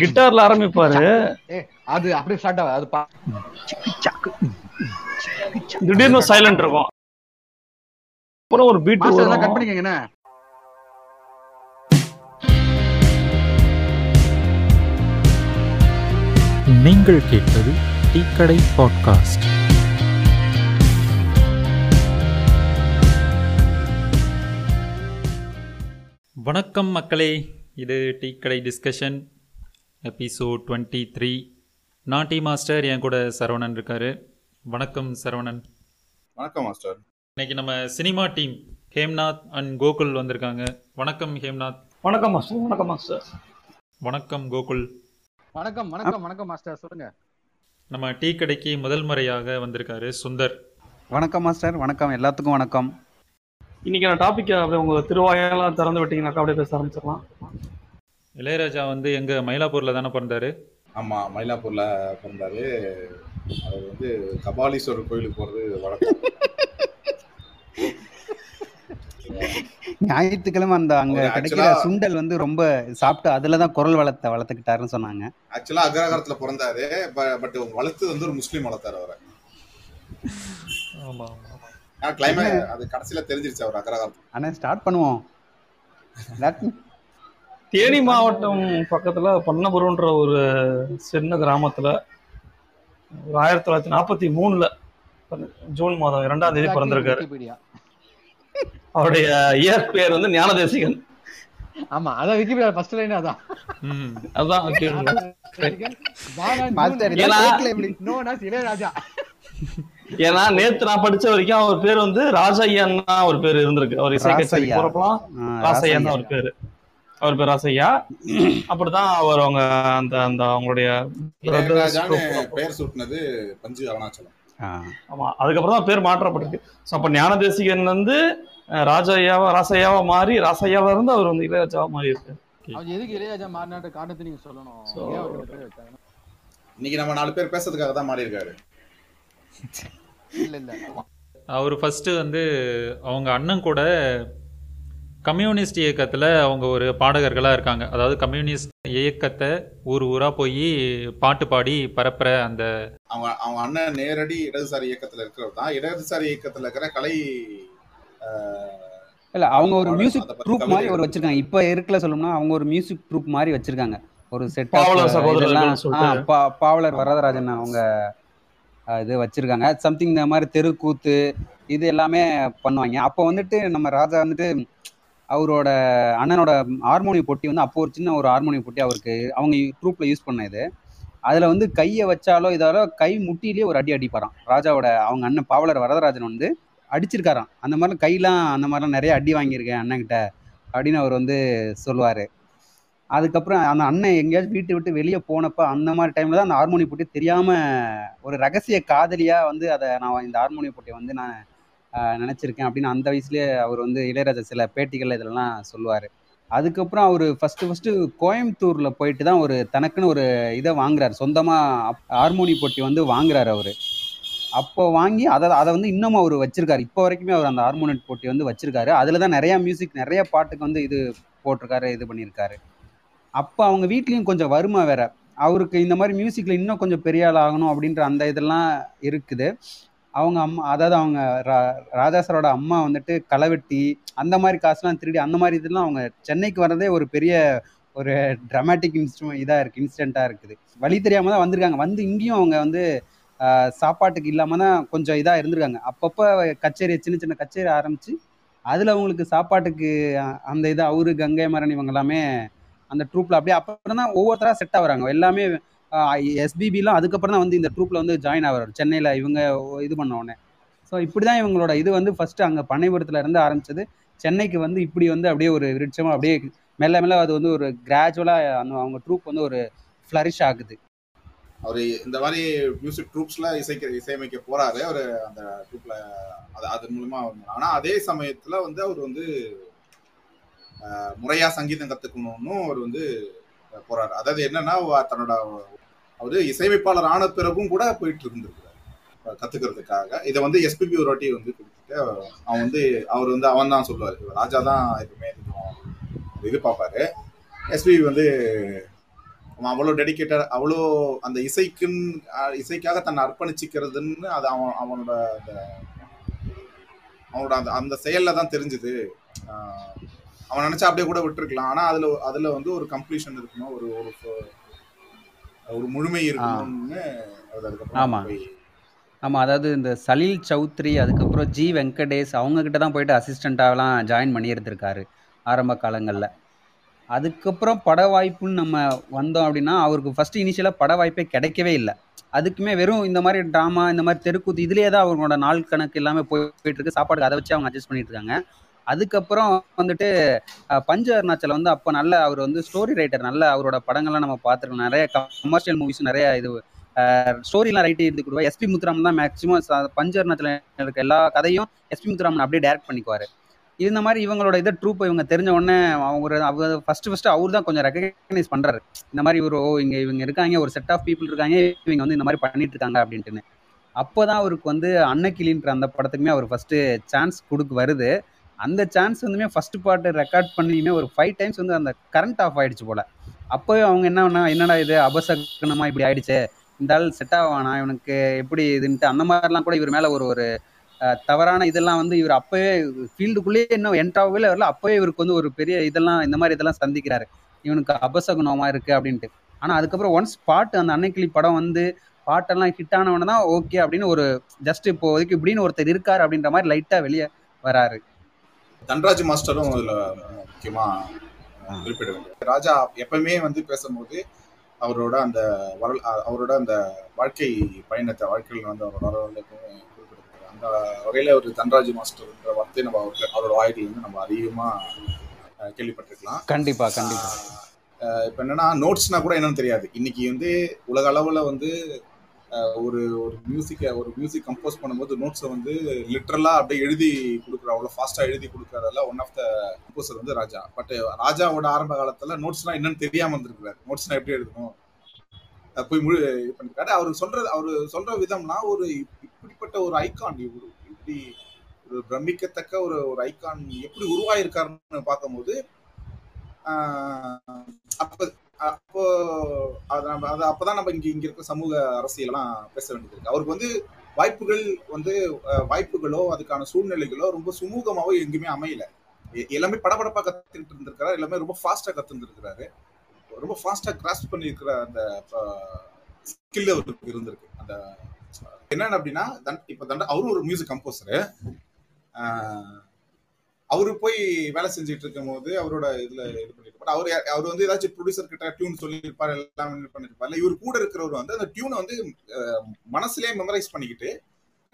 கிட்டார்ல ஆரம்பிப்பாரு. அது அப்படியே ஸ்டார்ட் ஆகும் அது திடீர்னு சைலண்ட் இருக்கும். அப்புறம் ஒரு பீட் கட் பண்ணிக்கங்கண்ணே நீங்கள் கேட்பது டீக்கடை பாட்காஸ்ட் வணக்கம் மக்களே இது டீக்கடை டிஸ்கஷன் எபிசோட் டுவெண்ட்டி த்ரீ. நான் டீ மாஸ்டர் என் கூட சரவணன் இருக்காரு. வணக்கம் சரவணன். வணக்கம் மாஸ்டர். இன்னைக்கு நம்ம cinema team Hemnath and Gokul வந்திருக்காங்க. வணக்கம் ஹேம்நாத். வணக்கம் மாஸ்டர். வணக்கம் மாஸ்டர். வணக்கம் கோகுல். வணக்கம் வணக்கம் வணக்கம் மாஸ்டர். சொல்லுங்க. நம்ம டீ கடைக்கு முதல் முறையாக வந்திருக்காரு சுந்தர். வணக்கம் மாஸ்டர். வணக்கம். எல்லாத்துக்கும் வணக்கம். இன்னைக்கு நான் டாபிக் அப்படியே உங்க திருவாயெல்லாம் திறந்து விட்டீங்கன்னாக்கா அப்படியே பேச ஆரம்பிச்சிடலாம். இளையராஜா வந்து எங்க மயிலாப்பூர்ல தானே பிறந்தாரு? ஆமா மயிலாப்பூர்ல பிறந்தாரு. அவர் வந்து கபாலீஸ்வரர் கோயிலுக்கு போறது வழக்கம். ஞாயிற்றுக்கிழமை அந்த அங்க கிடைக்கிற சுண்டல் வந்து ரொம்ப சாப்பிட்டு அதுல தான் குரல் வளர்த்த வளர்த்துக்கிட்டாருன்னு சொன்னாங்க. ஆக்சுவலா அக்ரஹாரத்துல பிறந்தாரு. பட் வளர்த்தது வந்து ஒரு முஸ்லீம் வளர்த்தாரு அவரை. ஆமா கிளைமேட் அது கடைசியில தெரிஞ்சிருச்சு அவர் அக்ரஹாரத்துல. ஆனா ஸ்டார்ட் பண்ணுவோம். தேனி மாவட்டம் பக்கத்துல பண்ணபுரம்ன்ற ஒரு சின்ன கிராமத்துல ஒரு ஆயிரத்தி தொள்ளாயிரத்தி நாற்பத்தி மூணுல ஜூன் மாதம் இரண்டாம் தேதி பிறந்திருக்காரு. அவருடைய இயற்பெயர் வந்து ஞானதேசிகன் ஆமா அதான் விக்கிபீடியா ஃபர்ஸ்ட் லைன் அதான். மாஸ்டர் ஏன்னா- நேத்து நான் படிச்ச வரைக்கும் அவர் பேர் வந்து ராஜையன் தான் அவர் பேர் இருந்திருக்கு அவர் இசை கச்சேரி. போறப்பலாம் ஆ, ராசையன் தான் ராசையா. அவர் பேரு அவர் பேர் ராசையா அப்படிதான் அவர் அவங்க அந்த அந்த அவங்களுடைய பெயர் சூட்டினது பஞ்சு அருணாச்சலம். ஆமா அதுக்கப்புறம் தான் பேர் மாற்றப்பட்டிருக்கு. ஸோ அப்ப ஞானதேசிகன் வந்து அஹ், ராஜையாவா ராசையாவா மாறி ராசையாவா இருந்து அவர் வந்து இளையராஜாவா மாறி இருக்கு. அவர் எதுக்கு இளையராஜா மாறினாட்டு காரணத்தை நீங்க சொல்லணும்? இன்னைக்கு நம்ம நாலு பேர் பேசுறதுக்காக தான் மாறி இருக்காரு இல்ல இல்ல. அவர் ஃபர்ஸ்ட் வந்து அவங்க அண்ணன் கூட கம்யூனிஸ்ட் இயக்கத்துல அவங்க ஒரு பாடகர்களா இருக்காங்க. அதாவது கம்யூனிஸ்ட் இயக்கத்தை ஊர் ஊரா போய் பாட்டு பாடி பரப்புற அந்த அவங்க அவங்க அண்ணன் நேரடி இடதுசாரி இயக்கத்துல இருக்கிறவர் தான். இடதுசாரி இயக்கத்துல இருக்கிற கலை ஆஹ், இல்ல அவங்க ஒரு மியூசிக் கவிதை மாதிரி ஒரு வச்சிருக்காங்க. இப்ப இருக்கல சொல்லணும்னா அவங்க ஒரு மியூசிக் ட்ரூப் மாதிரி வச்சிருக்காங்க. ஒரு செட் பாவலர். பாவலர் வரதராஜன் அவங்க இது வச்சிருக்காங்க. சம்திங் இந்த மாதிரி தெருக்கூத்து இது எல்லாமே பண்ணுவாங்க. அப்போ வந்துட்டு நம்ம ராஜா வந்துட்டு அவரோட அண்ணனோட ஹார்மோனியம் பொட்டி வந்து அப்போ ஒரு சின்ன ஒரு ஹார்மோனியம் பொட்டி அவருக்கு அவங்க ட்ரூப்ல யூஸ் பண்ண இது. அதுல வந்து கையை வச்சாலோ இதாலோ கை முட்டிலேயே ஒரு அடி அடிப்பாராம். ராஜாவோட அவங்க அண்ணன் பாவலர் வரதராஜன் வந்து அடிச்சிருக்காராம். அந்த மாதிரிலாம் கையெல்லாம் அந்த மாதிரிலாம் நிறைய அடி வாங்கியிருக்கேன் அண்ணன்கிட்ட அப்படின்னு அவர் வந்து சொல்லுவார். அதுக்கப்புறம் அந்த அண்ணன் எங்கேயாச்சும் வீட்டை விட்டு வெளியே போனப்ப அந்த மாதிரி டைமில் தான் அந்த ஹார்மோனி போட்டி தெரியாமல் ஒரு ரகசிய காதலியாக வந்து அதை நான் இந்த ஹார்மோனிய போட்டியை வந்து நான் நினச்சிருக்கேன். அப்படின்னு அந்த வயசுலேயே அவர் வந்து இளையராஜா சில பேட்டிகள் இதெல்லாம் சொல்லுவார். அதுக்கப்புறம் அவர் ஃபஸ்ட்டு ஃபஸ்ட்டு கோயம்புத்தூரில் போயிட்டு தான் ஒரு தனக்குன்னு ஒரு இதை வாங்குறாரு. சொந்தமாக ஹார்மோனி போட்டி வந்து வாங்குறாரு அவர். அப்போ வாங்கி அதை அதை வந்து இன்னமும் அவர் வச்சிருக்காரு. இப்போ வரைக்குமே அவர் அந்த ஹார்மோனியட் போட்டி வந்து வச்சிருக்காரு. அதில் தான் நிறையா மியூசிக் நிறைய பாட்டுக்கு வந்து இது போட்டிருக்காரு இது பண்ணியிருக்காரு. அப்போ அவங்க வீட்லேயும் கொஞ்சம் வறுமை வேற. அவருக்கு இந்த மாதிரி மியூசிக்கில் இன்னும் கொஞ்சம் பெரிய ஆள் ஆகணும் அப்படின்ற அந்த இதெல்லாம் இருக்குது. அவங்க அம்மா அதாவது அவங்க ரா- ராஜா அம்மா வந்துட்டு களைவெட்டி அந்த மாதிரி காசுலாம் திருடி அந்த மாதிரி இதெல்லாம் அவங்க சென்னைக்கு வர்றதே ஒரு பெரிய ஒரு ட்ரமாட்டிக் இன்ஸ்ட்ரு இதாக இருக்குது இன்சிடெண்ட்டாக இருக்குது. வழி தெரியாமல் தான் வந்திருக்காங்க. வந்து இங்கேயும் அவங்க வந்து சாப்பாட்டுக்கு இல்லாமல் தான் கொஞ்சம் இதாக இருந்திருக்காங்க. அப்பப்போ கச்சேரி சின்ன சின்ன கச்சேரி ஆரம்பித்து அதில் அவங்களுக்கு சாப்பாட்டுக்கு அந்த இதை அவரு கங்கை மரன் இவங்க எல்லாமே அந்த ட்ரூப்பில் அப்படியே அப்புறம் தான் ஒவ்வொருத்தராக செட் ஆகுறாங்க எல்லாமே எஸ்பிபிலாம் அதுக்கப்புறம் தான் வந்து இந்த ட்ரூப்பில் வந்து ஜாயின் ஆகிறார் சென்னையில் இவங்க இது பண்ண உடனே. ஸோ இப்படி தான் இவங்களோட இது வந்து ஃபஸ்ட்டு அங்கே பண்ணைபுரத்தில் இருந்து ஆரம்பிச்சது. சென்னைக்கு வந்து இப்படி வந்து அப்படியே ஒரு விருட்சமாக அப்படியே மெல்ல மெல்ல அது வந்து ஒரு கிராஜுவலாக அந்த அவங்க ட்ரூப் வந்து ஒரு ஃப்ளரிஷ் ஆகுது. அவர் இந்த மாதிரி மியூசிக் ட்ரூப்ஸ்ல இசைக்க இசையமைக்க போறாரு. அவர் அந்த ட்ரூப்ல அது அது மூலமா ஆனால் ஆனா அதே சமயத்துல வந்து அவர் வந்து முறையாக முறையா சங்கீதம் கத்துக்கணும்னு அவர் வந்து போறாரு. அதாவது என்னன்னா தன்னோட அவரு இசையமைப்பாளர் ஆன பிறகும் கூட போயிட்டு இருந்திருக்கிறார் கத்துக்கிறதுக்காக. இதை வந்து எஸ்பிபி ஒரு வாட்டி வந்து கொடுத்துட்டு அவன் வந்து அவர் வந்து அவன் தான் சொல்லுவார். ராஜா தான் எப்பவுமே இது பார்ப்பாரு. எஸ்பிபி வந்து அவன் அவ்வளோ டெடிக்கேட்டட் அவ்வளோ அந்த இசைக்குன்னு இசைக்காக தன்னை அர்ப்பணிச்சிக்கிறதுன்னு அது அவன் அவனோட அந்த அவனோட அந்த அந்த செயலில் தான் தெரிஞ்சுது. அவன் நினச்சா அப்படியே கூட விட்டுருக்கலாம். ஆனால் அதில் அதில் வந்து ஒரு கம்ப்ளீஷன் இருக்கணும். ஒரு ஒரு ஒரு முழுமை இருக்கணும்னு ஆமா. ஆமாம் அதாவது இந்த சலீல் சௌத்ரி அதுக்கப்புறம் ஜி வெங்கடேஷ் அவங்க கிட்ட தான் போயிட்டு அசிஸ்டண்ட்டாகலாம் ஜாயின் பண்ணி இருந்திருக்காரு ஆரம்ப காலங்களில். அதுக்கப்புறம் பட வாய்ப்புன்னு நம்ம வந்தோம் அப்படின்னா அவருக்கு ஃபர்ஸ்ட் இனிஷியலாக பட வாய்ப்பே கிடைக்கவே இல்லை. அதுக்குமே வெறும் இந்த மாதிரி ட்ராமா இந்த மாதிரி தெருக்கூத்து இதுலேயே தான் அவங்களோட நாள் கணக்கு எல்லாமே போயிட்டு இருக்கு. சாப்பாடுக்கு அதை வச்சு அவங்க அட்ஜஸ்ட் பண்ணிட்டு இருக்காங்க. அதுக்கப்புறம் வந்துட்டு பஞ்ச அருணாச்சல் வந்து அப்போ நல்ல அவர் வந்து ஸ்டோரி ரைட்டர் நல்ல அவரோட படங்கள்லாம் நம்ம பார்த்துருக்கோம். நிறைய கமர்ஷியல் மூவிஸ் நிறைய இது ஸ்டோரிலாம் ரைட் எழுதி கொடுவா எஸ்பி முத்துராமன் தான் மேக்ஸிமம் பஞ்ச அருணாச்சல இருக்க எல்லா கதையும் எஸ்பி முத்துராமன் அப்படியே டைரக்ட் பண்ணிக்குவார். இந்த மாதிரி இவங்களோட இதை ட்ரூப் இவங்க தெரிஞ்ச உடனே அவங்க அவர் ஃபர்ஸ்ட் ஃபர்ஸ்ட் அவர் தான் கொஞ்சம் ரெக்கக்னைஸ் பண்ணுறாரு இந்த மாதிரி ஒரு ஓ இங்கே இவங்க இருக்காங்க ஒரு செட் ஆஃப் பீப்புள் இருக்காங்க இவங்க வந்து இந்த மாதிரி பண்ணிட்டு இருக்காங்க அப்படின்ட்டுன்னு. அப்போதான் அவருக்கு வந்து அன்னக்கிளின்ற அந்த படத்துக்குமே அவர் ஃபர்ஸ்ட் சான்ஸ் கொடுக்க வருது. அந்த சான்ஸ் வந்துமே ஃபர்ஸ்ட் பாட்டு ரெக்கார்ட் பண்ணியுமே ஒரு ஃபைவ் டைம்ஸ் வந்து அந்த கரண்ட் ஆஃப் ஆயிடுச்சு போல. அப்போவே அவங்க என்ன பண்ணா என்னடா இது அபசகனமா இப்படி ஆயிடுச்சு? இந்த ஆள் செட் ஆவானா? இவனுக்கு எப்படி இதுன்ட்டு அந்த மாதிரிலாம் கூட இவர் மேல ஒரு ஒரு தவறான இதெல்லாம் வந்து இவர் அப்பவே ஃபீல்டுக்குள்ளேயே இன்னும் என்ட்ராகவே வரல. அப்பவே இவருக்கு வந்து ஒரு பெரிய இதெல்லாம் இந்த மாதிரி இதெல்லாம் சந்திக்கிறாரு. இவனுக்கு அபசகுணமா இருக்கு அப்படின்ட்டு. ஆனா அதுக்கப்புறம் ஒன்ஸ் பாட்டு அந்த அன்னைக்கிளி படம் வந்து பாட்டெல்லாம் ஹிட் ஆனவன தான் ஓகே அப்படின்னு ஒரு ஜஸ்ட் இப்போதைக்கு இப்படின்னு ஒருத்தர் இருக்காரு அப்படின்ற மாதிரி லைட்டா வெளியே வராரு. தன்ராஜ் மாஸ்டரும் இதுல முக்கியமா குறிப்பிட வேண்டியது ராஜா எப்பவுமே வந்து பேசும்போது அவரோட அந்த வரல் அவரோட அந்த வாழ்க்கை பயணத்தை வாழ்க்கையில் வந்து அவரோட வரலாறு குறிப்பிட்டிருக்காரு அந்த வகையில ஒரு தன்ராஜ் மாஸ்டர்ன்ற வார்த்தையை நம்ம அவருக்கு அவரோட வாயில இருந்து நம்ம அதிகமா கேள்விப்பட்டிருக்கலாம். கண்டிப்பா கண்டிப்பா. இப்ப என்னன்னா நோட்ஸ்னா கூட என்னன்னு தெரியாது. இன்னைக்கு வந்து உலக அளவுல வந்து ஒரு ஒரு மியூசிக்கை ஒரு மியூசிக் கம்போஸ் பண்ணும்போது நோட்ஸை வந்து லிட்ரலாக அப்படியே எழுதி கொடுக்குற அவ்வளோ ஃபாஸ்ட்டாக எழுதி கொடுக்குறதுல ஒன் ஆஃப் த கம்போசர் வந்து ராஜா. பட் ராஜாவோட ஆரம்ப காலத்தில் நோட்ஸ்லாம் என்னன்னு தெரியாமல் இருந்திருக்கிறார் நோட்ஸ்னால் எப்படி எழுதணும்? போய் முழு இது பண்ணிருக்காரு. அவர் சொல்றது அவர் சொல்ற விதம்னா ஒரு இப்படிப்பட்ட ஒரு ஐக்கான் இவரு இப்படி ஒரு பிரமிக்கத்தக்க ஒரு ஒரு ஐக்கான் எப்படி உருவாயிருக்காருன்னு பார்க்கும்போது அப்போ அப்ப அப்போ அதை நம்ம அது அப்பதான் நம்ம இங்க இங்க இருக்க சமூக அரசியலாம் பேச வேண்டியது இருக்கு. அவருக்கு வந்து வாய்ப்புகள் வந்து வாய்ப்புகளோ அதுக்கான சூழ்நிலைகளோ ரொம்ப சுமூகமாவோ எங்கேயுமே அமையல. எல்லாமே படபடப்பா கத்துக்கிட்டு இருந்திருக்கிறாரு. எல்லாமே ரொம்ப ஃபாஸ்டா கத்துருந்துருக்கிறாரு. ரொம்ப ஃபாஸ்டா கிராஸ் பண்ணியிருக்கிற அந்த ஸ்கில் அவருக்கு இருந்திருக்கு. அந்த என்னன்னு அப்படின்னா தன் இப்ப தண்ட அவரும் ஒரு மியூசிக் கம்போசரு அவரு போய் வேலை செஞ்சுட்டு இருக்கும் போது அவரோட இதுல இது பண்ணிருப்பாரு அவர் அவர் வந்து ஏதாச்சும் ப்ரொடியூசர் கிட்ட டியூன் சொல்லியிருப்பாரு எல்லாம் பண்ணிருப்பாரு இவர் கூட இருக்கிறவர் வந்து அந்த டியூனை வந்து மனசுலயே மெமரைஸ் பண்ணிக்கிட்டு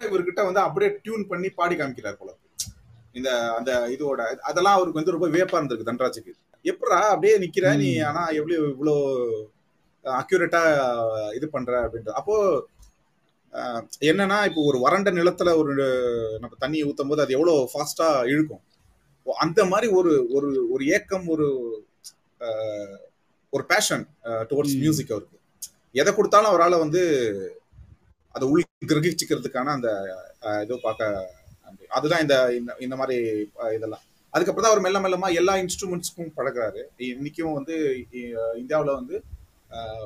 இவர்கிட்ட வந்து அப்படியே டியூன் பண்ணி பாடி காமிக்கிறார் போல இந்த அந்த இதோட அதெல்லாம் அவருக்கு வந்து ரொம்ப வியப்பா இருந்திருக்கு தன்ராஜுக்கு. எப்படா அப்படியே நிக்கிற நீ. ஆனா எவ்வளவு இவ்வளோ அக்யூரேட்டா இது பண்ற அப்படின்றது அப்போ என்னன்னா இப்போ ஒரு வறண்ட நிலத்துல ஒரு நம்ம தண்ணி ஊத்தும் போது அது எவ்வளவு ஃபாஸ்டா இழுக்கும். அந்த மாதிரி ஒரு ஒரு ஒரு ஏக்கம் ஒரு ஒரு பேஷன் டுவர்ட்ஸ். மியூசிக் அவருக்கு எதை கொடுத்தாலும் அவரால் வந்து அதை உள் கிரகிச்சுக்கிறதுக்கான அந்த இது பார்க்க அதுதான் இந்த இந்த- இந்த மாதிரி இதெல்லாம். அதுக்கப்புறம் தான் அவர் மெல்ல மெல்லமா எல்லா இன்ஸ்ட்ருமெண்ட்ஸ்க்கும் பழகுறாரு. இன்னைக்கும் வந்து இந்தியாவில் வந்து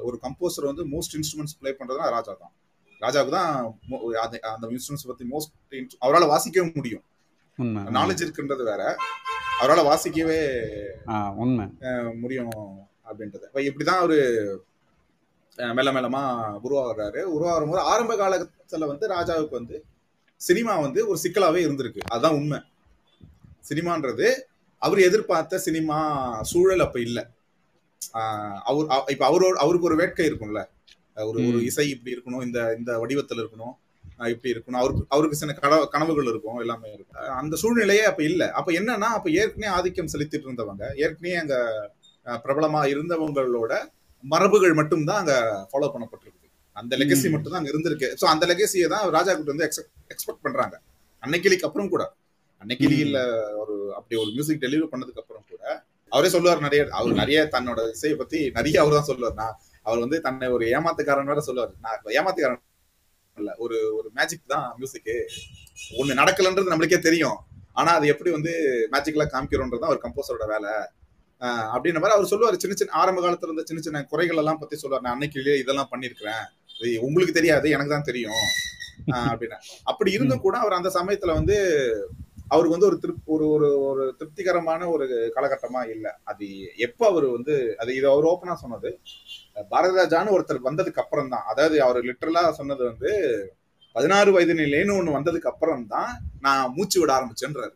ஒரு கம்போசர் வந்து மோஸ்ட் இன்ஸ்ட்ருமெண்ட்ஸ் ப்ளே பண்றதுனா ராஜா தான். ராஜாவுக்கு தான் அந்த- இன்ஸ்ட்ருமெண்ட்ஸ் பத்தி மோஸ்ட் அவரால் வாசிக்கவே முடியும். நாலேஜ் இருக்குன்றது வேற. அவரால் வாசிக்கவே உண்மை. முடியும் அப்படின்றது. இப்போ இப்படிதான் அவரு மெல்ல மெல்லமா உருவாகிறாரு. உருவாகும் போது ஆரம்ப காலத்துல வந்து ராஜாவுக்கு வந்து சினிமா வந்து ஒரு சிக்கலாவே இருந்திருக்கு. அதுதான் உண்மை. சினிமான்றது அவர் எதிர்பார்த்த சினிமா சூழல் அப்ப இல்ல. ஆஹ் அவர் அவ- இப்ப அவரோட அவருக்கு ஒரு வேட்கை இருக்கும்ல. ஒரு ஒரு. இசை இப்படி இருக்கணும் இந்த இந்த வடிவத்துல இருக்கணும். இப்படி இருக்கணும். அவருக்கு அவருக்கு சில கனவு கனவுகள் இருக்கும் எல்லாமே இருக்கும். அந்த சூழ்நிலையே அப்ப இல்ல. அப்ப என்னன்னா அப்ப ஏற்கனவே ஆதிக்கம் செலுத்திட்டு இருந்தவங்க ஏற்கனவே அங்க பிரபலமா இருந்தவங்களோட மரபுகள் மட்டும்தான் அங்க ஃபாலோ பண்ணப்பட்டிருக்கு அந்த லெகசி. மட்டும் தான் அங்க இருந்திருக்கு. சோ அந்த லெகசியை தான் ராஜா கிட்ட வந்து எக்ஸ்பெக்ட் பண்றாங்க. அன்னைக்கிளிக்கு அப்புறம் கூட. அன்னைக்கிளியில ஒரு அப்படி ஒரு மியூசிக் டெலிவரி பண்ணதுக்கு அப்புறம் கூட அவரே சொல்லுவார் நிறைய அவர் நிறைய தன்னோட இசையை பத்தி நிறைய அவர் தான் சொல்லுவார். நான் அவர் வந்து தன்னை ஒரு ஏமாத்துக்காரன் வேற சொல்லுவார். நான் ஏமாத்துக்காரன் இருக்குல்ல ஒரு ஒரு மேஜிக் தான் மியூசிக்கு ஒன்று நடக்கலன்றது நம்மளுக்கே தெரியும். ஆனால் அது எப்படி வந்து மேஜிக்கலாக காமிக்கிறோன்றது தான் ஒரு கம்போசரோட வேலை. அப்படின்ற மாதிரி அவர் சொல்லுவார் சின்ன சின்ன ஆரம்ப காலத்தில் இருந்த சின்ன சின்ன குறைகள் எல்லாம் பற்றி சொல்லுவார். நான் அன்னைக்கு இதெல்லாம் பண்ணியிருக்கிறேன். இது உங்களுக்கு தெரியாது எனக்கு தான் தெரியும். அப்படின்னு அப்படின்னா. அப்படி இருந்தும் கூட அவர் அந்த சமயத்துல வந்து அவருக்கு வந்து ஒரு திருப் ஒரு ஒரு ஒரு திருப்திகரமான ஒரு காலகட்டமா இல்லை. அது எப்ப அவர் வந்து அது இது அவர் ஓப்பனா சொன்னது பாரதிராஜான்னு ஒருத்தர் வந்ததுக்கு அப்புறம் தான் அதாவது அவர் லிட்டரலா சொன்னது வந்து பதினாறு வயது நிலைன்னு ஒண்ணு வந்ததுக்கு அப்புறம் தான் நான் மூச்சு விட ஆரம்பிச்சேன்றாரு.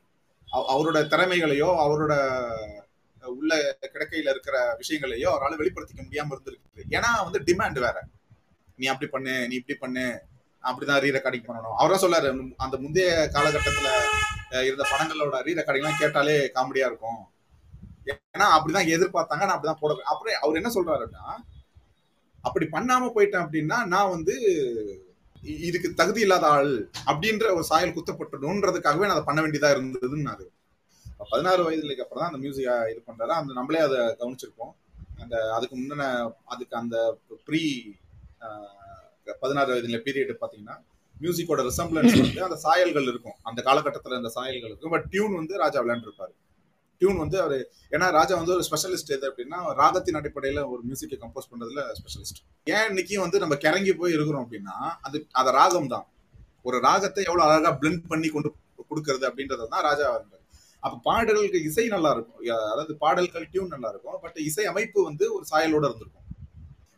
அவரோட திறமைகளையோ அவரோட உள்ள கிடக்கையில இருக்கிற விஷயங்களையோ அவரால் வெளிப்படுத்திக்க முடியாம இருந்திருக்கு ஏன்னா வந்து டிமாண்ட் வேற. நீ அப்படி பண்ணு நீ இப்படி பண்ணு அப்படிதான் ரீ ரெக்கார்டிங் பண்ணணும். அவரா சொல்லாரு அந்த முந்தைய காலகட்டத்துல இருந்த படங்களோட ரீ எல்லாம் கேட்டாலே காமெடியா இருக்கும். ஏன்னா அப்படிதான் எதிர்பார்த்தாங்க நான் அப்படிதான் போட அப்புறம் அவர் என்ன சொல்றாருன்னா அப்படி பண்ணாம போயிட்டேன் அப்படின்னா நான் வந்து இதுக்கு தகுதி இல்லாத ஆள் அப்படின்ற ஒரு சாயல் குத்தப்பட்டணுன்றதுக்காகவே நான் அதை பண்ண வேண்டியதா இருந்ததுன்னாரு. பதினாறு வயதுக்கு அப்புறம் தான் அந்த மியூசிக் இது பண்றாரு. அந்த நம்மளே அதை கவனிச்சிருப்போம். அந்த அதுக்கு முன்ன அதுக்கு அந்த ப்ரீ பதினாறு வயதுல பீரியட் பாத்தீங்கன்னா மியூசிக்கோட ரிசம்பிளன்ஸ் வந்து அந்த சாயல்கள் இருக்கும். அந்த காலகட்டத்துல அந்த சாயல்கள் இருக்கும். பட் டியூன் வந்து ராஜா விளையாண்டுருப்பாரு. டியூன் வந்து அவர் ஏன்னா ராஜா வந்து ஒரு ஸ்பெஷலிஸ்ட் எது அப்படின்னா ராகத்தின் அடிப்படையில ஒரு மியூசிக்கை கம்போஸ் பண்றதுல ஸ்பெஷலிஸ்ட் ஏன் இன்னைக்கு வந்து நம்ம கிறங்கி போய் இருக்கிறோம் அப்படின்னா அது அந்த ராகம் தான் ஒரு ராகத்தை எவ்வளவு அழகா பிளெண்ட் பண்ணி கொண்டு கொடுக்கறது அப்படின்றது தான் ராஜா இருந்தாரு அப்ப பாடல்களுக்கு இசை நல்லா இருக்கும். அதாவது பாடல்கள் டியூன் நல்லா இருக்கும். பட் இசை அமைப்பு வந்து ஒரு சாயலோட இருந்திருக்கும்.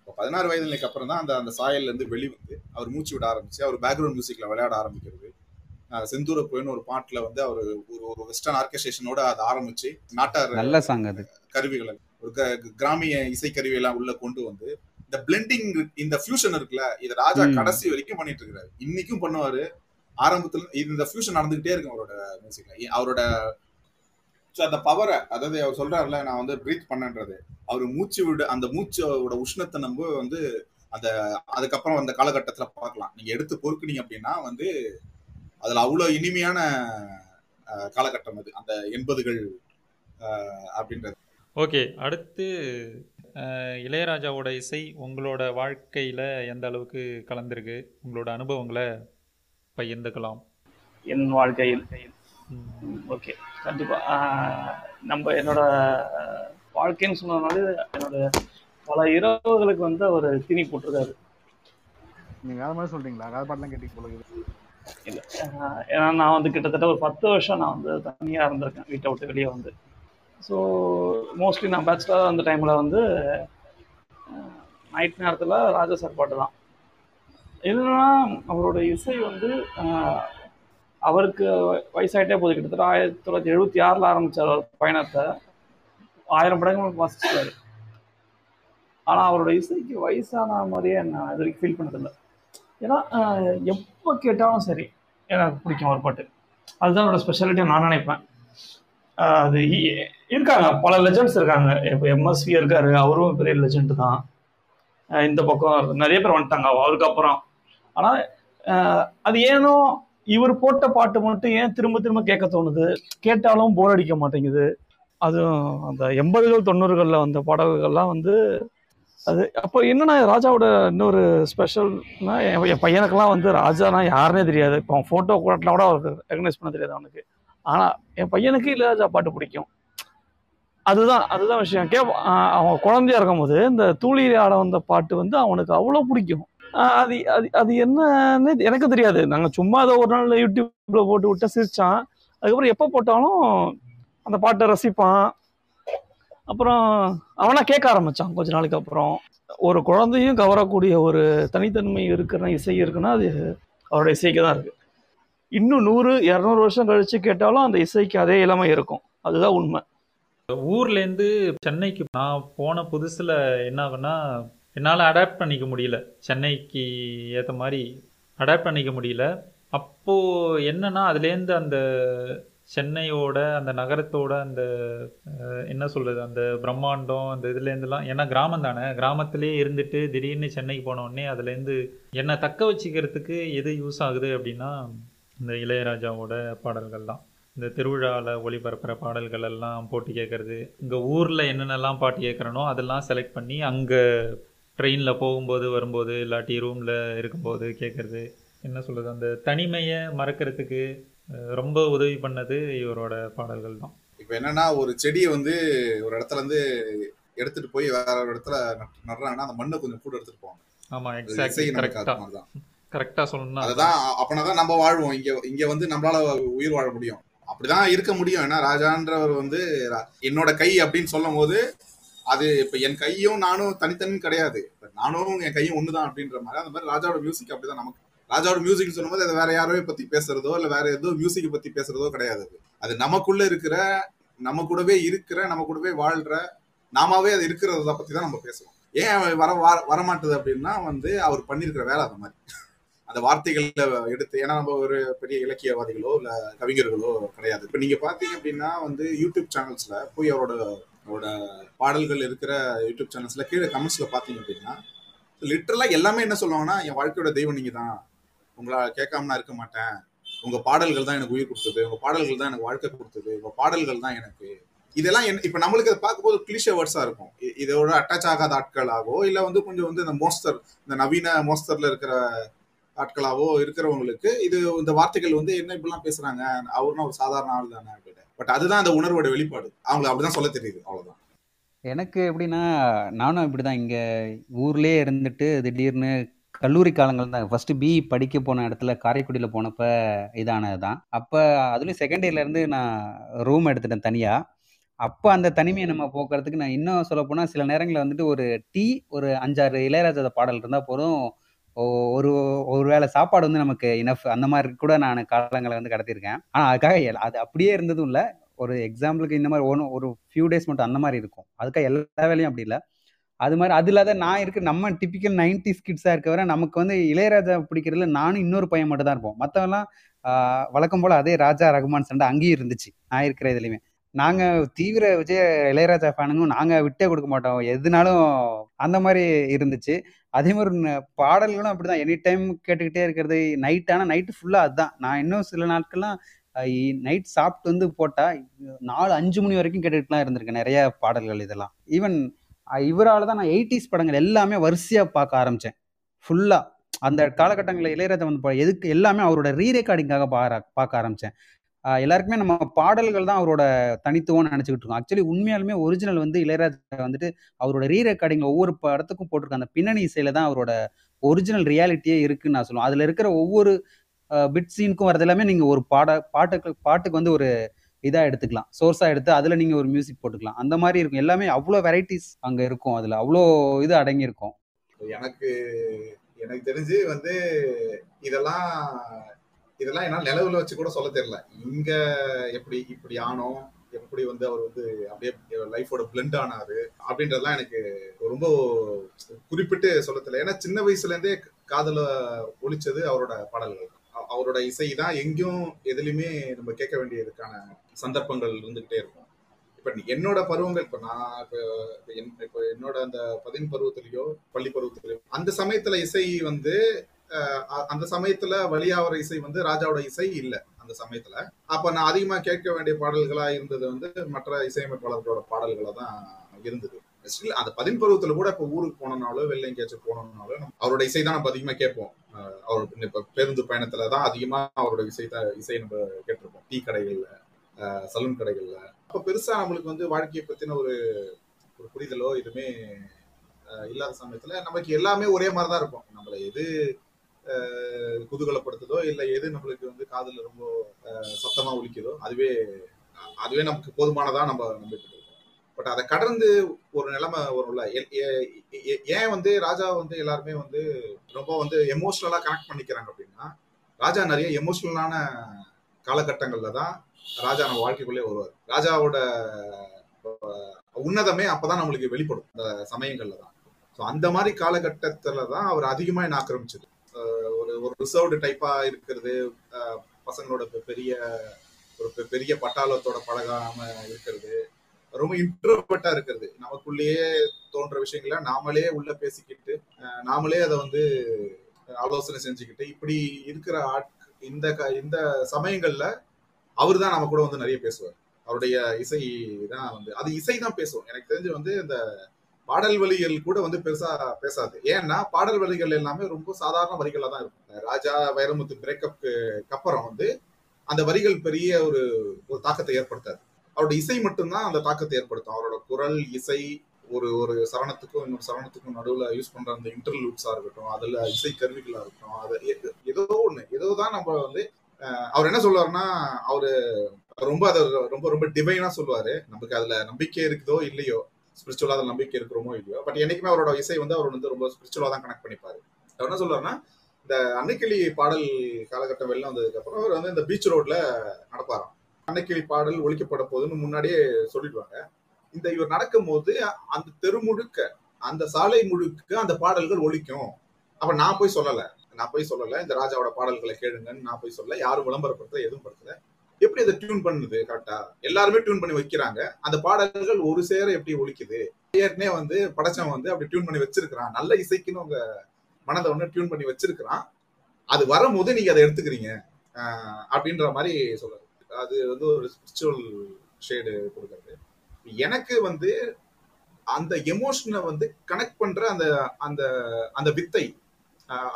இப்போ பதினாறு வயதுக்கு அப்புறம் தான் அந்த அந்த சாயல்ல இருந்து வெளிவந்து அவர் மூச்சு விட ஆரம்பிச்சு அவர் பேக்ரவுண்ட் மியூசிக்ல விளையாட ஆரம்பிக்கிறது. செந்தூர போயின்னு ஒரு பாட்டுல வந்து அவர் ஒரு ஒரு வெஸ்டர்ன் ஆர்கஸ்ட்ரேஷனோட அதை ஆரம்பிச்சு நாட்டார் நல்ல சாங் அது. கருவிகளை ஒரு கிராமிய இசை கருவியெல்லாம் உள்ள கொண்டு வந்து இந்த பிளெண்டிங் இந்த ஃபியூஷன் இருக்குல்ல இதை ராஜா. கடைசி வரைக்கும் பண்ணிட்டு இருக்காரு. இன்னைக்கும் பண்ணுவாரு. ஆரம்பத்துல இந்த ஃபியூஷன் நடந்துகிட்டே இருக்கும் அவரோட மியூசிக்ல அவரோட so அந்த பவரை அதாவது அவர் சொல்றாருல நான் வந்து பிரீத் பண்ணன்றது. அவர் மூச்சு விட அந்த மூச்சோட உஷ்ணத்தை நம்ம வந்து அந்த அதுக்கப்புறம் அந்த காலகட்டத்துல பார்க்கலாம். நீங்க எடுத்து பொறுக்குனீங்க அப்படின்னா வந்து அதுல அவ்வளவு இனிமையான காலகட்டம் அது. அந்த எண்பதுகள் அப்படின்றது. ஓகே. அடுத்து இளையராஜாவோட இசை உங்களோட வாழ்க்கையில் எந்த அளவுக்கு கலந்திருக்கு? உங்களோட அனுபவங்களை பகிர்ந்துக்கலாம். என் வாழ்க்கையில். ஓகே. கண்டிப்பா. ஆஹ் நம்ம என்னோட வாழ்க்கைன்னு சொன்னதுனால என்னோட பல இரவுகளுக்கு வந்து அவர் தீனி போட்டிருக்காரு. நீங்க வேற மாதிரி சொல்றீங்களா? வேற பாட்டுலாம் கேட்டீங்க போல. இல்ல. ஏன்னா நான் வந்து கிட்டத்தட்ட ஒரு பத்து வருஷம் நான் வந்து தனியாக இருந்திருக்கேன் வீட்டை விட்டு வெளியே வந்து. ஸோ மோஸ்ட்லி நான் பேச்சுலராக அந்த டைமில் வந்து நைட் நேரத்தில் ராஜா சார் பாட்டு தான். என்னன்னா அவரோட இசை வந்து அவருக்கு வயசாயிட்டே போகுது கிட்டத்தட்ட ஆயிரத்தி தொள்ளாயிரத்தி எழுபத்தி ஆறில் ஆரம்பித்தார் அவர் பயணத்தை. ஆயிரம் படங்கள் வாசிச்சிட்டாரு ஆனால் அவரோட இசைக்கு வயசான மாதிரியே நான் இது வரைக்கும் ஃபீல் பண்ணதில்லை. ஏன்னா எப்போ கேட்டாலும் சரி எனக்கு பிடிக்கும் ஒரு பாட்டு. அதுதான் அவரோட ஸ்பெஷாலிட்டியாக நான் நினைப்பேன். அது இருக்காங்க. பல லெஜண்ட்ஸ் இருக்காங்க. இப்போ எம்எஸ்வி இருக்காரு. அவரும் பெரிய லெஜண்ட் தான். இந்த பக்கம் நிறைய பேர் வந்துட்டாங்க. அவருக்கு அப்புறம். ஆனால் அது ஏனோ இவர் போட்ட பாட்டு மட்டும் ஏன் திரும்ப திரும்ப கேட்க தோணுது? கேட்டாலும் போர் அடிக்க மாட்டேங்குது. அதுவும் அந்த எண்பதுகள் தொண்ணூறுகளில் வந்த பாடல்கள்லாம் வந்து அது அப்போ என்னன்னா ராஜாவோட இன்னொரு ஸ்பெஷல்னா என் என் பையனுக்கெல்லாம் வந்து ராஜானா யாருனே தெரியாது. இப்போ அவன் ஃபோட்டோ கூட கூட அவருக்கு ரெகனைஸ் பண்ண தெரியாது அவனுக்கு. ஆனால் என் பையனுக்கு இளையராஜா பாட்டு பிடிக்கும். அதுதான் அதுதான் விஷயம். கே அவன் குழந்தையா இருக்கும்போது இந்த தூளியில் ஆட வந்த பாட்டு வந்து அவனுக்கு அவ்வளோ பிடிக்கும். அது அது அது என்னன்னு எனக்கு தெரியாது. நாங்கள் சும்மா அதை ஒரு நாள் யூடியூப்ல போட்டு விட்டு சிரிச்சான். அதுக்கப்புறம் எப்போ போட்டாலும் அந்த பாட்டை ரசிப்பான். அப்புறம் அவனா கேட்க ஆரம்பிச்சான் கொஞ்ச நாளுக்கு அப்புறம். ஒரு குழந்தையும் கவரக்கூடிய ஒரு தனித்தன்மை இருக்கிற இசை இருக்குன்னா அது அவரோட இசைக்கு தான் இருக்கு. இன்னும் நூறு இரநூறு வருஷம் கழிச்சு கேட்டாலும் அந்த இசைக்கு அதே இளமை இருக்கும். அதுதான் உண்மை. ஊர்லேருந்து சென்னைக்கு நான் போன புதுசில் என்ன ஆகுன்னா என்னால் அடாப்ட் பண்ணிக்க முடியல. சென்னைக்கு ஏற்ற மாதிரி அடாப்ட் பண்ணிக்க முடியல. அப்போது என்னென்னா அதுலேருந்து அந்த சென்னையோட அந்த நகரத்தோட அந்த என்ன சொல்கிறது அந்த பிரம்மாண்டம் அந்த இதுலேருந்துலாம் ஏன்னா கிராமம் தானே கிராமத்திலே இருந்துட்டு திடீர்னு சென்னைக்கு போனோடனே அதுலேருந்து என்னை தக்க வச்சுக்கிறதுக்கு எது யூஸ் ஆகுது அப்படின்னா இந்த இளையராஜாவோட பாடல்கள் தான் இந்த திருவிழாவில் ஒளிபரப்புகிற பாடல்கள் எல்லாம் போட்டு கேட்குறது இங்கே ஊரில் என்னென்னலாம் பாட்டு கேட்குறனோ அதெல்லாம் செலக்ட் பண்ணி அங்கே ட்ரெயினில் போகும்போது வரும்போது இல்லாட்டி ரூமில் இருக்கும்போது கேட்குறது என்ன சொல்கிறது அந்த தனிமையை மறக்கிறதுக்கு ரொம்ப உதவி பண்ணது இவரோட பாடல்கள் தான். இப்ப என்னன்னா ஒரு செடியை வந்து ஒரு இடத்துல இருந்து எடுத்துட்டு போய் வேற ஒரு இடத்துல நட்- நடுறாங்கன்னா அந்த மண்ணை கொஞ்சம் கூட எடுத்துட்டு போவாங்க ஆமா அது கரெக்டா சொல்லணும்னா அதுதான் அப்பனாதான் நம்ம வாழ்வோம். இங்க இங்க வந்து நம்மளால உயிர் வாழ முடியும். அப்படிதான் இருக்க முடியும். ஏன்னா ராஜான்றவர் வந்து என்னோட கை அப்படின்னு சொல்லும் போது அது இப்ப என் கையும் நானும் தனித்தனி கிடையாது. இப்ப நானும் என் கையும் ஒண்ணுதான் அப்படின்ற மாதிரி அந்த மாதிரி ராஜாவோட மியூசிக் அப்படிதான் நமக்கு. ராஜாவோட மியூசிக் சொல்லும்போது அது வேற யாரோ பத்தி பேசுறதோ இல்ல வேற ஏதோ மியூசிக் பத்தி பேசுறதோ கிடையாது அது. நமக்குள்ள இருக்கிற நம்ம கூடவே இருக்கிற நம்ம கூடவே வாழ்ற நாமாவே அது இருக்கிறத பத்தி தான் நம்ம பேசுவோம். ஏன் வர வர- வரமாட்டுது அப்படின்னா வந்து அவர் பண்ணியிருக்கிற வேலை அந்த மாதிரி. அந்த வார்த்தைகள்ல எடுத்து ஏன்னா நம்ம ஒரு பெரிய இலக்கியவாதிகளோ இல்ல கவிஞர்களோ கிடையாது. இப்ப நீங்க பாத்தீங்க அப்படின்னா வந்து யூடியூப் சேனல்ஸ்ல போய் அவரோட அவரோட பாடல்கள் இருக்கிற யூடியூப் சேனல்ஸ்ல கீழே கமெண்ட்ஸ்ல பாத்தீங்க அப்படின்னா லிட்டரலா எல்லாமே என்ன சொல்லுவாங்கன்னா என் வாழ்க்கையோட தெய்வம் தான் உங்களை கேட்காம நான் இருக்க மாட்டேன். உங்க பாடல்கள் தான் எனக்கு உயிர் கொடுத்தது. உங்க பாடல்கள் தான் எனக்கு வாழ்க்கை கொடுத்தது. உங்க பாடல்கள் தான் எனக்கு. இதெல்லாம் என் இப்ப நம்மளுக்கு அதை பார்க்கும்போது கிளிஷே வேர்ட்ஸா இருக்கும். இதோட அட்டாச் ஆகாத ஆட்களாகவோ இல்ல வந்து கொஞ்சம் வந்து இந்த மோஸ்டர் இந்த நவீன மோஸ்டர்ல இருக்கிற ஆட்களாவோ இருக்கிறவங்களுக்கு இது இந்த வார்த்தைகள் வந்து என்ன இப்படிலாம் பேசுறாங்க? அவருன்னா ஒரு சாதாரண ஆள் தானே அப்படின்னு. பட் அதுதான் அந்த உணர்வோட வெளிப்பாடு. அவங்களுக்கு அப்படிதான் சொல்ல தெரியுது. அவ்வளவுதான். எனக்கு எப்படின்னா நானும் இப்படிதான். இங்க ஊர்லயே இருந்துட்டு திடீர்னு கல்லூரி காலங்கள் தான். ஃபர்ஸ்ட் பி படிக்க போன இடத்துல காரைக்குடியில் போனப்ப இதானது தான் அப்போ அதுலேயும் செகண்ட் இயர்லேருந்து நான் ரூம் எடுத்துட்டேன் தனியாக அப்போ அந்த தனிமையை நம்ம போக்குறதுக்கு நான் இன்னும் சொல்ல போனால் சில நேரங்களில் வந்துட்டு ஒரு டீ ஒரு அஞ்சாறு இளையராஜா பாடல் இருந்தால் போதும். ஒரு ஒரு வேளை சாப்பாடு வந்து நமக்கு இனஃப் அந்த மாதிரி கூட நான் காலங்களை வந்து கடத்தியிருக்கேன். ஆனால் அதுக்காக எல்- அது அப்படியே இருந்ததும் இல்லை. ஒரு எக்ஸாம்பிளுக்கு இந்த மாதிரி ஒன்று ஒரு ஃபியூ டேஸ் மட்டும் அந்த மாதிரி இருக்கும். அதுக்காக எல்லா வேலையும் அப்படி இல்லை. அது மாதிரி அது இல்லாத நான் இருக்க நம்ம டிப்பிக்கல் நைன்டி கிட்ஸாக இருக்க வரை நமக்கு வந்து இளையராஜா பிடிக்கிறதுல நானும் இன்னொரு பையன் மட்டும் தான் இருப்போம் மற்றவெல்லாம் வழக்கம் போல் அதே ராஜா ரகுமான் சண்டை அங்கேயும் இருந்துச்சு. நான் இருக்கிற இதுலையுமே. நாங்கள் தீவிர விஜய இளையராஜா ஃபேனுங்க நாங்கள் விட்டே கொடுக்க மாட்டோம். எதுனாலும் அந்த மாதிரி இருந்துச்சு. அதே மாதிரி பாடல்களும் அப்படிதான். எனி டைம் கேட்டுக்கிட்டே இருக்கிறது நைட் ஆனால் நைட்டு ஃபுல்லாக அதுதான். நான் இன்னும் சில நாட்கள்லாம் நைட் சாப்பிட்டு வந்து போட்டால் நாலு அஞ்சு மணி வரைக்கும் கேட்டுக்கிட்டுலாம் இருந்திருக்கேன். நிறைய பாடல்கள் இதெல்லாம். ஈவன் இவரால் தான் நான் எயிட்டிஸ் படங்கள் எல்லாமே வரிசையாக பார்க்க ஆரம்பித்தேன் ஃபுல்லாக அந்த காலகட்டங்களில் இளையராஜா வந்து எதுக்கு எல்லாமே அவரோட ரீரெக்கார்டிங்காக பார்க்க ஆரம்பித்தேன் எல்லாருக்குமே நம்ம பாடல்கள் தான் அவரோட தனித்துவம்னு நினச்சிக்கிட்டு இருக்கோம். ஆக்சுவலி உண்மையாலுமே ஒரிஜினல் வந்து இளையராஜா வந்துட்டு அவரோட ரீ ரெக்கார்டிங் ஒவ்வொரு படத்துக்கும் போட்டிருக்க அந்த பின்னணி இசையில தான் அவரோட ஒரிஜினல் ரியாலிட்டியே இருக்குன்னு நான் சொல்லுவேன். அதில் இருக்கிற ஒவ்வொரு பிட் சீனுக்கும் வரது எல்லாமே நீங்கள் ஒரு பாட பாட்டுக்கு பாட்டுக்கு வந்து ஒரு இதாக எடுத்துக்கலாம். சோர்ஸாக எடுத்து அதில் நீங்கள் ஒரு மியூசிக் போட்டுக்கலாம். அந்த மாதிரி இருக்கும். எல்லாமே அவ்வளோ வெரைட்டிஸ் அங்கே இருக்கும் அதில். அவ்வளோ இது அடங்கியிருக்கும். எனக்கு எனக்கு தெரிஞ்சு வந்து இதெல்லாம் இதெல்லாம் என்னால் நிலவுல வச்சு கூட சொல்ல தெரியல. இங்க எப்படி இப்படி ஆனோம் எப்படி வந்து அவர் வந்து அப்படியே லைஃபோட பிளெண்ட் ஆனாரு அப்படின்றதுலாம் எனக்கு ரொம்ப குறிப்பிட்டு சொல்ல தெரியல. ஏன்னா சின்ன வயசுல இருந்தே காதல ஒழிச்சது அவரோட பாடல்கள். அவரோட இசை தான் எங்கேயும் எதுலையுமே நம்ம கேட்க வேண்டியதுக்கான சந்தர்ப்பங்கள் இருந்துகிட்டே இருக்கும். இப்ப என்னோட பருவங்கள் இப்ப நான் இப்ப என்- என்னோட அந்த பதின் பருவத்திலயோ பள்ளி பருவத்திலயோ அந்த சமயத்துல இசை வந்து அந்த சமயத்துல வழியாவர இசை வந்து ராஜாவோட இசை இல்ல அந்த சமயத்துல. அப்ப நான் அதிகமா கேட்க வேண்டிய பாடல்களா இருந்தது வந்து மற்ற இசையமைப்பாளர்களோட பாடல்களா தான் இருந்தது. அந்த பதின் பருவத்துல கூட இப்ப ஊருக்கு போனோம்னாலோ வெளில எங்கேயாச்சும் போனோம்னாலோ அவரோட இசை தான் நம்ம அதிகமா கேட்போம். அவர் இப்ப பேருந்து பயணத்துல தான் அதிகமா அவரோட இசை தான் இசை நம்ம கேட்டிருப்போம். டீ கடைகள்ல சலூன் கடைகள்ல. அப்ப பெருசா நம்மளுக்கு வந்து வாழ்க்கையை பத்தின ஒரு ஒரு புரிதலோ எதுவுமே இல்லாத சமயத்துல நமக்கு எல்லாமே ஒரே மாதிரி தான் இருக்கும். நம்மள எது குதூகலப்படுத்துதோ இல்ல எது நம்மளுக்கு வந்து காதுல ரொம்ப சத்தமாக சத்தமா அதுவே அதுவே நமக்கு போதுமானதா நம்ம நம்பிட்டு இருக்கோம். பட் அதை கடந்து ஒரு நிலைமை வரும்ல. ஏன் வந்து ராஜா வந்து எல்லாருமே வந்து ரொம்ப வந்து எமோஷனலா கனெக்ட் பண்ணிக்கிறாங்க அப்படின்னா ராஜா நிறைய எமோஷனலான காலகட்டங்கள்ல தான் ராஜா நம்ம வாழ்க்கைக்குள்ளே வருவார். ராஜாவோட உன்னதமே அப்பதான் நம்மளுக்கு வெளிப்படும். அந்த சமயங்கள்ல தான். ஸோ அந்த மாதிரி காலகட்டத்துல தான் அவர் அதிகமா என்ன ஆக்கிரமிச்சது. ஒரு ஒரு ரிசர்வ்டு டைப்பா இருக்கிறது. பசங்களோட பெரிய ஒரு பெ- பெரிய பட்டாளத்தோட பழகாம இருக்கிறது. ரொம்ப இன்ட்ரோவர்ட்டா இருக்கிறது. நமக்குள்ளேயே தோன்ற விஷயங்களை நாமளே உள்ள பேசிக்கிட்டு நாமளே அதை வந்து ஆலோசனை செஞ்சுக்கிட்டு இப்படி இருக்கிற ஆட் இந்த க- இந்த சமயங்கள்ல அவர் தான் நம்ம கூட வந்து நிறைய பேசுவார். அவருடைய இசை தான் வந்து அது இசை தான் பேசுவோம். எனக்கு தெரிஞ்சு வந்து இந்த பாடல் வழிகள் கூட வந்து பெருசா பேசாது. ஏன்னா பாடல் வழிகள் எல்லாமே ரொம்ப சாதாரண வரிகளா தான் இருக்கும். ராஜா வைரமுத்து பிரேக்கப்க்கு அப்புறம் வந்து அந்த வரிகள் பெரிய ஒரு ஒரு தாக்கத்தை ஏற்படுத்தாது. அவரோட இசை மட்டும்தான் அந்த தாக்கத்தை ஏற்படுத்தும். அவரோட குரல் இசை ஒரு ஒரு சரணத்துக்கும் இன்னொரு சரணத்துக்கும் நடுவில் யூஸ் பண்ற அந்த இன்டர்லூட்ஸா இருக்கட்டும் அதுல இசை கருவிகளா இருக்கட்டும் அது ஏதோ ஒண்ணு ஏதோ தான் நம்ம வந்து அவர் என்ன சொல்லுவாருன்னா அவரு ரொம்ப அதை ரொம்ப ரொம்ப டிவைனா சொல்லுவாரு. நமக்கு அதுல நம்பிக்கை இருக்குதோ இல்லையோ ஸ்பிரிச்சுவலாக அதில் நம்பிக்கை இருக்கிறோமோ இல்லையோ பட் என்றைக்குமே அவரோட இசை வந்து அவர் வந்து ரொம்ப ஸ்பிரிச்சுவலாக தான் கனெக்ட் பண்ணிப்பாரு. அவர் என்ன சொல்லுவாருன்னா இந்த அன்னைக்கிளி பாடல் காலகட்டம் வெளில வந்ததுக்கப்புறம் அவர் வந்து இந்த பீச் ரோட்ல நடப்பாராம். அன்னைக்கிளி பாடல் ஒழிக்கப்பட போகுதுன்னு முன்னாடியே சொல்லிடுவாங்க. இந்த இவர் நடக்கும்போது அந்த தெரு முழுக்க அந்த சாலை முழுக்க அந்த பாடல்கள் ஒழிக்கும் அப்ப நான் போய் சொல்லலை. நான் போய் சொல்லலை. இந்த ராஜாவோட பாடல்களை கேளுங்கன்னு நான் போய் சொல்ல யாரும் விளம்பரப்படுத்த எதுவும் படுத்தல. எப்படி அதை டியூன் பண்ணுது? கரெக்டா எல்லாருமே டியூன் பண்ணி வைக்கிறாங்க. அந்த பாடல்கள் ஒரு சேர எப்படி ஒழிக்குது ஏற்கனவே வந்து படைச்சவன் வந்து அப்படி டியூன் பண்ணி வச்சிருக்கிறான். நல்ல இசைக்குன்னு உங்க மனதை ஒண்ணு டியூன் பண்ணி வச்சிருக்கிறான். அது வரும்போது நீங்க அதை எடுத்துக்கிறீங்க. அப்படின்ற மாதிரி சொல்றது அது வந்து ஒரு ஸ்பிரிச்சுவல் ஷேடு கொடுக்கறது. எனக்கு வந்து அந்த எமோஷனை வந்து கனெக்ட் பண்ற அந்த அந்த அந்த வித்தை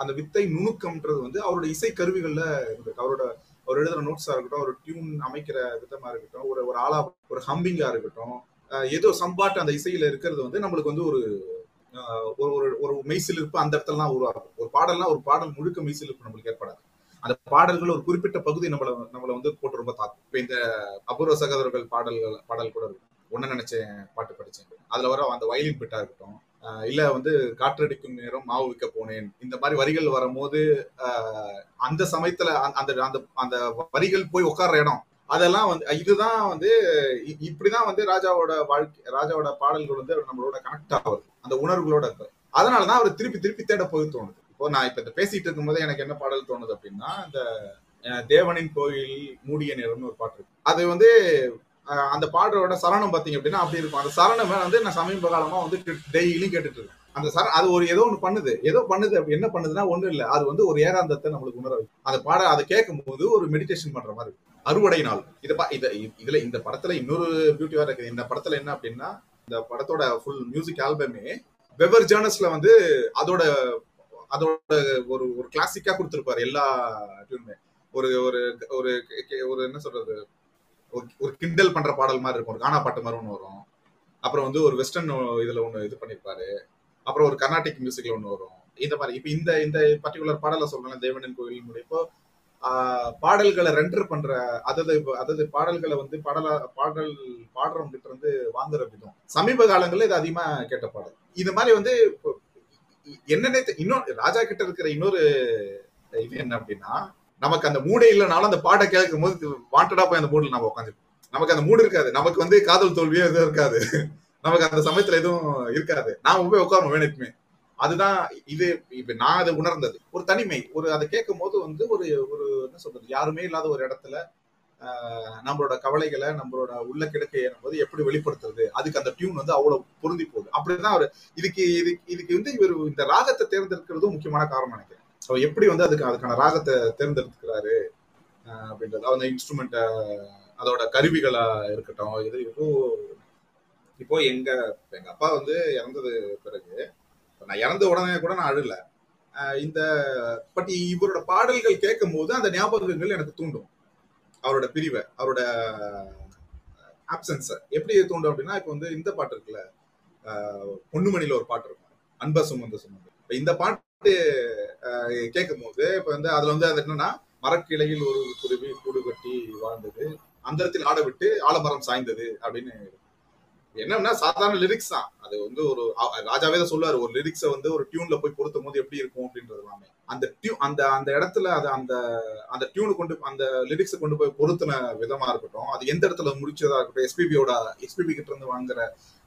அந்த வித்தை நுணுக்கம்ன்றது வந்து அவரோட இசை கருவிகள்ல இருந்திருக்கு அவரோட ஒரு எழுதுற நோட்ஸா இருக்கட்டும் ஒரு டியூன் அமைக்கிற விதமா இருக்கட்டும் ஒரு ஒரு ஆளா ஒரு ஹம்பிங்கா இருக்கட்டும் ஏதோ சம்பாட்டு அந்த இசையில இருக்கிறது வந்து நம்மளுக்கு வந்து ஒரு ஒரு ஒரு ஒரு மெய்சிலிருப்பு அந்த இடத்துலலாம் உருவாகும். ஒரு பாடல்னா ஒரு பாடல் முழுக்க மெய்சிலிருப்பு நம்மளுக்கு ஏற்படாது. அந்த பாடல்கள் ஒரு குறிப்பிட்ட பகுதி நம்மள நம்மள வந்து போட்டு ரொம்ப தாக்கும். இப்ப இந்த அபூர்வ சகோதரர்கள் பாடல்கள் பாடல் கூட இருக்கும் ஒன்னு நினைச்சேன் பாட்டு படிச்சேன். அதுல வர அந்த வயலின் பிட்டா இருக்கட்டும் இல்ல வந்து காற்றடிக்கும் நேரம் மாவு விற்க போனேன். இந்த மாதிரி வரிகள் வரும்போது அந்த சமயத்துல அந்த- அந்த அந்த அந்த வரிகள் போய் உட்கார்ற இடம் அதெல்லாம் வந்து இதுதான் வந்து இப்படிதான் வந்து ராஜாவோட வாழ்க்கை ராஜாவோட பாடல்கள் வந்து நம்மளோட கனெக்ட் ஆகுது. அந்த உணர்வுகளோட இருக்கு. அதனாலதான் அவர் திருப்பி திருப்பி தேட போய் தோணுது. இப்போ நான் இப்ப இந்த பேசிட்டு இருக்கும்போது எனக்கு என்ன பாடல் தோணுது அப்படின்னா இந்த தேவனின் கோயில் மூடிய நேரம்னு ஒரு பாட்டு இருக்கு. அது வந்து அந்த பாடலோட சரணம் பார்த்தீங்க அப்படின்னா அப்படி இருக்கும். அந்த சரணமே வந்து நான் சமீப காலமாக வந்து டெய்லியும் கேட்டுட்டு இருக்கேன். அந்த சர அது ஒரு ஏதோ ஒன்று பண்ணுது. ஏதோ பண்ணுது அப்படி என்ன பண்ணுதுன்னா ஒன்றும் இல்லை. அது வந்து ஒரு ஏகாந்தத்தை நம்மளுக்கு உணர வைக்கும். அந்த பாட அதை கேட்கும் போது ஒரு மெடிடேஷன் பண்ற மாதிரி அறுவடை நாள். இதை இதை இதுல இந்த படத்துல இன்னொரு பியூட்டிவா இருக்குது. இந்த படத்துல என்ன அப்படின்னா இந்த படத்தோட ஃபுல் மியூசிக் ஆல்பமே வெவர் ஜேர்னஸ்ல வந்து அதோட அதோட ஒரு ஒரு கிளாசிக்கா கொடுத்துருப்பாரு எல்லா டியூனுமே ஒரு ஒரு ஒரு ஒரு என்ன சொல்றது? ஒரு- கிண்டல் பண்ற பாடல் மாதிரி இருக்கும். ஒரு கானா பாட்டு மாதிரி ஒன்று வரும். அப்புறம் வந்து ஒரு வெஸ்டர்ன் இதுல ஒன்று இது பண்ணிருப்பாரு. அப்புறம் ஒரு கர்நாடிக் மியூசிக்ல ஒன்று வரும். இந்த மாதிரி. இப்போ இந்த இந்த பர்டிகுலர் பாடலை சொல்றேன் தேவனன் கோயில் முடிப்போ பாடல்களை ரெண்டர் பண்ற அதாவது இப்போ- அதாவது பாடல்களை வந்து பாடல பாடல் பாடுறவங்க கிட்ட இருந்து வாங்குற விதம். சமீப காலங்களில் இது அதிகமா கேட்ட பாடல். இது மாதிரி வந்து இப்போ இன்னொரு ராஜா கிட்ட இருக்கிற இன்னொரு இது என்ன அப்படின்னா நமக்கு அந்த மூடே இல்லைனாலும் அந்த பாட்டை கேட்கும் போது வாண்டடா போய் அந்த மூடில் நம்ம உட்காந்து நமக்கு அந்த மூடு இருக்காது. நமக்கு வந்து காதல் தோல்வியோ எதுவும் இருக்காது. நமக்கு அந்த சமயத்துல எதுவும் இருக்காது. நாம போய் உட்காரணும் வேணுக்குமே அதுதான் இது இப்ப நான் அதை உணர்ந்தது. ஒரு தனிமை. ஒரு அதை கேட்கும் போது வந்து ஒரு ஒரு என்ன சொல்றது? யாருமே இல்லாத ஒரு இடத்துல நம்மளோட கவலைகளை நம்மளோட உள்ள கிடக்கை போது எப்படி வெளிப்படுத்துறது? அதுக்கு அந்த டியூன் வந்து அவ்வளவு பொருந்தி போகுது. அப்படிதான் அவர் இதுக்கு இதுக்கு இதுக்கு வந்து இவர் இந்த ராகத்தை தேர்ந்தெடுக்கிறதும் முக்கியமான காரணம் நினைக்கிறேன். ஸோ எப்படி வந்து அதுக்கு அதுக்கான ராகத்தை தேர்ந்தெடுத்துக்கிறாரு அப்படின்றது அந்த இன்ஸ்ட்ருமெண்ட்டை அதோட கருவிகளா இருக்கட்டும் இது இப்போ இப்போ எங்க எங்க அப்பா வந்து இறந்தது பிறகு நான் இறந்த உடனே கூட நான் அழல இந்த பட் இவரோட பாடல்கள் கேட்கும் போது அந்த ஞாபகங்கள் எனக்கு தூண்டும். அவரோட பிரிவை அவரோட ஆப்சன்ஸை எப்படி தூண்டும் அப்படின்னா இப்போ வந்து இந்த பாட்டு இருக்குல்ல பொண்ணுமணியில ஒரு பாட்டு இருக்கும். அன்பா சுமந்த சுமந்து. இந்த பாட்டு கேட்கும் போது இப்ப வந்து அதுல வந்து அது என்னன்னா மரக்கிளையில் ஒரு குருவி கூடு கட்டி வாழ்ந்தது. அந்தரத்தில் ஆட விட்டு ஆலமரம் சாய்ந்தது அப்படின்னு. என்னன்னா சாதாரண லிரிக்ஸ் தான். அது வந்து ஒரு ராஜாவே தான் சொல்லுவாரு ஒரு லிரிக்ஸை வந்து ஒரு டியூன்ல போய் பொருத்தும் போது எப்படி இருக்கும் அப்படின்றது எல்லாமே. அந்த டியூ அந்த அந்த இடத்துல அது அந்த அந்த டியூனு கொண்டு அந்த லிரிக்ஸை கொண்டு போய் பொருத்தின விதமா இருக்கட்டும். அது எந்த இடத்துல முடிச்சதா இருக்கட்டும் எஸ்பிபியோட எஸ்பிபி கிட்ட இருந்து வாங்குற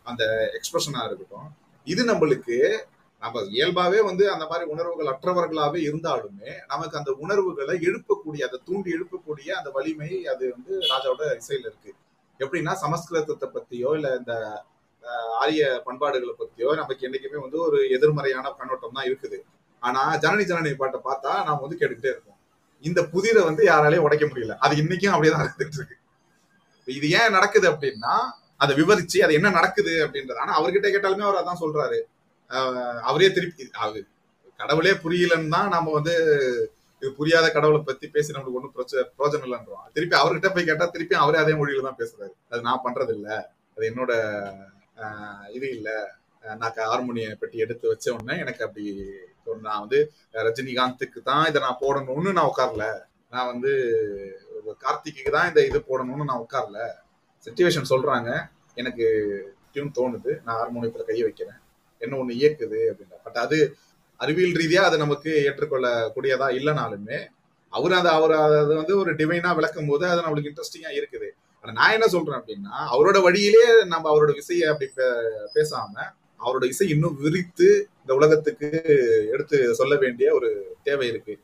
அந்த எக்ஸ்பிரஷனா இருக்கட்டும். இது நம்மளுக்கு நம்ம இயல்பாவே வந்து அந்த மாதிரி உணர்வுகள் அற்றவர்களாவே இருந்தாலுமே நமக்கு அந்த உணர்வுகளை எழுப்பக்கூடிய அதை தூண்டி எழுப்பக்கூடிய அந்த வலிமை அது வந்து ராஜாவோட இசையில இருக்கு. எப்படின்னா சமஸ்கிருதத்தை பத்தியோ இல்ல இந்த ஆரிய பண்பாடுகளை பத்தியோ நமக்கு என்னைக்குமே வந்து ஒரு எதிர்மறையான கண்ணோட்டம் தான் இருக்குது. ஆனா ஜனனி ஜனனி பாட்டை பார்த்தா நாம வந்து கேட்டுக்கிட்டே இருக்கோம் இந்த புதிரை வந்து யாராலையும் உடைக்க முடியல. அது இன்னைக்கும் அப்படியே தான் இருக்கு. இது ஏன் நடக்குது அப்படின்னா அதை விவரிச்சு அது என்ன நடக்குது அப்படின்றது ஆனா அவர்கிட்ட கேட்டாலுமே அவர் அதான் சொல்றாரு. அவரே திருப்பி அது கடவுளே புரியலன்னு தான் நம்ம வந்து இது புரியாத கடவுளை பத்தி பேசி நம்மளுக்கு ஒன்றும் பிரச்சனை பிரோஜனம் இல்லைன்றோம். திருப்பி அவர்கிட்ட போய் கேட்டா திருப்பி அவரே அதே மொழியில தான் பேசுறாரு. அது நான் பண்றது இல்ல. அது என்னோட இது இல்ல. நான் ஹார்மோனிய பெட்டி எடுத்து வச்ச உடனே எனக்கு அப்படி நான் வந்து ரஜினிகாந்துக்கு தான் இதை நான் போடணும்னு நான் உட்காரல. நான் வந்து கார்த்திக்கு தான் இந்த இது போடணும்னு நான் உட்காரல. சுச்சுவேஷன் சொல்றாங்க. எனக்கு டியூன் தோணுது. நான் ஹார்மோனியத்துல கையை வைக்கிறேன். என்ன ஒண்ணு இயக்குது அப்படின்ற. பட் அது அறிவியல் ரீதியா அது நமக்கு ஏற்றுக்கொள்ளக்கூடியதா இல்லைனாலுமே அவர் அதை அவர் அது வந்து ஒரு டிவைனா விளக்கும் போது அது நம்மளுக்கு இன்ட்ரெஸ்டிங்கா இருக்குது. ஆனா நான் என்ன சொல்றேன் அப்படின்னா அவரோட வழியிலே நம்ம அவரோட இசையை அப்படி பே- பேசாம அவரோட இசை இன்னும் விரித்து இந்த உலகத்துக்கு எடுத்து சொல்ல வேண்டிய ஒரு தேவை இருக்கு.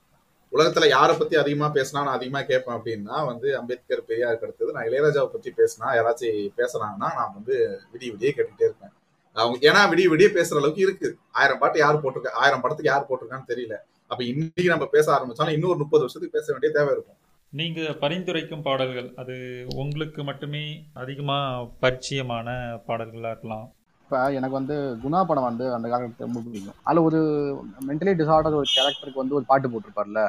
உலகத்துல யாரை பத்தி அதிகமா பேசினா நான் அதிகமா கேட்பேன் அப்படின்னா வந்து அம்பேத்கர் பெரியாருக்கு அடுத்தது நான் இளையராஜாவை பத்தி பேசினா யாராச்சும் பேசுனாங்கன்னா நான் வந்து விடிய விடிய கேட்டுட்டே இருப்பேன். ஏன்னா விடிய விடிய பேசுற அளவுக்கு இருக்கு. ஆயிரம் பாட்டு யார் போட்டிருக்கா ஆயிரம் படத்துக்கு யார் போட்டிருக்கான்னு தெரியல. அப்ப இன்னைக்கு நம்ம பேச ஆரம்பிச்சாலும் இன்னொரு முப்பது வருஷத்துக்கு பேச வேண்டிய தேவை இருக்கும். நீங்க பரிந்துரைக்கும் பாடல்கள் அது உங்களுக்கு மட்டுமே அதிகமா பரிச்சயமான பாடல்களா இருக்கலாம். இப்போ எனக்கு வந்து குணா படம் வந்து அந்த காலத்துல ரொம்ப பிடிக்கும். அதில் ஒரு மென்டலி டிசார்டர் ஒரு கேரக்டருக்கு வந்து ஒரு பாட்டு போட்டிருப்பார்ல.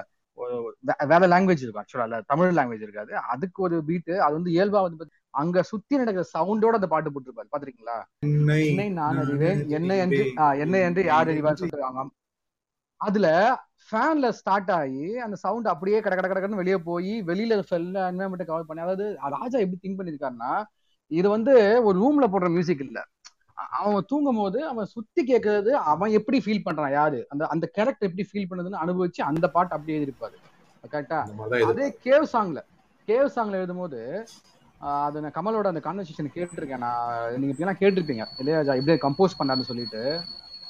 வேற லாங்குவேஜ் இருக்கும் ஆக்சுவலா இல்ல தமிழ் லாங்குவேஜ் இருக்காது. அதுக்கு ஒரு பீட்டு அது வந்து இயல்பா வந்து அங்க சுத்தி நடக்கிற சவுண்டோட அந்த பாட்டு போட்டிருப்பாரு. பாத்திருக்கீங்களா? என்னை நான் அறிவேன் என்ன என்று என்ன என்று யார் அறிவான்னு சொல்றாங்க அதுல ஃபேன்ல ஸ்டார்ட் ஆகி அந்த சவுண்ட் அப்படியே கட கட கடன்னு வெளியே போய் வெளியில ஃபெல்ல என்வரன்மெண்ட் கவர் பண்ணி அதாவது ராஜா எப்படி திங்க் பண்ணிருக்காருன்னா இது வந்து ஒரு ரூம்ல போடுற மியூசிக் இல்ல. அவன் தூங்கும் போது அவன் சுத்தி கேட்கறது அவன் எப்படி ஃபீல் பண்றான் யாரு? அந்த அந்த கேரக்டர் எப்படி ஃபீல் பண்ணுதுன்னு அனுபவிச்சு அந்த பாட்டு அப்படியே எழுதிருப்பாரு கரெக்டா அதே கேவ் சாங்ல கேவ் சாங்ல எழுதும்போது ஆஹ் அது நான் கமலோட அந்த கான்வர்சேஷன் கேட்டிருக்கேன். நான் நீங்க இப்படிலாம் கேட்டிருப்பீங்க. இளையராஜா இப்படியே கம்போஸ் பண்ணாருன்னு சொல்லிட்டு.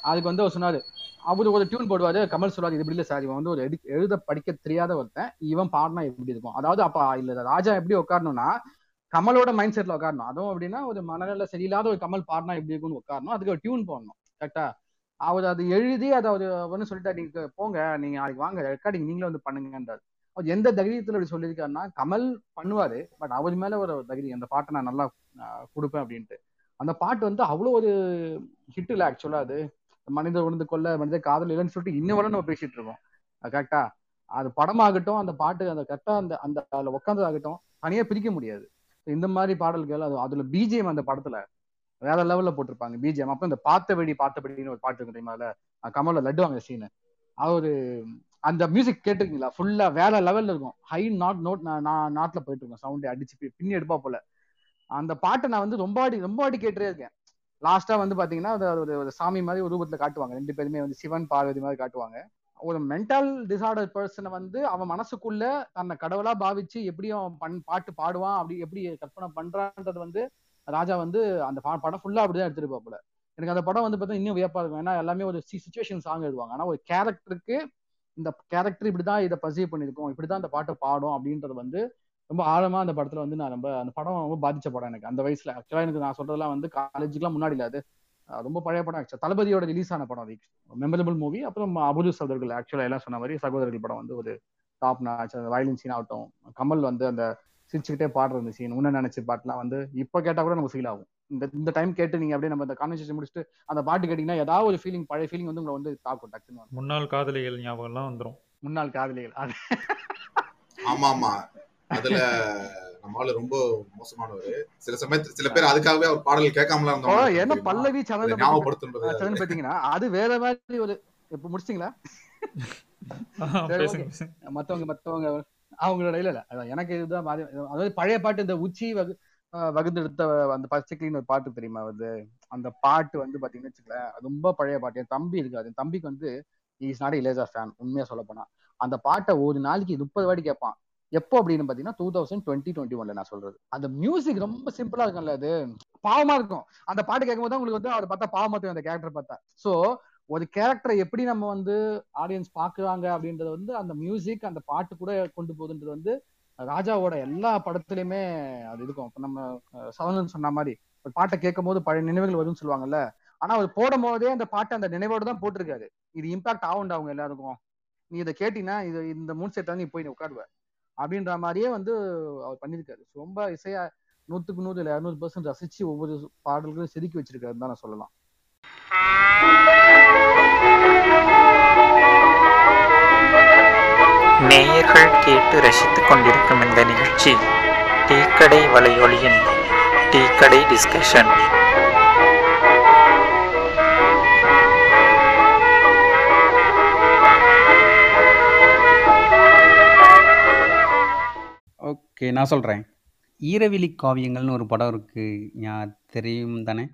அதுக்கு வந்து அவர் சொன்னாரு அவரு ஒரு டியூன் போடுவாரு கமல் சொல்லாது இது இப்படி இல்ல சார். இவன் வந்து ஒரு எழுத படிக்க தெரியாத ஒருத்தன். இவன் பாடினா எப்படி இருக்கும். அதாவது அப்ப இல்ல ராஜா எப்படி உட்காரணும்னா கமலோட மைண்ட் செட்ல உட்காரணும். அதுவும் அப்படின்னா ஒரு மனநல சரியில்லாத ஒரு கமல் பாடினா எப்படி இருக்கும்னு உட்காரணும். அதுக்கு ஒரு டியூன் போடணும். கரெக்டா அவர் அது எழுதி அதை அவர் ஒன்று சொல்லிட்டா நீங்க போங்க நீங்க நாளைக்கு வாங்க ரெக்கார்டிங் நீங்களே வந்து பண்ணுங்கன்றாரு. எந்த தைரியத்துல அப்படி சொல்லியிருக்காருன்னா கமல் பண்ணுவாரு பட் அவர் மேல ஒரு தைரியம் அந்த பாட்டை நான் நல்லா கொடுப்பேன் அப்படின்ட்டு. அந்த பாட்டு வந்து அவ்வளோ ஒரு ஹிட் இல்லை ஆக்சுவலா அது. மனித உணர்ந்து கொள்ள மனித காதல் இல்லைன்னு சொல்லிட்டு இன்ன வரை நம்ம பேசிட்டு இருக்கோம். கரெக்டா அது படமாகட்டும் அந்த பாட்டு அந்த கரெக்டா அந்த அந்த அதுல உட்காந்ததாகட்டும் தனியா பிரிக்க முடியாது. இந்த மாதிரி பாடல்கள் அது அதுல பிஜிஎம் அந்த படத்துல வேற லெவல்ல போட்டிருப்பாங்க பிஜிஎம் அப்ப இந்த பார்த்த வெடி பார்த்தபடின்னு ஒரு பாட்டு இருக்கு தெரியுமா அதுல? அஹ் கமல்ல லட்டு வாங்க சீனு அவரு அந்த மியூசிக் கேட்டிருக்கீங்களா? ஃபுல்லா வேற லெவல்ல இருக்கும். ஹை நாட் நோட் நான் நாட்ல போயிட்டு இருக்கேன். சவுண்ட் அடிச்சு பின்னி எடுப்பா போல. அந்த பாட்டை நான் வந்து ரொம்ப வாட்டி ரொம்ப வாட்டி கேட்டுட்டே இருக்கேன். லாஸ்டா வந்து பாத்தீங்கன்னா அது ஒரு ஒரு சாமி மாதிரி ஒரு ரூபத்துல காட்டுவாங்க. ரெண்டு பேருமே வந்து சிவன் பார்வதி மாதிரி காட்டுவாங்க. ஒரு மென்டல் டிசார்டர் பர்சனை வந்து அவன் மனசுக்குள்ள தன்னை கடவுளா பாவிச்சு எப்படியும் அவன் பண் பாட்டு பாடுவான் அப்படி எப்படி கற்பனை பண்றான்றது வந்து ராஜா வந்து அந்த படம் ஃபுல்லா அப்படிதான் எடுத்துட்டு போல எனக்கு அந்த படம் வந்து பார்த்தா இன்னும் வியப்பா இருக்கும். ஏன்னா எல்லாமே ஒரு சுச்சுவேஷன் சாங் எழுதுவாங்க. ஆனா ஒரு கேரக்டருக்கு இந்த கேரக்டர் இப்படிதான் இதை பசீவ் பண்ணியிருக்கோம். இப்படிதான் இந்த பாட்டை பாடும் அப்படின்றது வந்து ரொம்ப ஆழமா அந்த படத்துல வந்து நான் ரொம்ப அந்த படம் ரொம்ப பாதிச்ச படம் எனக்கு. அந்த வயசுல ஆக்சுவலா எனக்கு நான் சொல்றதெல்லாம் வந்து காலேஜுக்குலாம் முன்னாடி இல்ல. அது ரொம்ப பழைய படம் ஆக்சுவலா தளபதியோட ரிலீஸ் ஆன படம் அது. மெமரபிள் மூவி அப்புறம் அபுது சகோதரர்கள் ஆக்சுவலா எல்லாம் சொன்ன மாதிரி சகோதரர்கள் படம் வந்து ஒரு டாப் நாச்சு அந்த வயலின் சீன் ஆகட்டும் கமல் வந்து அந்த சிரிச்சுக்கிட்டே பாடுற அந்த சீன் உன்ன நினைச்சு பாட்டுலாம் வந்து இப்ப கேட்டா கூட நமக்கு ஃபீல் ஆகும். இந்த இந்த டைம் கேட்டு நீங்க அப்படியே நம்ம இந்த கான்வர்சேஷன் முடிச்சுட்டு அந்த பாட்டு கேட்டீங்கன்னா ஏதாவது ஒரு ஃபீலிங் பழைய ஃபீலிங் வந்து உங்களை வந்து தாக்கும் டக்குன்னு. முன்னாள் காதலிகள் ஞாபகம்லாம் வந்துரும். முன்னாள் காதலிகள் அது. ஆமா ஆமா. அதுல நம்மளால ரொம்ப மோசமானவர். சில சமயத்துல சில பேர் அதுக்காகவே அவர் பாடல் கேட்காமலாம் என்ன தெரியுமா? பல்லவி சரணம் ஞாபகப்படுத்துன்றது சரண் பாத்தீங்கன்னா அது வேற மாதிரி ஒரு இப்ப முடிச்சிட்டீங்களா. மத்தவங்க மத்தவங்க அவங்களோட இல்ல இல்ல. அதான் எனக்கு இதுதான் அதாவது பழைய பாட்டு இந்த உச்சி வகுந்தெடுத்த அந்த பச்சைக்கிளின்னு ஒரு பாட்டு தெரியுமா அது? அந்த பாட்டு வந்து பாத்தீங்கன்னு வச்சுக்கலேன் அது ரொம்ப பழைய பாட்டு. என் தம்பி இருக்காது என் தம்பிக்கு வந்து இஸ் நாட் இலேஜா ஃபேன் உண்மையா சொல்ல போனா. அந்த பாட்டை ஒரு நாளைக்கு முப்பது வாட்டி கேட்பான். எப்போ அப்படின்னு பாத்தீங்கன்னா டூ தௌசண்ட் டுவெண்ட்டி டுவெண்ட்டி ஒன்ல நான் சொல்றது. அந்த மியூசிக் ரொம்ப சிம்பிளா இருக்கும்ல அது. பாவமா இருக்கும். அந்த பாட்டு கேட்கும்போது தான் உங்களுக்கு வந்து அவர் பார்த்தா பாவமா தெரியும் அந்த கேரக்டர் பார்த்தா. சோ ஒரு கேரக்டரை எப்படி நம்ம வந்து ஆடியன்ஸ் பாக்குறாங்க அப்படின்றது வந்து அந்த மியூசிக் அந்த பாட்டு கூட கொண்டு போகுதுன்றது வந்து ராஜாவோட எல்லா படத்துலயுமே அது இருக்கும். இப்ப நம்ம அஹ், சொன்ன மாதிரி ஒரு பாட்டை கேட்கும் போது பழைய நினைவுகள் வரும்னு சொல்லுவாங்கல்ல ஆனா அவர் போடும் போதே அந்த பாட்டை அந்த நினைவோட தான் போட்டிருக்காரு. இது இம்பாக்ட் ஆகும்டா அவங்க எல்லாருக்கும். நீ இதை கேட்டீங்கன்னா இது இந்த மூணு செட் நீ போய் நீ உட்காருவ. அப்படின்ற மாதிரியே வந்து அவர் பண்ணியிருக்காரு. ரொம்ப இசையா நூத்துக்கு நூறு இல்லை இரநூறு பர்சன்ட் ரசிச்சு ஒவ்வொரு பாடல்களும் செதுக்கி வச்சிருக்காருன்னு தான் நான் சொல்லலாம். நேயர்கள் கேட்டு ரசித்துக் கொண்டிருக்கும் இந்த நிகழ்ச்சி. டீக்கடை வலையொலியின் டீக்கடை டிஸ்கஷன் ஓகே நான் சொல்கிறேன் ஈரவிழி காவியங்கள்னு ஒரு படம் இருக்கு. ஞா- தெரியும் தானே?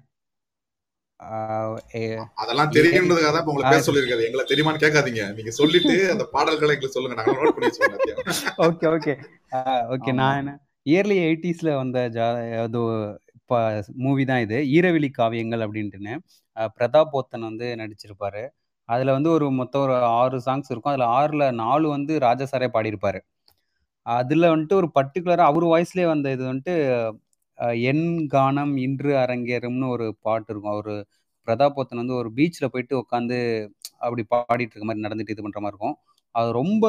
அதெல்லாம் தெரியுன்றதுக்காக தான் இப்ப உங்களை பேச ஆ. சொல்லியிருக்காரு. எங்களை தெரியுமான்னு கேட்காதீங்க. நீங்க சொல்லிட்டு அந்த பாடல்களை எங்களுக்கு சொல்லுங்க. நாங்க நோட் பண்ணி வச்சுக்கோங்க ஓகே ஓகே. ஓகே. நான் இயர்லி எயிட்டிஸ்ல வந்த ஜா அது மூவி தான் இது. ஈரவிழி காவியங்கள் அப்படின்ட்டுன்னு. பிரதாப் போத்தன் வந்து நடிச்சிருப்பாரு. அதுல வந்து ஒரு மொத்தம் ஒரு ஆறு சாங்ஸ் இருக்கும். அதுல ஆறுல நாலு வந்து ராஜா சாரே பாடியிருப்பாரு. அதுல வந்துட்டு ஒரு பர்டிகுலரா அவர் வாய்ஸ்லயே வந்த இது வந்துட்டு அஹ், என் கானம் இன்று அரங்கேறும்னு ஒரு பாட்டு இருக்கும். அவர் பிரதாபத்தன் வந்து ஒரு பீச்சில் போயிட்டு உட்காந்து அப்படி பாடிட்டு இருக்க மாதிரி நடந்துட்டு இது பண்ற மாதிரி இருக்கும். அது ரொம்ப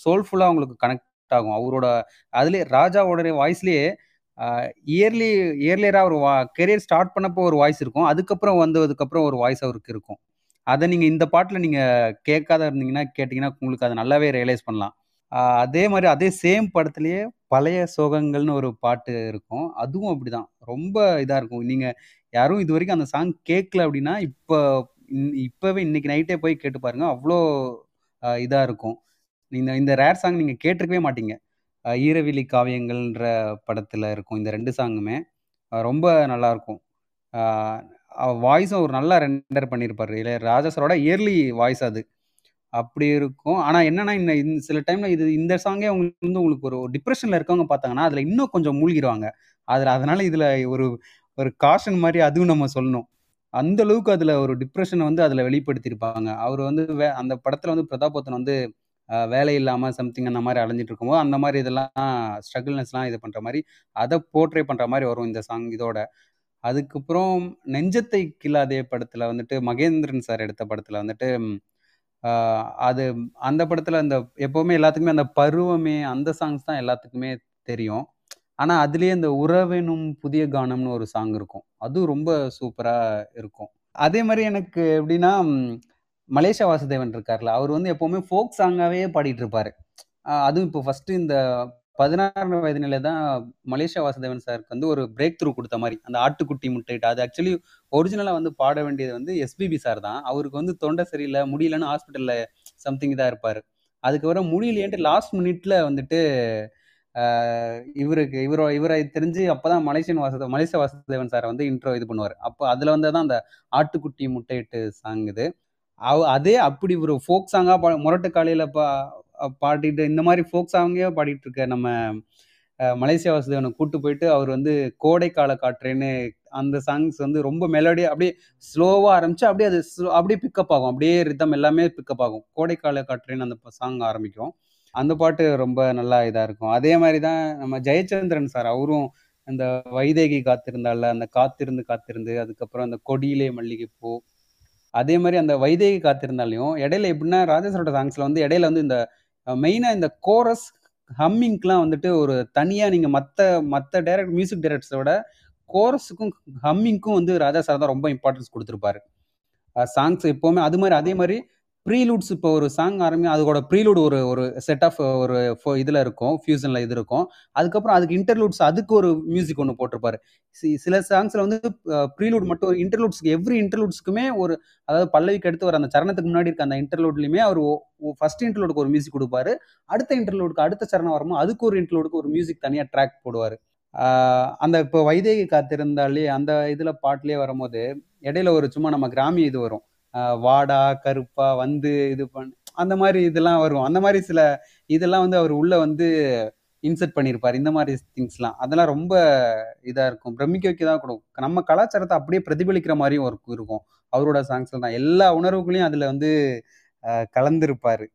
சோல்ஃபுல்லாக அவங்களுக்கு கனெக்ட் ஆகும். அவரோட அதுலயே ராஜாவோட வாய்ஸ்லயே இயர்லி இயர்லியராக ஒரு வா கெரியர் ஸ்டார்ட் பண்ணப்போ ஒரு வாய்ஸ் இருக்கும். அதுக்கப்புறம் வந்ததுக்கப்புறம் ஒரு வாய்ஸ் அவருக்கு இருக்கும். அதை நீங்கள் இந்த பாட்டில் நீங்கள் கேட்காத இருந்தீங்கன்னா கேட்டிங்கன்னா உங்களுக்கு அதை நல்லாவே ரியலைஸ் பண்ணலாம். அதே மாதிரி அதே சேம் படத்துலயே பழைய சோகங்கள்னு ஒரு பாட்டு இருக்கும். அதுவும் அப்படிதான். ரொம்ப இதா இருக்கும். நீங்க யாரும் இது வரைக்கும் அந்த சாங் கேட்கல அப்படின்னா இப்போ இன்- இப்பவே இன்னைக்கு நைட்டே போய் கேட்டு பாருங்க. அவ்வளோ இதாக இதா இருக்கும். இந்த இந்த ரேர் சாங் நீங்க கேட்டிருக்கவே மாட்டீங்க. ஈரவிழி காவியங்கள்ன்ற படத்துல இருக்கும் இந்த ரெண்டு சாங்குமே ரொம்ப நல்லா இருக்கும். வாய்ஸும் ஒரு நல்லா ரெண்டர் பண்ணியிருப்பாரு இல்லை ராஜாசரோட இயர்லி வாய்ஸ் அது. அப்படி இருக்கும். ஆனா என்னன்னா இந்த இந்த சில டைம்ல இது இந்த சாங்கே உங்களுக்கு வந்து உங்களுக்கு ஒரு டிப்ரெஷன்ல இருக்கவங்க பார்த்தாங்கன்னா அதுல இன்னும் கொஞ்சம் மூழ்கிடுவாங்க அதுல அதனால இதுல ஒரு ஒரு காஷன் மாதிரி அதுவும் நம்ம சொல்லணும். அந்த அளவுக்கு அதுல ஒரு டிப்ரெஷனை வந்து அதுல வெளிப்படுத்தியிருப்பாங்க அவர் வந்து வே- அந்த படத்துல வந்து பிரதாபத்தன் வந்து வேலை இல்லாம சம்திங் அந்த மாதிரி அலைஞ்சிட்டு இருக்கும்போது அந்த மாதிரி இதெல்லாம் ஸ்ட்ரகிள்னஸ்லாம் இது பண்ற மாதிரி அதை போர்ட்ரே பண்ற மாதிரி வரும் இந்த சாங் இதோட. அதுக்கப்புறம் நெஞ்சத்தை கில்லாதே படத்துல வந்துட்டு மகேந்திரன் சார் எடுத்த படத்துல வந்துட்டு அது அந்த படத்தில் அந்த எப்போவுமே எல்லாத்துக்குமே அந்த பருவமே அந்த சாங்ஸ் தான் எல்லாத்துக்குமே தெரியும். ஆனால் அதுலேயே இந்த உறவெனும் புதிய கானம்னு ஒரு சாங் இருக்கும். அதுவும் ரொம்ப சூப்பராக இருக்கும். அதே மாதிரி எனக்கு எப்படின்னா மலேசியா வாசுதேவன் இருக்கார்ல அவர் வந்து எப்போவுமே ஃபோக் சாங்காகவே பாடிட்டு இருப்பாரு. அதுவும் இப்போ ஃபஸ்ட்டு இந்த பதினாறு வயது நிலை தான் மலேசியா வாசுதேவன் சாருக்கு வந்து ஒரு பிரேக் த்ரூ கொடுத்த மாதிரி அந்த ஆட்டுக்குட்டி முட்டையிட்டு. அது ஆக்சுவலி ஒரிஜினலாக வந்து பாட வேண்டியது வந்து எஸ்பிபி சார் தான். அவருக்கு வந்து தொண்டை சரியில்லை முடியலன்னு ஹாஸ்பிட்டலில் சம்திங் இதாக இருப்பார். அதுக்கப்புறம் முடியலையேன்ட்டு லாஸ்ட் மினிட்ல வந்துட்டு இவருக்கு இவரோ இவரை தெரிஞ்சு அப்பதான் மலேசியன் வாசுதே மலேசியா வாசுதேவன் சாரை வந்து இன்ட்ரோ இது பண்ணுவார். அப்போ அதில் வந்து தான் அந்த ஆட்டுக்குட்டி முட்டையிட்டு சாங் இது. அவ அதே அப்படி ஒரு ஃபோக் சாங்காக பா முரட்டு காலையில் பா பாடிட்டு இந்த மாதிரி ஃபோக் சாங்கே பாடிட்டு இருக்க நம்ம மலேசியா வாசுதேவனை கூட்டு போயிட்டு அவர் வந்து கோடைக்கால காற்றேன்னு அந்த சாங்ஸ் வந்து ரொம்ப மெலோடியாக அப்படியே ஸ்லோவாக ஆரம்பிச்சு அப்படியே அது ஸ்லோ அப்படியே பிக்கப் ஆகும். அப்படியே ரிதம் எல்லாமே பிக்கப் ஆகும். கோடைக்கால காற்றேன்னு அந்த சாங் ஆரம்பிக்கும். அந்த பாட்டு ரொம்ப நல்லா இதாக இருக்கும். அதே மாதிரி தான் நம்ம ஜெயச்சந்திரன் சார் அவரும் அந்த வைதேகி காத்திருந்தால அந்த காத்திருந்து காத்திருந்து அதுக்கப்புறம் அந்த கொடியிலே மல்லிகைப்பூ. அதே மாதிரி அந்த வைதேகி காத்திருந்தாலையும் இடையில எப்படின்னா ராஜேஸ்வரோட சாங்ஸ்ல வந்து இடையில வந்து இந்த மெயினாக இந்த கோரஸ் ஹம்மிங்க்குலாம் வந்துட்டு ஒரு தனியாக நீங்கள் மற்ற மற்ற டைரக்ட் மியூசிக் டைரக்டர்ஸோட கோரஸுக்கும் ஹம்மிங்க்கும் வந்து ராஜா சார் தான் ரொம்ப இம்பார்ட்டன்ஸ் கொடுத்துருப்பாரு. சாங்ஸ் எப்போவுமே அது மாதிரி அதே மாதிரி ப்ரீலூட்ஸ் இப்போ ஒரு சாங் ஆரம்பி அதோட ப்ரீலூட் ஒரு ஒரு செட் ஆஃப் ஒரு இதில் இருக்கும் ஃபியூசனில் இது இருக்கும். அதுக்கப்புறம் அதுக்கு இன்டர்லூட்ஸ் அதுக்கு ஒரு மியூசிக் ஒன்று போட்டிருப்பாரு. சி- சில சாங்ஸில் வந்து ப்ரீலூட் மட்டும் இன்டர்லூட்ஸ்க்கு எவ்ரி இன்டர்லூட்ஸ்க்குமே ஒரு அதாவது பல்லவிக்கு அடுத்து வர அந்த சரணத்துக்கு முன்னாடி இருக்க அந்த இன்டர்லூட்லையுமே அவர் ஃபர்ஸ்ட் இன்டர்லூடுக்கு ஒரு மியூசிக் கொடுப்பாரு. அடுத்த இன்டர்லூடுக்கு அடுத்த சரணம் வரும்போது அதுக்கு ஒரு இன்டர்லூடுக்கு ஒரு மியூசிக் தனியாக ட்ராக் போடுவார். அந்த இப்போ வைதேகி காத்திருந்தாலே அந்த இதில் பாட்டிலே வரும்போது இடையில ஒரு சும்மா நம்ம கிராமிய இது வரும். வாடா கருப்பா வந்து இது பண்ண அந்த மாதிரி இதெல்லாம் வரும். அந்த மாதிரி சில இதெல்லாம் வந்து அவர் உள்ள வந்து இன்சர்ட் பண்ணியிருப்பார் இந்த மாதிரி திங்ஸ்லாம். அதெல்லாம் ரொம்ப இதா இருக்கும். பிரமிக்க வைக்க தான் கொடுக்கும் நம்ம கலாச்சாரத்தை அப்படியே பிரதிபலிக்கிற மாதிரியும் ஒரு இருக்கும். அவரோட சாங்ஸ்ல தான். எல்லா உணர்வுகளையும் அதுல வந்து கலந்திருப்பாரு.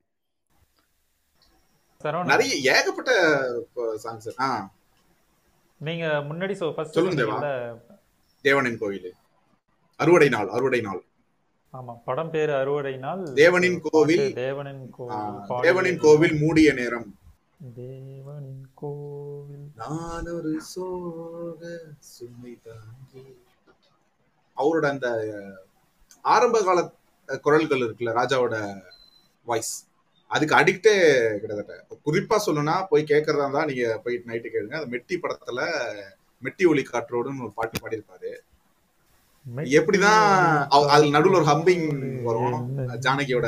நிறைய ஏகப்பட்ட சாங்ஸ் ஆ. நீங்க முன்னாடி சொல்லுங்க தேவனின் கோவில் அறுவடை நாள் அறுவடை நாள். ஆமா படம் பேரு அறுவடை நாள் தேவனின் கோவில். தேவனின் கோவில் தேவனின் கோவில் மூடிய நேரம். தேவனின் கோவில். நான் ஒரு சோக சுமை தாங்கி. அவரோட அந்த ஆரம்ப கால குரல்கள் இருக்குல்ல ராஜாவோட வாய்ஸ் அதுக்கு அடிக்டே கிட்டத்தட்ட. குறிப்பா சொல்லணும்னா போய் கேட்கறதா இருந்தா நீங்க போய் நைட்டு கேளுங்க. அந்த மெட்டி படத்துல மெட்டி ஒலி காற்றோடுன்னு ஒரு பாட்டு பாடியிருப்பாரு. எப்படிதான் அதுல நடுவுல ஒரு ஹம்பிங் வரும். ஜானகியோட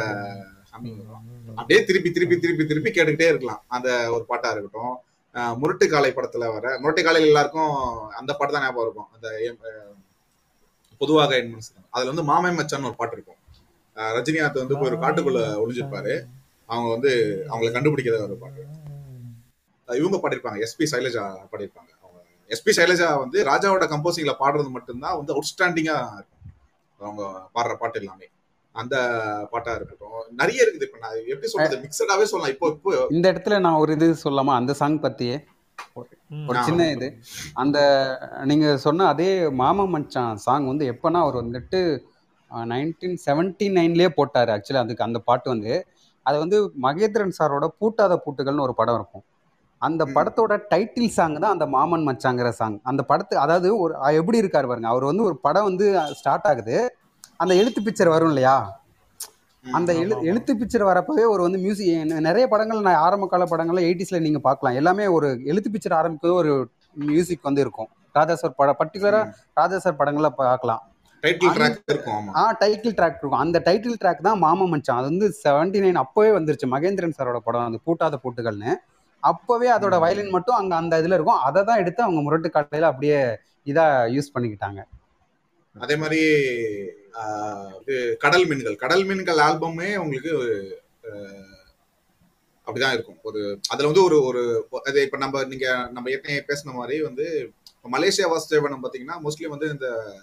ஹம்பிங் வரும். அப்படியே திருப்பி திருப்பி திருப்பி திருப்பி கேட்டுக்கிட்டே இருக்கலாம். அந்த ஒரு பாட்டா இருக்கட்டும். முரட்டு காலை படத்துல வர முரட்டு காலையில் எல்லாருக்கும் அந்த பாட்டு தான் ஞாபகம் இருக்கும். அந்த பொதுவாக. அதுல வந்து மாமே மச்சான்னு ஒரு பாட்டு இருக்கும். ரஜினிகாந்த் வந்து போய் ஒரு காட்டுக்குள்ள ஒளிஞ்சிருப்பாரு. அவங்க வந்து அவங்களை கண்டுபிடிக்கிற ஒரு பாட்டு. இவங்க பாடியிருப்பாங்க. எஸ்பி சைலஜா பாடியிருப்பாங்க. எஸ்பி சைலஜா வந்து ராஜாவோட கம்போசிங்ல பாடுறது மட்டும்தான் வந்து அவுட்ஸ்டாண்டிங்கா இருக்கும். அவங்க பாடுற பாட்டு எல்லாமே. அந்த பாட்டா இருக்கட்டும். நிறைய இருக்குது. இப்ப நான் எப்படி சொல்றது? மிக்சடாவே சொல்லலாம். இப்போ இப்போ இந்த இடத்துல நான் ஒரு இது சொல்லாமா அந்த சாங் பத்தியே. ஒரு சின்ன இது. அந்த நீங்க சொன்ன அதே மாமா மச்சான் சாங் வந்து எப்பனா அவர் வந்துட்டு நைன்டீன் செவன்டி நைன்லயே போட்டாரு. ஆக்சுவலி அதுக்கு அந்த பாட்டு வந்து. அது வந்து மகேந்திரன் சாரோட பூட்டாத பூட்டுகள்னு ஒரு படம் இருக்கும். அந்த. படத்தோட டைட்டில் சாங் தான் அந்த மாமன் மச்சாங்கிற சாங் அந்த படத்து அதாவது ஒரு எப்படி இருக்காரு பாருங்க. அவர் வந்து ஒரு படம் வந்து ஸ்டார்ட் ஆகுது. அந்த எழுத்து பிக்சர் வரும் இல்லையா? அந்த எழு எழுத்து பிக்சர் வரப்பவே ஒரு வந்து மியூசிக் நிறைய படங்கள் நான் ஆரம்ப கால படங்கள்ல எயிட்டிஸ்ல நீங்க பார்க்கலாம். எல்லாமே ஒரு எழுத்து பிக்சர் ஆரம்பிக்கவே ஒரு மியூசிக் வந்து இருக்கும். ராஜா சார் படம் பர்டிகுலரா ராஜா சார் படங்கள்ல பார்க்கலாம். டைட்டில் அந்த- ட்ராக் இருக்கும் ஆமா. ஆ டைட்டில் ட்ராக் இருக்கும். அந்த டைட்டில் ட்ராக் தான் மாமா மச்சான். அது வந்து செவன்டி நைன் அப்பவே வந்துருச்சு. மகேந்திரன் சாரோட படம் அந்த பூட்டாத பூட்டுகள்னு. அப்போவே அதோட வயலின் மட்டும் அங்கே அந்த இதில் இருக்கும். அதை தான் எடுத்து அவங்க முரட்டு காட்டையில் அப்படியே இதாக யூஸ் பண்ணிக்கிட்டாங்க. அதே மாதிரி கடல் மீன்கள். கடல் மீன்கள் ஆல்பமே உங்களுக்கு அப்படிதான் இருக்கும். ஒரு அதுல வந்து ஒரு ஒரு அது இப்ப நம்ம நீங்க நம்ம ஏற்கனவே பேசின மாதிரி வந்து இப்போ மலேசியா வாசுதேவனம் பாத்தீங்கன்னா மோஸ்ட்லி வந்து இந்த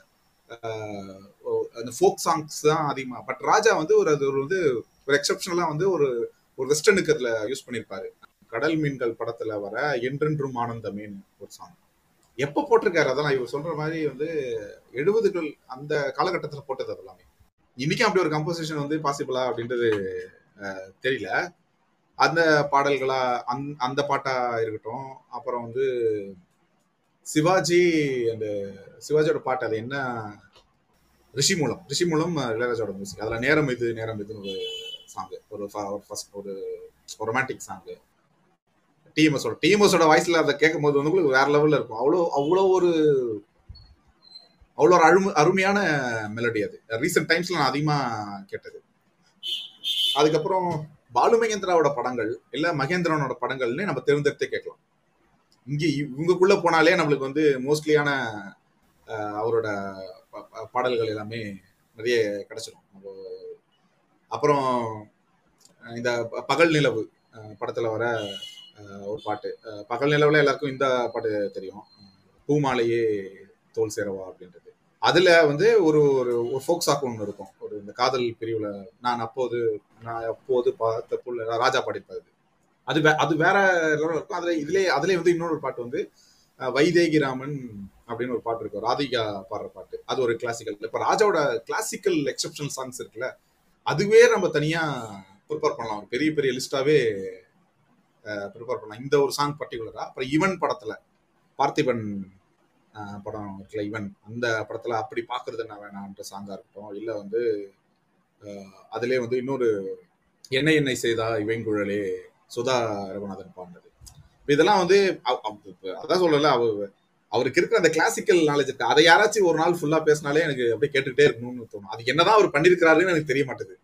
ஓ- அந்த ஃபோக் சாங்ஸ் தான் அதிகமா. பட் ராஜா வந்து ஒரு அது ஒரு வந்து ஒரு எக்ஸப்ஷனலா வந்து ஒரு ஒரு வெஸ்டர்னுக்கு அதுல யூஸ் பண்ணிருப்பாரு. கடல் மீன்கள் படத்துல வர என்றென்றும் ஆனந்தமேன்னு ஒரு சாங் எப்ப போட்டிருக்காரு? அதான் இவர் சொல்ற மாதிரி வந்து எழுபதுகள் அந்த காலகட்டத்துல போட்டது அதெல்லாமே. இன்னைக்கும் அப்படி ஒரு கம்போசிஷன் வந்து பாசிபிளா அப்படின்றது தெரியல. அந்த பாடல்களா அந் அந்த பாட்டா இருக்கட்டும். அப்புறம் வந்து சிவாஜி அந்த சிவாஜியோட பாட்டு அது என்ன? ரிஷி மூலம். ரிஷி மூலம் இளையராஜோட மியூசிக் அதில் நேரம் இது நேரம் இதுன்னு ஒரு சாங் ஒரு ஃபர்ஸ்ட் ஒரு ரொமான்டிக் சாங் டிஎம்எஸோட டிஎம்எஸோட வாய்ஸ்ல அதை கேட்கும் போது வந்து உங்களுக்கு வேற லெவல்ல இருக்கும். அவ்வளோ அவ்வளோ ஒரு அவ்வளோ ஒரு அருமை அருமையான மெலடி அது. ரீசெண்ட் டைம்ஸ்ல நான் அதிகமாக கேட்டது. அதுக்கப்புறம் பாலு மகேந்திராவோட படங்கள் இல்ல மகேந்திரனோட படங்கள்னு நம்ம தேர்ந்தெடுத்து கேட்கலாம். இங்கே இவங்கக்குள்ள போனாலே நம்மளுக்கு வந்து மோஸ்ட்லியான அவரோட ப- பாடல்கள் எல்லாமே நிறைய கிடைச்சிடும் நம்ம அப்புறம் இந்த ப- பகல் நிலவு படத்தில் படத்துல வர ஒரு பாட்டு. பகல் நிலவுல எல்லாருக்கும் இந்த பாட்டு தெரியும். பூமாலையே தோல் சேரவா அப்படின்றது. அதுல வந்து ஒரு ஒரு ஒரு ஃபோக் சாக் ஒன்று இருக்கும். ஒரு இந்த காதல் பிரிவுல நான் அப்போது நான் அப்போது பார்த்த புள்ள ராஜா பாடிப்பாரு அது. வே- அது வேற இருக்கும். அதுல இதுலயே அதுலயே வந்து இன்னொரு பாட்டு வந்து வைதேகிராமன் வைதேகி ராமன் அப்படின்னு ஒரு பாட்டு இருக்கும். ராதிகா பாடுற பாட்டு. அது ஒரு கிளாசிக்கல் இப்ப ராஜாவோட கிளாசிக்கல் எக்ஸப்ஷனல் சாங்ஸ் இருக்குல்ல அதுவே நம்ம தனியா ப்ரிப்பேர் பண்ணலாம். பெரிய பெரிய லிஸ்டாவே ப்ரிப்பேர் பண்ணலாம். இந்த ஒரு சாங் பர்டிகுலராக அப்புறம் இவன் படத்தில் பார்த்திபன் படம் இருக்குல்ல இவன் அந்த படத்தில் அப்படி பார்க்கறது என்ன வேணான்ற சாங்காக இருக்கட்டும். இல்லை வந்து அதிலே வந்து இன்னொரு என்ன என்னை செய்தா இவைங்குழலே சுதா ரகுநாதன் பாடினது. இதெல்லாம் வந்து அதான் சொல்லல அவ அவருக்கு இருக்கிற அந்த கிளாசிக்கல் நாலேஜ் இருக்கு. அதை யாராச்சும் ஒரு நாள் ஃபுல்லா பேசினாலே எனக்கு அப்படியே கேட்டுக்கிட்டே இருக்கணும்னு தோணும். அது என்னதான் அவர் பண்ணிருக்கிறாருன்னு எனக்கு தெரிய மாட்டேது.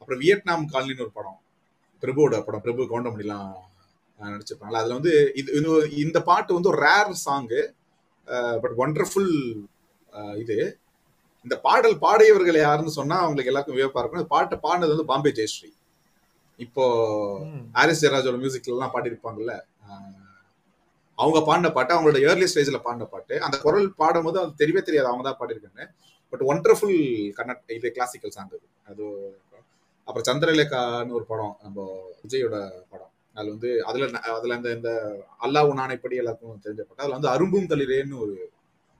அப்புறம் வியட்நாம் காலனின்னு ஒரு படம் பிரபுவோட படம் பிரபு கவுண்டமணிலாம் நடிச்சிருப்பாங்களா அதுல வந்து இது இந்த பாட்டு வந்து ஒரு ரேர் சாங்கு பட் ஒண்டர்ஃபுல் இது. இந்த பாடல் பாடியவர்கள் யாருன்னு சொன்னா அவங்களுக்கு எல்லாருக்கும் வியப்பா இருக்கும். இந்த பாட்டை பாடினது வந்து பாம்பே ஜெயஸ்ரீ. இப்போ ஹாரிஸ் ஜெயராஜோட மியூசிக்ல எல்லாம் பாடியிருப்பாங்கல்ல அவங்க பாடின பாட்டு அவங்களோட ஏர்லி ஸ்டேஜ்ல பாடின பாட்டு அந்த குரல் பாடும்போது அது தெரியவே தெரியாது. அவங்க தான் பாடியிருக்காங்க. பட் ஒண்டர்ஃபுல் கன்னட் இது கிளாசிக்கல் சாங் அது. அது அப்புறம் சந்திரலேகான்னு ஒரு படம் நம்ம விஜயோட படம். அதில் வந்து அதில் ந- அந்த இந்த இந்த அல்லாஹ் நாணைப்படி எல்லாருக்கும் தெரிஞ்சப்பட்ட அதில் வந்து அரும்பும் தளிரேன்னு ஒரு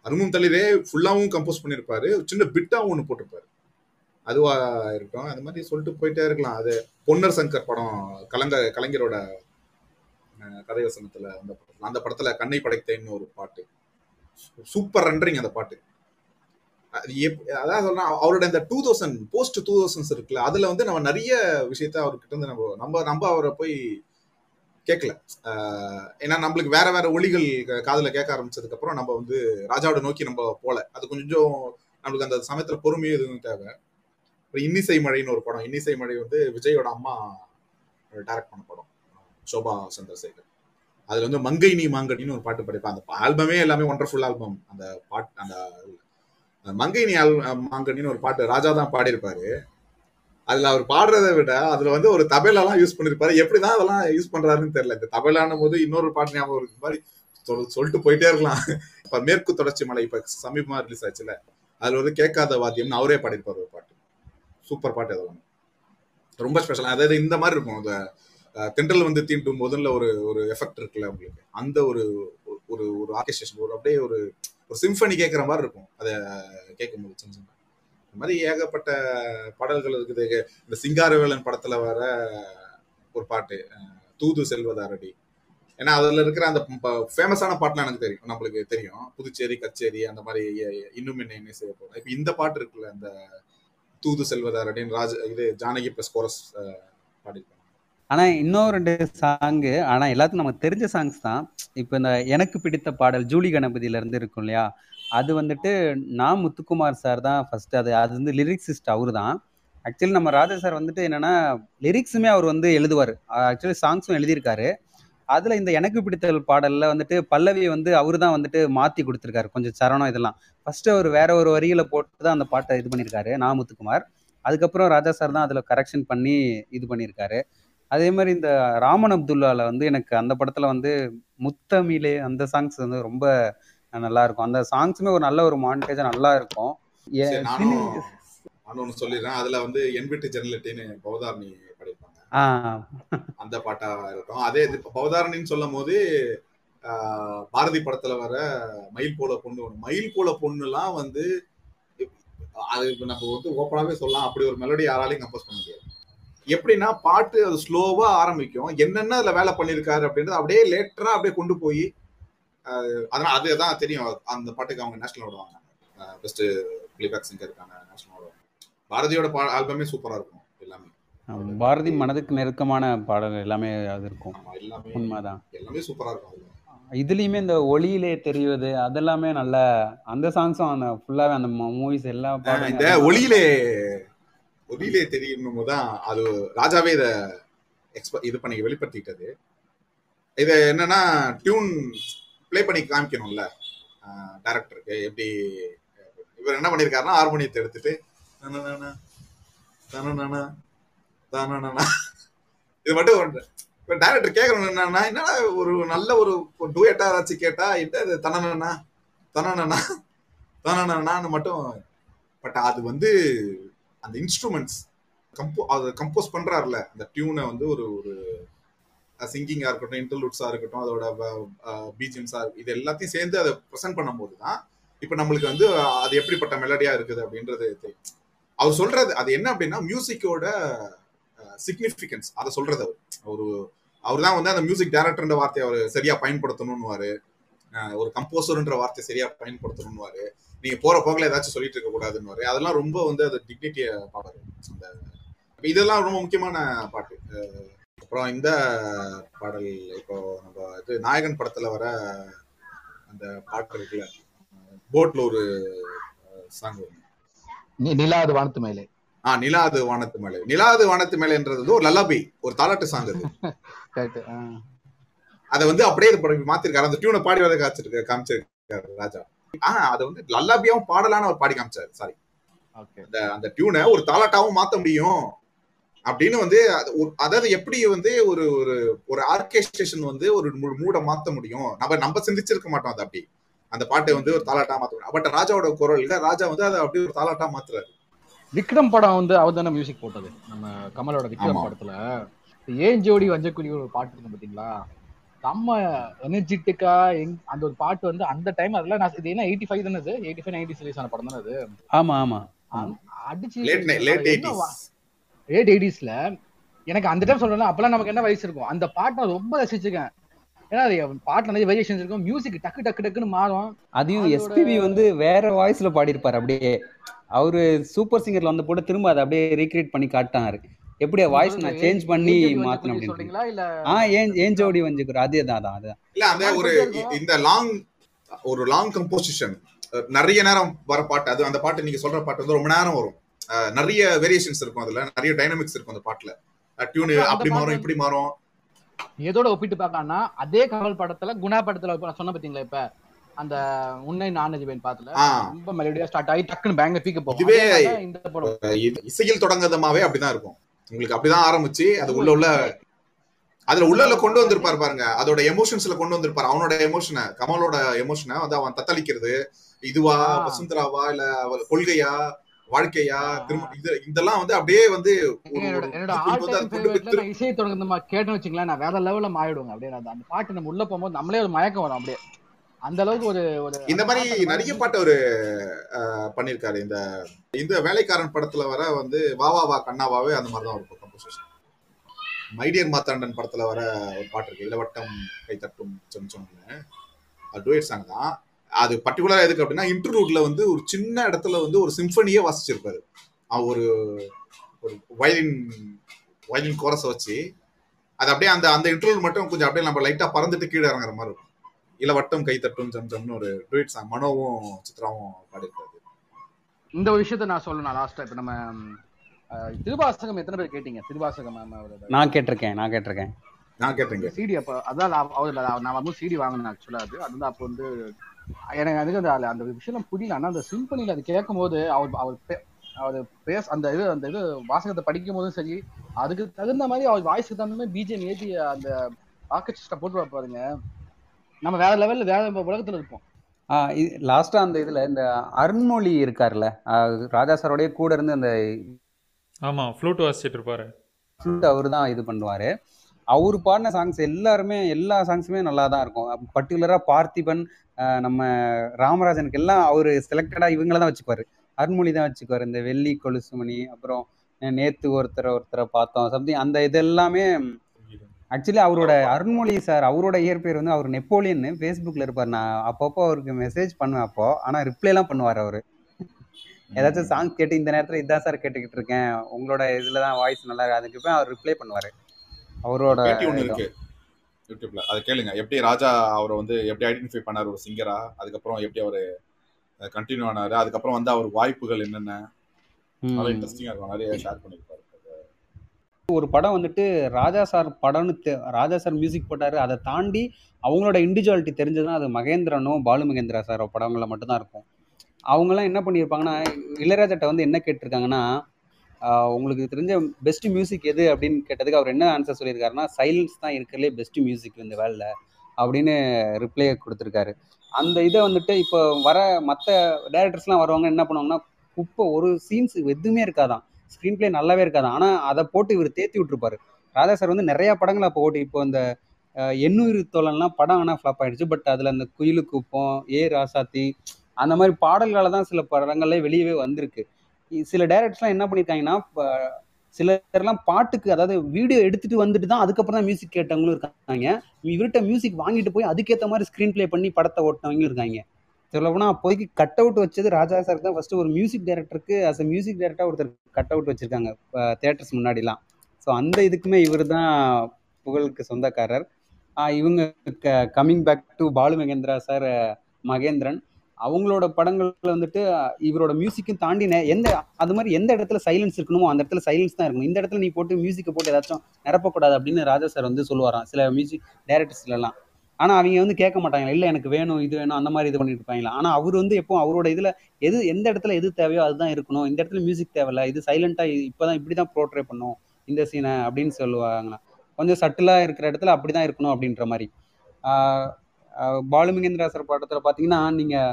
அரும்பும் தளிரே ஃபுல்லாகவும் கம்போஸ் பண்ணியிருப்பாரு சின்ன பிட்டாகவும் ஒன்று போட்டிருப்பாரு. அதுவா இருக்கும் அந்த மாதிரி சொல்லிட்டு போயிட்டே இருக்கலாம். அது பொன்னர் சங்கர் படம் கலங்க கலைஞரோட அஹ், கதை அந்த படத்துல. அந்த படத்துல கண்ணை படைத்தேன்னு ஒரு பாட்டு. சூப்பர் ரன்றிங் அந்த பாட்டு. அது எப்- அதான் சொல்றேன் அவரோட இந்த two thousand post two thousands இருக்குல்ல அதுல வந்து நம்ம நிறைய விஷயத்த அவர்கிட்ட இருந்து நம்ம நம்ம நம்ம அவரை போய் கேட்கல ஏன்னா நம்மளுக்கு வேற வேற ஒளிகள் காதில் கேட்க ஆரம்பிச்சதுக்கு அப்புறம் நம்ம வந்து ராஜாவோட நோக்கி நம்ம போல. அது கொஞ்சம் நம்மளுக்கு அந்த சமயத்துல பொறுமையும் எதுவும் தேவை. அப்புறம் இன்னிசை மழைன்னு ஒரு படம். இன்னிசை மழை வந்து விஜயோட அம்மா டைரக்ட் பண்ண படம். சோபா சந்திரசேகர். அதுல வந்து மங்கை நீ மாங்கடின்னு ஒரு பாட்டு படிப்பேன் அந்த ஆல்பமே எல்லாமே ஒண்டர்ஃபுல் ஆல்பம் அந்த பாட் அந்த மங்கை நீ ஆல் மாங்கடின்னு ஒரு பாட்டு ராஜா தான் பாடியிருப்பாரு. அதுல அவர் பாடுறதை விட அதுல வந்து ஒரு தபேலாலாம் யூஸ் பண்ணிருப்பாரு. எப்படிதான் அதெல்லாம் யூஸ் பண்றாருன்னு தெரியல. இந்த தபேலான போது இன்னொரு பாட்டு ஞாபகம் இருக்கு. மாதிரி சொல்லிட்டு போயிட்டே இருக்கலாம். இப்ப மேற்கு தொடர்ச்சி மலை இப்ப சமீபமா ரிலீஸ் ஆச்சுல. அதுல வந்து கேட்காத வாத்தியம்னு அவரே பாடிருப்பாரு ஒரு பாட்டு. சூப்பர் பாட்டு அதெல்லாம் ரொம்ப ஸ்பெஷல் அதாவது இந்த மாதிரி இருக்கும். அந்த தென்றல் வந்து தீண்டும் முதல்ல ஒரு ஒரு எஃபெக்ட் இருக்குல்ல உங்களுக்கு. அந்த ஒரு ஒரு ஒரு ஆர்கெஸ்ட்ரேஷன் ஒரு அப்படியே ஒரு ஒரு சிம்பனி கேட்குற மாதிரி இருக்கும். அதை கேட்கும்போது சின்ன சின்ன. இந்த மாதிரி ஏகப்பட்ட பாடல்கள் இருக்குது. இந்த சிங்காரவேலன் படத்துல வர ஒரு பாட்டு தூது செல்வதாரடி. ஏன்னா அதுல இருக்கிற அந்த ஃபேமஸான பாட்டுலாம் எனக்கு தெரியும். நம்மளுக்கு தெரியும். புதுச்சேரி கச்சேரி அந்த மாதிரி இன்னும் என்ன என்ன செய்ய போறோம் இப்போ இந்த பாட்டு இருக்குல்ல அந்த தூது செல்வதாரடின்னு ராஜ இது ஜானகி பிளஸ் கோரஸ் பாடிருக்காங்க ஆனா இன்னும் ரெண்டு சாங்கு ஆனா எல்லாத்துக்கும் நமக்கு தெரிஞ்ச சாங்ஸ் தான். இப்போ இந்த எனக்கு பிடித்த பாடல் ஜூலி கணபதியில இருந்து இருக்கும் இல்லையா? அது வந்துட்டு நான் முத்துக்குமார் சார் தான் ஃபர்ஸ்ட் அது அது வந்து லிரிக்ஸிஸ்ட் அவரு தான் ஆக்சுவலி நம்ம ராஜா சார் வந்துட்டு என்னன்னா லிரிக்ஸுமே அவர் வந்து எழுதுவார். ஆக்சுவலி சாங்ஸும் எழுதியிருக்காரு. அதுல இந்த எனக்கு பிடித்த பாடல்ல வந்துட்டு பல்லவியை வந்து அவரு தான் வந்துட்டு மாத்தி கொடுத்துருக்காரு. கொஞ்சம் சரணம் இதெல்லாம். ஃபர்ஸ்ட் அவர் வேற ஒரு வரியில போட்டு தான் அந்த பாட்டை இது பண்ணியிருக்காரு நான் முத்துக்குமார். அதுக்கப்புறம் ராஜா சார் தான் அதுல கரெக்ஷன் பண்ணி இது பண்ணியிருக்காரு. அதே மாதிரி இந்த ராமன் அப்துல்லால வந்து எனக்கு அந்த படத்துல வந்து முத்தமிழே அந்த சாங்ஸ் வந்து ரொம்ப நல்லா இருக்கும் அந்த சாங்ஸுமே ஒரு நல்ல ஒரு மானிட்டேஜா நல்லா இருக்கும் நானும் ஒன்று சொல்லிடுறேன். அதுல வந்து என் வீட்டு ஜெர்னலிட்டின்னு பவதாரணி பாடியிருப்பாங்க. ஆ. அந்த பாட்டா இருக்கும். அதே இது இப்ப பவதாரணின்னு சொல்லும் போது பாரதி படத்துல வர மயில் போல பொண்ணு ஒண்ணு. மயில் போல பொண்ணுலாம் வந்து அது இப்ப நம்ம வந்து ஓப்பனாவே சொல்லலாம். அப்படி ஒரு மெலடி யாராலையும் கம்போஸ் பண்ண முடியாது. எப்படின்னா பாட்டு அது ஸ்லோவா ஆரம்பிக்கும். என்னென்ன அதுல வேலை பண்ணிருக்காரு அப்படின்றது அப்படியே லேட்டரா அப்படியே கொண்டு போய் அதனால அதுதான் தெரியும். அந்த பாட்டுக்கு அவங்க நேஷனல் விடுவாங்க பெஸ்ட் பிளேபேக் சிங்கருக்கான நேஷனல் விடுவாங்க பாரதியோட பா ஆல்பமே சூப்பரா இருக்கும் எல்லாமே. பாரதி மனதுக்கு நெருக்கமான பாடல் எல்லாமே அது இருக்கும். உண்மைதான். எல்லாமே சூப்பரா இருக்கும். இதுலயுமே இந்த ஒளியிலே தெரிவது அதெல்லாமே நல்ல அந்த சாங்ஸும் அந்த ஃபுல்லாவே அந்த மூவிஸ் எல்லா ஆஹ் பாடலும் இந்த ஒளியிலே ஒளியிலே தெரியும் தான் அது ராஜாவே இத எக்ஸ்ப இது பண்ணி வெளிப்படுத்திக்கிட்டது. இது என்னன்னா டியூன் ப்ளே பண்ணி காமிக்கணும்ல. டேரக்டருக்கு எப்படி இவர் என்ன பண்ணியிருக்காருன்னா ஹார்மோனியத்தை எடுத்துட்டு தனனன, தனனன, இது மட்டும் ஒன்று. இப்போ டேரக்டர் கேட்கணும் என்னன்னா என்னடா ஒரு நல்ல ஒரு டூயட்டா ஏதாச்சும் கேட்டா என்ன இது தனனனா தனனனா தனனனான்னு மட்டும். பட் அது வந்து அந்த இன்ஸ்ட்ருமெண்ட்ஸ் கம்போ அதை கம்போஸ் பண்றாருல அந்த டியூனை வந்து ஒரு ஒரு சிங்கிங்காக இருக்கட்டும் இன்டர்லூட்ஸாக இருக்கட்டும் அதோட பிஜிஎம்ஸா இது எல்லாத்தையும் சேர்ந்து அதை ப்ரெசென்ட் பண்ணும்போது தான் இப்போ நம்மளுக்கு வந்து அது எப்படிப்பட்ட மெலடியா இருக்குது அப்படின்றது தெரியும். அவர் சொல்றது அது என்ன அப்படின்னா மியூசிக்கோட சிக்னிஃபிகன்ஸ் அதை சொல்றது அவர். ஒரு அவர் தான் வந்து அந்த மியூசிக் டைரக்டர்ன்ற வார்த்தையை அவர் சரியா பயன்படுத்தணும்னுவாரு. ஒரு கம்போசர்ன்ற வார்த்தையை சரியா பயன்படுத்தணும்னுவாரு. நீங்க போற போகல ஏதாச்சும் சொல்லிட்டு இருக்க கூடாதுன்னு அதெல்லாம் ரொம்ப வந்து அது டிக்னிட்டியை பாடுறாரு அந்த இதெல்லாம் ரொம்ப முக்கியமான பாட்டு. அப்புறம் இந்த பாடல் இப்போ நம்ம இது நாயகன் படத்துல வர அந்த பாட்டு இருக்குல்ல போட்ல ஒரு சாங் நிலாது வானத்து மேலே. ஆ நிலாது வானத்து மேலே. நிலாது வானத்து மேலேன்றது ஒரு லல்லாபி ஒரு தாலாட்டு சாங் அது. அதை வந்து அப்படியே இது மாத்திருக்காரு. அந்த டியூனை பாடி வர காமிச்சிருக்காரு காமிச்சிருக்காரு ராஜா. ஆ அதை வந்து லல்லாபியாவும் பாடலான்னு அவர் பாடி காமிச்சாரு. சாரி ஓகே அந்த அந்த டியூனை ஒரு தாலாட்டாவும் மாத்த முடியும். அப்படின்னு வந்து அதாவது எப்படி வந்து ஒரு ஒரு ஒரு ஆர்கெஸ்ட்ரேஷன் வந்து ஒரு மூ- மூட மாத்த முடியும்? நம்ம நம்ம சிந்திச்சிருக்க மாட்டோம் அது அப்படி. அந்த பாட்டை வந்து ஒரு தாலாட்டா மாத்த முடியும். பட் ராஜாவோட குரல்ல ராஜா வந்து அதை அப்படியே ஒரு தாலாட்டா மாத்துறாரு. விக்ரம் படம் வந்து அவர் தானே மியூசிக் போட்டது. நம்ம கமலோட விக்ரம். படத்துல. ஏன் ஜோடி வஞ்சக்குழி ஒரு பாட்டு இருக்கும் பாத்தீங்களா? செம்ம எனர்ஜெட்டிக்கா அந்த ஒரு பாட்டு வந்து அந்த டைம் அதெல்லாம் நான் இது என்ன எயிட்டி ஃபைவ் தானே அது எயிட்டி ஃபைவ் நைன்டி ரிலீஸ் ஆன படம் தானே அது? ஆமா ஆமா. அடிச்சு லேட் லேட் எயிட்டிஸ் லேட் எயிட்டிஸ்ல எனக்கு அந்த டைம் சொல்றேன் அப்பெல்லாம் நமக்கு என்ன வயசு இருக்கும்? அந்த பாட்டை நான் ரொம்ப ரசிச்சிருக்கேன். ஏன்னா அது பாட்டுல நிறைய வேரியேஷன்ஸ் இருக்கும். மியூசிக் டக்கு டக்கு டக்குன்னு மாறும். அதையும் எஸ்பிபி வந்து வேற வாய்ஸ்ல பாடியிருப்பாரு. அப்படியே அவரு சூப்பர் சிங்கர்ல வந்து போட்டு திரும்ப அதை அப்படியே ரீக்ரியேட் பண்ணி காட்டினாரு. எப்படி வாய்ஸ் நான் சேஞ்ச் பண்ணி மாத்தணும் அப்படின்னு சொல்றீங்களா? இல்ல ஆ ஏன் ஏன் ஜோடி வஞ்சுக்கிறோம் அதே தான் அதான் அதான் இல்ல அந்த ஒரு இந்த லாங் ஒரு லாங் கம்போசிஷன் நிறைய நேரம் வர பாட்டு. அது அந்த பாட்டு நீங்க சொல்ற பாட்டு வந்து ரொம்ப நேரம் வரும். நிறைய வேரியேஷன்ஸ் இருக்கும் அதுல. நிறைய டைனமிக்ஸ் இருக்கும் அந்த பாட்டுல. டியூன் அப்படி மாறும் இப்படி மாறும். எதோட ஒப்பிட்டு பார்க்கலாம்னா அதே கமல் படத்துல குணா படத்துல சொன்ன பாத்தீங்களா இப்ப? அந்த உன்னை நான் ஜிபேன் பாத்துல ரொம்ப மெலடியா ஸ்டார்ட் ஆகி டக்குன்னு பேங்க்ல பீக்க போகும். இதுவே- இந்த படம். இசையில் தொடங்குறதுமாவே அப்படிதான் இருக்கும். உங்களுக்கு அப்படிதான் ஆரம்பிச்சு அது உள்ள உள்ள அதுல உள்ள கொண்டு வந்திருப்பாரு பாருங்க. அதோட எமோஷன்ஸ்ல கொண்டு வந்திருப்பாரு. அவனோட எமோஷனை கமலோட எமோஷனை வந்து அவன் தத்தளிக்கிறது. இதுவா. வசுந்தராவா இல்ல கொள்கையா? வாழ்க்கையா திரும்ப இது இதெல்லாம் வந்து அப்படியே வந்து ஒரு- ஒரு இசையை தொடர்ந்து கேட்டேன்னு வச்சுங்களேன் நான் வேற லெவல்ல மாறிடுவேங்க. அப்படியே அந்த பாட்டு நம்ம உள்ள போகும்போது நம்மளே ஒரு மயக்கம் வரும் அப்படியே. அந்த அளவுக்கு ஒரு ஒரு இந்த மாதிரி நிறைய பாட்டு அஹ், பண்ணிருக்காரு இந்த இந்த வேலைக்காரன் படத்துல வர வந்து வா வா வா கண்ணாவாவே அந்த மாதிரி தான் இருக்கும் கம்போசிஷன் மைடியர் மாத்தாண்டன் படத்துல வர ஒரு பாட்டு இருக்கு. இளவட்டம் கை தட்டும் சொன்னு சொன்னு அது டூயட் சாங் தான். அது பர்டிகுலரா எதுக்கு அப்படின்னா இன்டர்வியூட்ல வந்து ஒரு சின்ன இடத்துல வந்து ஒரு சிம்பனியே வாசிச்சிருப்பாரு. ஒரு ஒரு வயலின் வயலின் கோரஸை வச்சு அது அப்படியே அந்த அந்த இன்டர்வியூ மட்டும் கொஞ்சம் அப்படியே நம்ம லைட்டா பறந்துட்டு கீழே இறங்குற மாதிரி இருக்கும். இளவட்டம் கை தட்டும் ஜம் ஜம்னு ஒரு டுவேட் சாங் மனோவும் சித்ராவும் பாடியிருக்காரு. இந்த ஒரு விஷயத்த நான் சொல்லணும் லாஸ்டா இப்ப நம்ம திருவாசகம் எத்தனை பேர் கேட்டீங்க? திருவாசகம் மேம் அவரோட நான் கேட்டிருக்கேன் நான் கேட்டிருக்கேன். நான் கேட்டேங்க. சிடி அப்ப அதான் அவர் நான் வந்து சிடி வாங்கினேன் ஆக்சுவலா அது. அது வந்து அப்போ வந்து எனக்கு அதுக்கு அந்த அந்த விஷயம் புரியல. ஆனா அந்த சிம்பனில அது கேட்கும் போது அவர் அவர் பே- அவர் பேச அந்த இது அந்த இது வாசகத்தை படிக்கும் போதும் சரி அதுக்கு தகுந்த மாதிரி அவர் வாய்ஸ்க்கு தகுந்த மாதிரி பிஜிஎம் ஏற்றி அந்த ஆர்கெஸ்ட்ரா போட்டு பாருங்க. நம்ம வேற லெவல்ல வேற உலகத்துல இருப்போம். லாஸ்டா அந்த இதுல இந்த அருண்மொழி இருக்காருல்ல ராஜா சாரோடய கூட இருந்து அந்த ஆமாம் ஃப்ளூட் வாசிச்சிட்டு இருப்பாரு. அவர் தான் இது பண்ணுவாரு. அவர் பாடின சாங்ஸ் எல்லாருமே எல்லா சாங்ஸுமே நல்லா தான் இருக்கும். பர்டிகுலரா பார்த்திபன் நம்ம ராமராஜனுக்கு எல்லாம் அவர் செலக்டடா இவங்கள தான் வச்சுக்குவாரு. அருண்மொழி தான் வச்சுக்குவாரு. இந்த வெள்ளி கொலுசுமணி அப்புறம் நேத்து ஒருத்தரை ஒருத்தரை பார்த்தோம். சம்திங் அந்த இது எல்லாமே ஆக்சுவலி அவரோட அருண்மொழி சார் அவரோட இயற்பெயர் வந்து அவர் நெப்போலியன் ஃபேஸ்புக்கில் இருப்பார். நான் அப்பப்போ அவருக்கு மெசேஜ் பண்ணுவேன் அப்போ. ஆனால் ரிப்ளைலாம் பண்ணுவார் அவர். ஏதாச்சும் சாங் கேட்டு இந்த நேரத்தில் இதான் சார் கேட்டுக்கிட்டு இருக்கேன். உங்களோட இதில் தான் வாய்ஸ் நல்லா இருக்கு அதுக்கு போய் அவர் ரிப்ளை பண்ணுவார். அவரோட இது. இருக்கு. யூடியூப்ல. அதை கேளுங்க. எப்படி ராஜா அவரை வந்து எப்படி ஐடென்டிஃபை பண்ணாரு? ஒரு சிங்கரா அதுக்கப்புறம் எப்படி அவரு கண்டினியூ ஆனாரு? அதுக்கப்புறம் வந்து அவர் வாய்ப்புகள் என்னென்ன? நல்லா ம். இன்ட்ரெஸ்டிங்கா இருக்கும். நிறைய ஷேர் பண்ணிருப்பாரு ஒரு படம் வந்துட்டு ராஜா சார் படம்னு ராஜா சார் மியூசிக் போட்டாரு. அதை தாண்டி அவங்களோட இண்டிவிஜுவாலிட்டி தெரிஞ்சதுன்னா அது மகேந்திரனோ பாலு மகேந்திரா சார் படங்களில் மட்டும்தான் இருக்கும். அவங்கெல்லாம் என்ன பண்ணியிருப்பாங்கன்னா இளையராஜாட்ட வந்து என்ன கேட்டிருக்காங்கன்னா உங்களுக்கு தெரிஞ்ச பெஸ்ட் மியூசிக் எது அப்படின்னு கேட்டதுக்கு அவர் என்ன ஆன்சர் சொல்லியிருக்காருன்னா சைலன்ஸ் தான் இருக்கிறதுலே பெஸ்ட் மியூசிக் இந்த வேலையில் அப்படின்னு ரிப்ளை கொடுத்துருக்காரு. அந்த இதை வந்துட்டு இப்போ வர மற்ற டேரக்டர்ஸ்லாம் வருவாங்க என்ன பண்ணுவாங்கன்னா குப்பை ஒரு சீன்ஸ் எதுவுமே இருக்காதான். ஸ்க்ரீன் பிளே நல்லாவே இருக்காது ஆனால் அதை போட்டு இவர் தேத்தி விட்டுருப்பாரு. ராஜா சார் வந்து நிறையா படங்களை அப்போ ஓட்டி இப்போ இந்த எண்ணூறு எண்ணுயிர் தோழன்லாம் படம் ஆனால் ஃப்ளாப் ஆயிடுச்சு. பட் அதில் அந்த குயிலு குப்பம் ஏ ராசாத்தி அந்த மாதிரி பாடல்களால் தான் சில படங்கள்ல வெளியவே வந்திருக்கு. சில டேரக்டர்ஸ்லாம் என்ன பண்ணியிருக்காங்கன்னா ப- சிலர்லாம் பாட்டுக்கு அதாவது வீடியோ எடுத்துட்டு வந்துட்டு தான் அதுக்கப்புறம் தான் மியூசிக் கேட்டவங்களும் இருக்காங்க. இவர்கிட்ட மியூசிக் வாங்கிட்டு போய் அதுக்கேற்ற மாதிரி ஸ்க்ரீன் ப்ளே பண்ணி படத்தை ஓட்டினவங்களும் இருக்காங்க. சொல்லப்போனால் அப்போதைக்கு கட் அவுட் வச்சது ராஜா சார் தான். ஃபர்ஸ்ட் ஒரு மியூசிக் டைரக்டருக்கு அஸ் அ மியூசிக் டைரக்டராக ஒருத்தர் கட் அவுட் வச்சிருக்காங்க தேட்டர்ஸ் முன்னாடிலாம். ஸோ அந்த இதுக்குமே இவர் தான் புகழுக்கு சொந்தக்காரர். இவங்க coming back to Balu Mahendra sir Mahendran. அவங்களோட படங்கள்ல வந்துட்டு இவரோட மியூசிக்கும் தாண்டி எந்த அது மாதிரி எந்த இடத்துல சைலன்ஸ் இருக்கணுமோ அந்த இடத்துல சைலன்ஸ் தான் இருக்கணும். இந்த இடத்துல நீ போட்டு மியூசிக்கை போட்டு ஏதாச்சும் நிரப்பக்கூடாது அப்படின்னு ராஜா சார் வந்து சொல்லுவாராம். சில மியூசிக் டைரக்டர்ஸ்லாம் ஆனால் அவங்க வந்து கேட்க மாட்டாங்க இல்லை எனக்கு வேணும் இது வேணும் அந்த மாதிரி இது பண்ணிட்டு இருப்பாங்களா? ஆனால் அவர் வந்து எப்போ அவரோட இதில் எது எந்த இடத்துல எது தேவையோ அதுதான் இருக்கணும். இந்த இடத்துல மியூசிக் தேவையில்ல. இது சைலன்ட்டாக இப்போ தான் இப்படி தான் ப்ரோட்ரே பண்ணும் இந்த சீனை அப்படின்னு சொல்லுவாங்களாம். கொஞ்சம் சட்டிலாக இருக்கிற இடத்துல அப்படி தான் இருக்கணும் அப்படின்ற மாதிரி. ஆஹ் படத்தில் பார்த்தீங்கன்னா சார்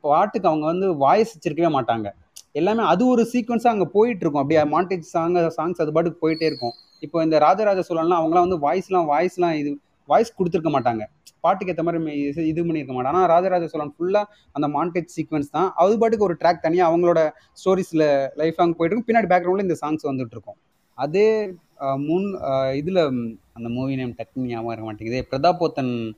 பாட்டுக்கு அவங்க வந்து வாய்ஸ் வச்சிருக்கவே மாட்டாங்க. எல்லாமே அது ஒரு சீக்வன்ஸா அங்க போயிட்டு இருக்கும் அப்படியே மாண்டேஜ் சாங் சாங்ஸ் அது பாட்டுக்கு போயிட்டே இருக்கும். இப்போ இந்த ராஜராஜ சோழன்லாம் அவங்களாம் வந்து வாய்ஸ்லாம் வாய்ஸ்லாம் இது வாய்ஸ் கொடுத்துருக்க மாட்டாங்க. பாட்டுக்கு ஏற்ற மாதிரி இது- பண்ணியிருக்க மாட்டாங்க. ஆனால் ராஜராஜ சோழன் ஃபுல்லாக அந்த மாண்டேஜ் சீக்வன்ஸ் தான். அது பாட்டுக்கு ஒரு ட்ராக் தனியாக அவங்களோட ஸ்டோரிஸில் லைஃப் லாங் போயிட்டு இருக்கும். பின்னாடி பேக்ரவுண்டில் இந்த சாங்ஸ் வந்துட்டு இருக்கும். அதே முன் இதுல அந்த மூவி நேம் டக்குன்னு ஞாபகம் இருக்க மாட்டேங்குது. பிரதாபோத்தன்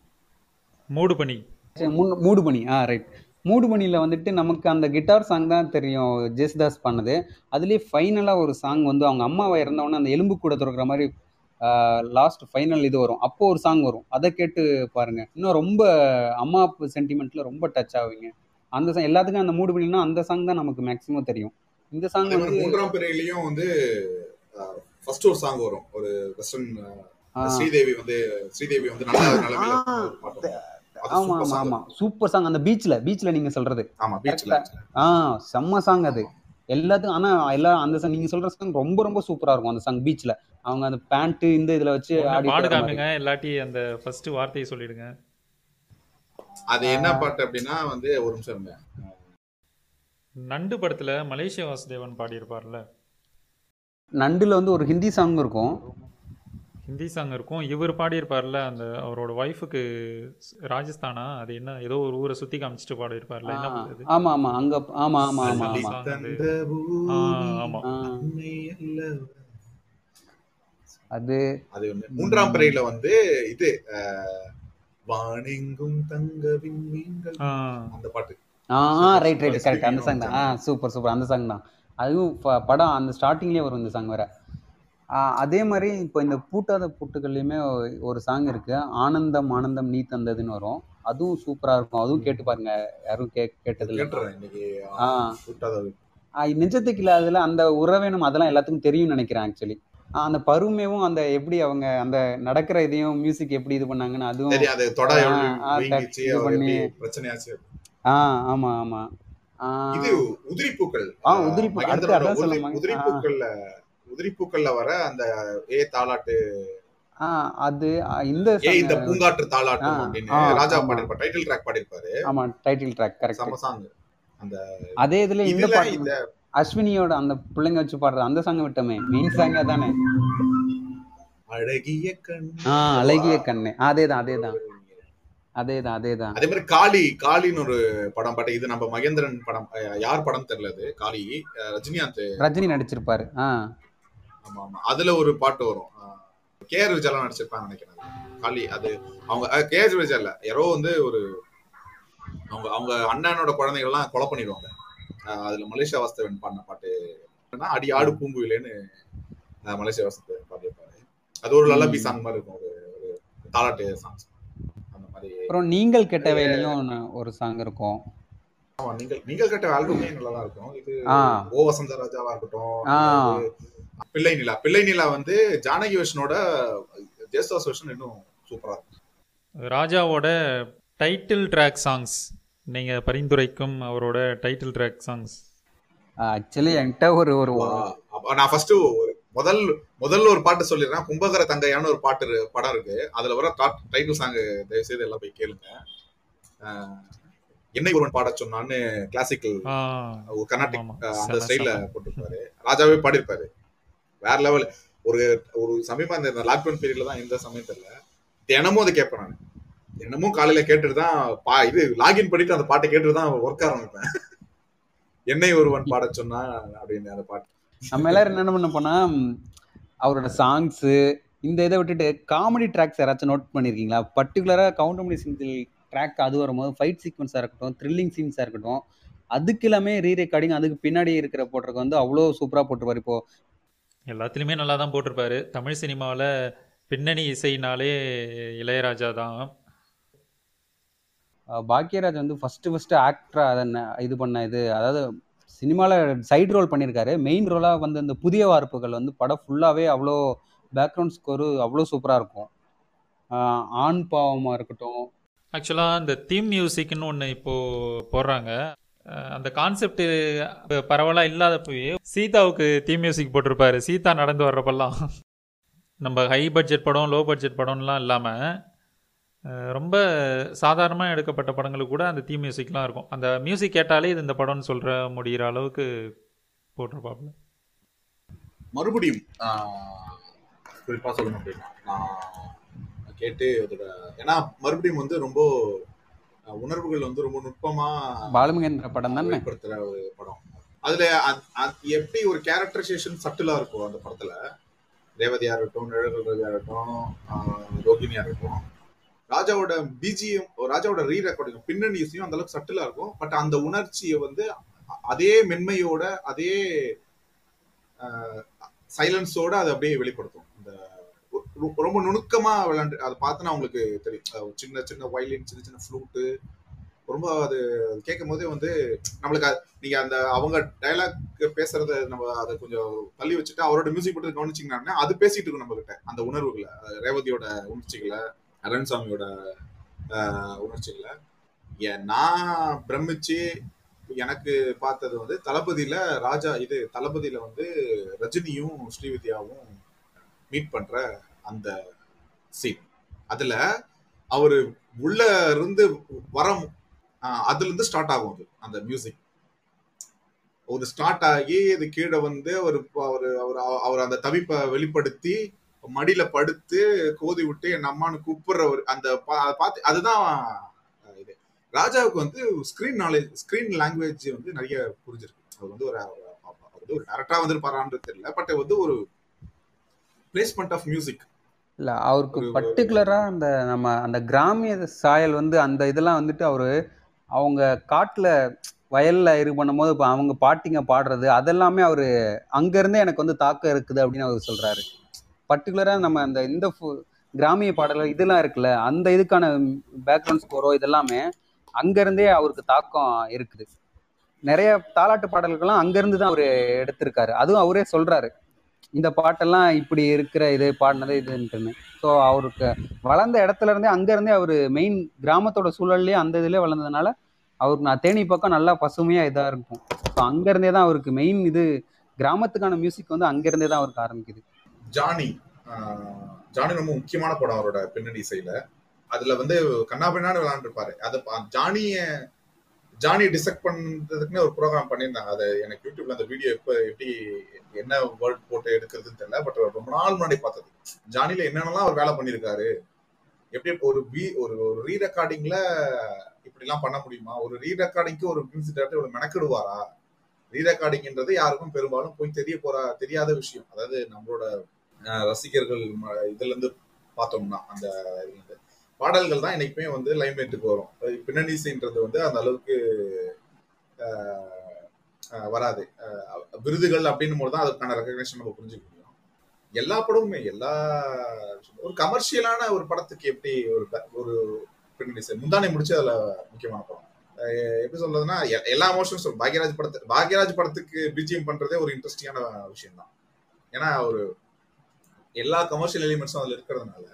மூடு பண்ணி சரி, முன்- மூடுபனி. ஆ ரைட் மூடுபனியில் வந்துட்டு நமக்கு அந்த கிட்டார் சாங் தான் தெரியும் ஜேசுதாஸ் பண்ணது. அதுலேயே ஃபைனலாக ஒரு சாங் வந்து அவங்க அம்மாவை இறந்தவொடனே அந்த எலும்பு கூட திறக்கிற மாதிரி லாஸ்ட் ஃபைனல் இது வரும். அப்போ ஒரு சாங் வரும். அதை கேட்டு பாருங்க. இன்னும் ரொம்ப அம்மா அப்பு சென்டிமெண்ட்ல ரொம்ப டச் ஆவீங்க. அந்த song- எல்லாத்துக்கும் அந்த மூடு பண்ணினா அந்த சாங் தான் நமக்கு மேக்ஸிமம் தெரியும். இந்த சாங் வந்து மூன்றாம் பிறையிலையும் வந்து ஃபர்ஸ்ட் ஒரு சாங் வரும். ஒரு வெஸ்டர்ன் ஸ்ரீதேவி வந்து ஸ்ரீதேவி வந்து நல்ல ஆமா ஆமா. ஆமா. சூப்பர் சாங் அந்த பீச்ல பீச்ல நீங்க சொல்றது. ஆமா பீச்ல ஆ செம்ம சாங் அது. எல்லாத்துக்கும் ஆனா எல்லா அந்த song நீங்க சொல்ற சாங் ரொம்ப ரொம்ப சூப்பரா இருக்கும் அந்த சாங் பீச்ல அவங்க அந்த பேண்ட் இந்த இதுல வச்சு பாடு. காமிங்க இல்லாட்டி அந்த ஃபர்ஸ்ட் வார்த்தையை சொல்லிடுங்க. அது என்ன பாட்டு அப்படின்னா வந்து ஒரு நிமிஷம் நண்டு படத்துல மலேசியா வாசுதேவன் பாடியிருப்பார்ல. நண்டுல வந்து ஒரு ஹிந்தி சாங் இருக்கும். ஹிந்தி சாங் இருக்கும். இவர் பாடியிருப்பார்ல அந்த அவரோட ஒய்ஃபுக்கு ராஜஸ்தானா? அது என்ன ஏதோ ஒரு ஊரை சுத்தி காமிச்சிட்டு பாடியிருப்பார்ல என்ன ஆமா ஆமா அங்க ஆமா ஆமா அது. அது மூன்றாம் பிறையில வந்து இது வானெங்கும் தங்க விண்மீன்கள். அந்த பாட்டு. ஆ ரைட் ரைட் கரெக்ட் அந்த சாங் தான். ஆ சூப்பர் சூப்பர் அந்த சாங் தான். அதுவும் ப- படம் அந்த ஸ்டார்டிங்லேயே வரும் இந்த சாங் வேற. அதே மாதிரி இப்போ இந்த பூட்டாத பூட்டுகள்லையுமே ஒரு சாங் இருக்கு. ஆனந்தம் ஆனந்தம் நீ தந்ததுன்னு வரும். அதுவும் சூப்பரா இருக்கும். அதுவும் கேட்டு பாருங்க. யாரும் கே கூட்டாத ஆ, நெஞ்சத்துக்கு இல்லாததுல அந்த உறவேணும் அதெல்லாம் எல்லாத்துக்கும் தெரியும்னு நினைக்கிறேன் ஆக்சுவலி அந்த பருமையும் அந்த எப்படி அவங்க அந்த நடக்கிற இதையும் மியூசிக் எப்படி இது பண்ணாங்கன்னு அதுவும் தெரியும் அது தொட ஆ, எவ்வளவு ஆ, வீங்கிச்சு இது அவர் பண்ணி. எப்படி பிரச்சனையாச்சு ஆ ஆமா ஆமா. இது உதிரிப்பூக்கள் ஆ, உதிரிப்பூ- அடுத்து மகேந்திரனோட அதான் சொல்ல உதிரி- மகே- உதிரிப்பூக்கள்ல வர அந்த ஏ தாலாட்டு அது இந்த இந்த பூங்காற்று தாலாட்டம் ஆ, அப்படின்னு ராஜா. பாடிருப்பார் டைட்டில் ட்ராக் பாடிருப்பாரு ஆமா டைட்டில் ட்ராக் கரெக்ட் செம சாங் அந்த அதே இதுல இந்த பாட்டு அஸ்வினியோட அந்த பிள்ளைங்க வச்சு பாடுற அந்த சாங் விட்டோமே மெயின் சாங் அதானே? அழகிய கண். ஆ அழகிய கண்ணு. அதேதான் அதேதான். அதேதான் அதேதான். அதே மாதிரி காளி காளின்னு ஒரு படம் பாட்டு இது நம்ம மகேந்திரன் படம் யார் படம் தெரியல அது? காளி ரஜினிகாந்த். ரஜினி நடிச்சிருப்பாரு. ஆ. ஆமா ஆமா அதுல ஒரு பாட்டு வரும். கே ஆர் விஜயலாம் நடிச்சிருப்பாங்க நினைக்கிறேன். காளி அது அவங்க கே ஆர் விஜய் இல்ல. யாரோ வந்து ஒரு அவங்க அவங்க அண்ணனோட குழந்தைகள் எல்லாம் கொலை பண்ணிடுவாங்க. அதுல மலேசியா வாஸ்தவன் பாடின பாட்டு அடி ஆடு பூங்குயிலேன்னு மலேசியா வாஸ்தவன் பாடியிருப்பாரு. அது ஒரு லல்லபி சாங் மாதிரி இருக்கும். ஒரு ஒரு தாலாட்டு சாங்ஸ் அந்த மாதிரி. அப்புறம் நீங்கள் கெட்ட வேலையும் ஒரு சாங் இருக்கும். ஆமா, நீங்கள் நீங்கள் கேட்ட ஆல்பமே நல்லா தான் இருக்கும். இது ஓ வசந்த ராஜாவா இருக்கட்டும் பிள்ளை நிலா. பிள்ளை நிலா வந்து ஜானகி வெர்ஷனோட ஜேசுதாஸ் வெர்ஷன் இன்னும் சூப்பரா இருக்கும் ராஜாவோட டைட்டில் ட்ராக் சாங்ஸ் நீங்க பரிந்துரைக்கும் அவரோட டைட்டில் ட்ராக் சாங்ஸ் ஆக்சுவலி என்கிட்ட ஒரு ஒரு நான் ஃபர்ஸ்ட் முதல் முதல்ல ஒரு பாட்டு சொல்லிடுறேன். கும்பகர தங்கையான ஒரு பாட்டு படம் இருக்கு. அதுல வர டைட்டில் சாங் தயவு செய்து எல்லாம் போய் கேளுங்க. ஆஹ், என்னை ஒருவன் பாட சொன்னான்னு கிளாசிக்கல் கர்நாடிக் அந்த செம. போட்டிருப்பாரு. ராஜாவே பாடியிருப்பாரு. வேற லெவல் ஒரு ஒரு சமயமா இந்த லாக்டவுன் பீரியட்ல தான் எந்த சமயத்துல தினமும் அதை கேட்பேன் நான். தினமும் காலையில கேட்டுட்டு தான் பா இது லாகின் பண்ணிட்டு அந்த பாட்டை கேட்டுட்டு தான் ஒர்க் ஆரம்பிப்பேன். என்னை ஒருவன் பாட சொன்னா அப்படின்னு அந்த பாட்டு. நம்ம எல்லாரும் என்ன பண்ண போனா அவரோட சாங்ஸு இந்த இதை விட்டுட்டு காமெடி ட்ராக்ஸ் யாராச்சும் நோட் பண்ணியிருக்கீங்களா பர்டிகுலராக கவுண்டமணி சிங்கிள் ட்ராக் அது வரும்போது ஃபைட் சீக்வன்ஸாக இருக்கட்டும் த்ரில்லிங் சீன்ஸாக இருக்கட்டும் அதுக்கு எல்லாமே ரீ ரெக்கார்டிங் அதுக்கு பின்னாடி இருக்கிற போட்டிருக்க வந்து அவ்வளோ சூப்பராக போட்டிருப்பாரு. இப்போ எல்லாத்துலேயுமே நல்லா தான் போட்டிருப்பாரு. தமிழ் சினிமாவில் பின்னணி இசைனாலே இளையராஜா தான். பாக்யராஜ் வந்து ஃபஸ்ட்டு ஃபஸ்ட்டு ஆக்டராக அதை இது பண்ண இது அதாவது சினிமாவில் சைடு ரோல் பண்ணியிருக்காரு மெயின் ரோலாக வந்து இந்த புதிய வார்ப்புகள் வந்து படம் ஃபுல்லாகவே அவ்வளோ பேக்ரவுண்ட் ஸ்கோரு அவ்வளோ சூப்பராக இருக்கும். ஆண் பாவமாக இருக்கட்டும். ஆக்சுவலாக இந்த தீம் மியூசிக்னு ஒன்று இப்போது போடுறாங்க. அந்த கான்செப்ட் பரவலாக இல்லாதப்பவே சீதாவுக்கு தீம் மியூசிக் போட்டிருப்பாரு. சீதா நடந்து வர்றப்பெல்லாம் நம்ம ஹை பட்ஜெட் படம் லோ பட்ஜெட் படம்லாம் இல்லாமல் ரொம்ப சாதாரணமாக எடுக்கப்பட்ட படங்களுக்கு கூட அந்த தீம் மியூசிக்லாம் இருக்கும். அந்த மியூசிக் கேட்டாலே இது இந்த படம்னு சொல்கிற முடிகிற அளவுக்கு போட்டிருப்பாப்புல. மறுபடியும் குறிப்பாக சொல்லணும் அப்படின்னா நான் கேட்டு அதோட ஏன்னா மறுபடியும் வந்து ரொம்ப உணர்வுகள் வந்து ரொம்ப நுட்பமா பாலுமகேந்திர படம் தானே? வெளிப்படுத்துற ஒரு படம். அதுல எப்படி ஒரு கேரக்டரைசேஷன் சட்டிலா இருக்கும் அந்த படத்துல? ரேவதியா இருக்கட்டும் நிழல் ரவியா இருக்கட்டும் ரோகிணியா இருக்கட்டும் ராஜாவோட பிஜிஎம் ராஜாவோட ரீ ரெக்கார்டிங் பின்னணி இசையும் அந்த அளவுக்கு சட்டிலா இருக்கும். பட் அந்த உணர்ச்சியை வந்து அதே மென்மையோட அதே சைலன்ஸோட அதை அப்படியே வெளிப்படுத்தும். ரொம்ப நுணுக்கமா விளையாண்டு அதை பார்த்தனா உங்களுக்கு தெரியும். சின்ன சின்ன வயலின் சின்ன சின்ன ஃப்ளூட்டு ரொம்ப அது கேட்கும் போதே வந்து நம்மளுக்கு அது- நீங்க அந்த அவங்க டயலாக் பேசுறத நம்ம அதை கொஞ்சம் தள்ளி வச்சுட்டு அவரோட மியூசிக் மட்டும் கவனிச்சிங்கன்னா அது பேசிட்டு இருக்கும் நம்ம கிட்ட அந்த உணர்வுகளை ரேவதியோட உணர்ச்சிகளை அரண்சாமியோட உணர்ச்சிகளை. ஏன் நான் பிரமிச்சு எனக்கு பார்த்தது வந்து தளபதியில ராஜா இது தளபதியில வந்து ரஜினியும் ஸ்ரீவித்யாவும் மீட் பண்ற அந்த சீன் அதுல அவரு உள்ள இருந்து வர அதுல இருந்து ஸ்டார்ட் ஆகும் அது அந்த மியூசிக் ஒரு ஸ்டார்ட் ஆகி இது கீழே வந்து அவர் அவர் அவர் அவர் அந்த தவிப்பை வெளிப்படுத்தி மடியில படுத்து கோதி விட்டு என் அம்மானு கூப்பிடுறவர் அந்த பா- பார்த்து அதுதான் இது. ராஜாவுக்கு வந்து ஸ்கிரீன் நாலேஜ் ஸ்கிரீன் லாங்குவேஜ் வந்து நிறைய புரிஞ்சிருக்கு. அவர் வந்து ஒரு அவர் வந்து ஒரு டேரக்டா வந்துருப்பாரான்னு தெரியல. பட் வந்து ஒரு பிளேஸ்மெண்ட் ஆஃப் மியூசிக் இல்ல அவருக்கு பர்டிகுலரா அந்த நம்ம அந்த கிராமிய சாயல் வந்து அந்த இதெல்லாம் வந்துட்டு அவரு அவங்க காட்டுல வயல்ல இது பண்ணும்போது இப்போ அவங்க பாட்டிங்க பாடுறது அதெல்லாமே அவரு அங்க இருந்தே எனக்கு வந்து தாக்கம் இருக்குது அப்படின்னு அவர் சொல்றாரு. பர்டிகுலரா நம்ம அந்த இந்த ஃபு- கிராமிய பாடல்கள் இதெல்லாம் இருக்குல்ல அந்த இதுக்கான பேக்ரவுண்ட் ஸ்கோரோ இதெல்லாமே அங்க இருந்தே அவருக்கு தாக்கம் இருக்குது. நிறைய தாலாட்டு பாடல்கள்லாம் அங்க இருந்து தான் அவர் எடுத்திருக்காரு. அதுவும் அவரே சொல்றாரு. இந்த பாட்டெல்லாம் இப்படி இருக்கிற இது பாடினது இதுன்ட்டுன்னு. ஸோ அவருக்கு வளர்ந்த இடத்துல இருந்தே அங்கேருந்தே அவர் மெயின் கிராமத்தோட சூழல்லையே அந்த இதுலேயே வளர்ந்ததுனால அவருக்கு நான் தேனி பக்கம் நல்லா பசுமையாக இதாக இருக்கும். ஸோ அங்கேருந்தே தான் அவருக்கு மெயின் இது கிராமத்துக்கான மியூசிக் வந்து அங்கேருந்தே தான் அவருக்கு ஆரம்பிக்குது. ஜானி ஜானி ரொம்ப முக்கியமான படம் அவரோட பின்னணி இசையில. அதுல வந்து கண்ணாபின்னான்னு விளையாண்டுருப்பாரு அது ஜானிய ஜானி டிசெக்ட் பண்ணுறதுக்குன்னு ஒரு ப்ரோக்ராம் பண்ணியிருந்தாங்க. அது எனக்கு யூடியூப்ல அந்த வீடியோ எப்போ எப்படி என்ன வேர்ட் போட்டு எடுக்கிறதுன்னு தெரியல பட் ரொம்ப நாள் முன்னாடி பார்த்தது. ஜானியில என்னென்னலாம் அவர் வேலை பண்ணியிருக்காரு? எப்படி இப்போ ஒரு பி ஒரு ஒரு ரீ ரெக்கார்டிங்ல இப்படிலாம் பண்ண முடியுமா? ஒரு ரீ ரெக்கார்டிங்க்கு ஒரு மியூசிக் டேரக்டர் இவ்வளோ மெனக்கிடுவாரா? ரீ ரெக்கார்டிங்ன்றது யாருக்கும் பெரும்பாலும் போய் தெரிய போற தெரியாத விஷயம். அதாவது நம்மளோட ரசிகர்கள் ம- இதுல இருந்து பார்த்தோம்னா அந்த இதுல இருந்து. பாடல்கள் தான் என்னைக்குமே வந்து லைம்லைட்டுக்கு வரும் பின்னணி இசைன்றது வந்து அந்த அளவுக்கு வராது. விருதுகள் அப்படின்னும் போது தான் அதுக்கான ரெக்கக்னேஷன் நம்ம புரிஞ்சுக்க முடியும். எல்லா படமுமே எல்லா ஒரு கமர்ஷியலான ஒரு படத்துக்கு எப்படி ஒரு ஒரு பின்னணி இசை முந்தானை முடிச்சு அதுல முக்கியமான படம். எப்படி சொல்றதுன்னா எ- எல்லா சொல்லும் பாக்யராஜ் படத்து பாக்யராஜ் படத்துக்கு பிஜிஎம் பண்றதே ஒரு இன்ட்ரெஸ்டிங்கான விஷயம் தான் ஏன்னா ஒரு எல்லா கமர்ஷியல் எலிமெண்ட்ஸும் அதுல இருக்கிறதுனால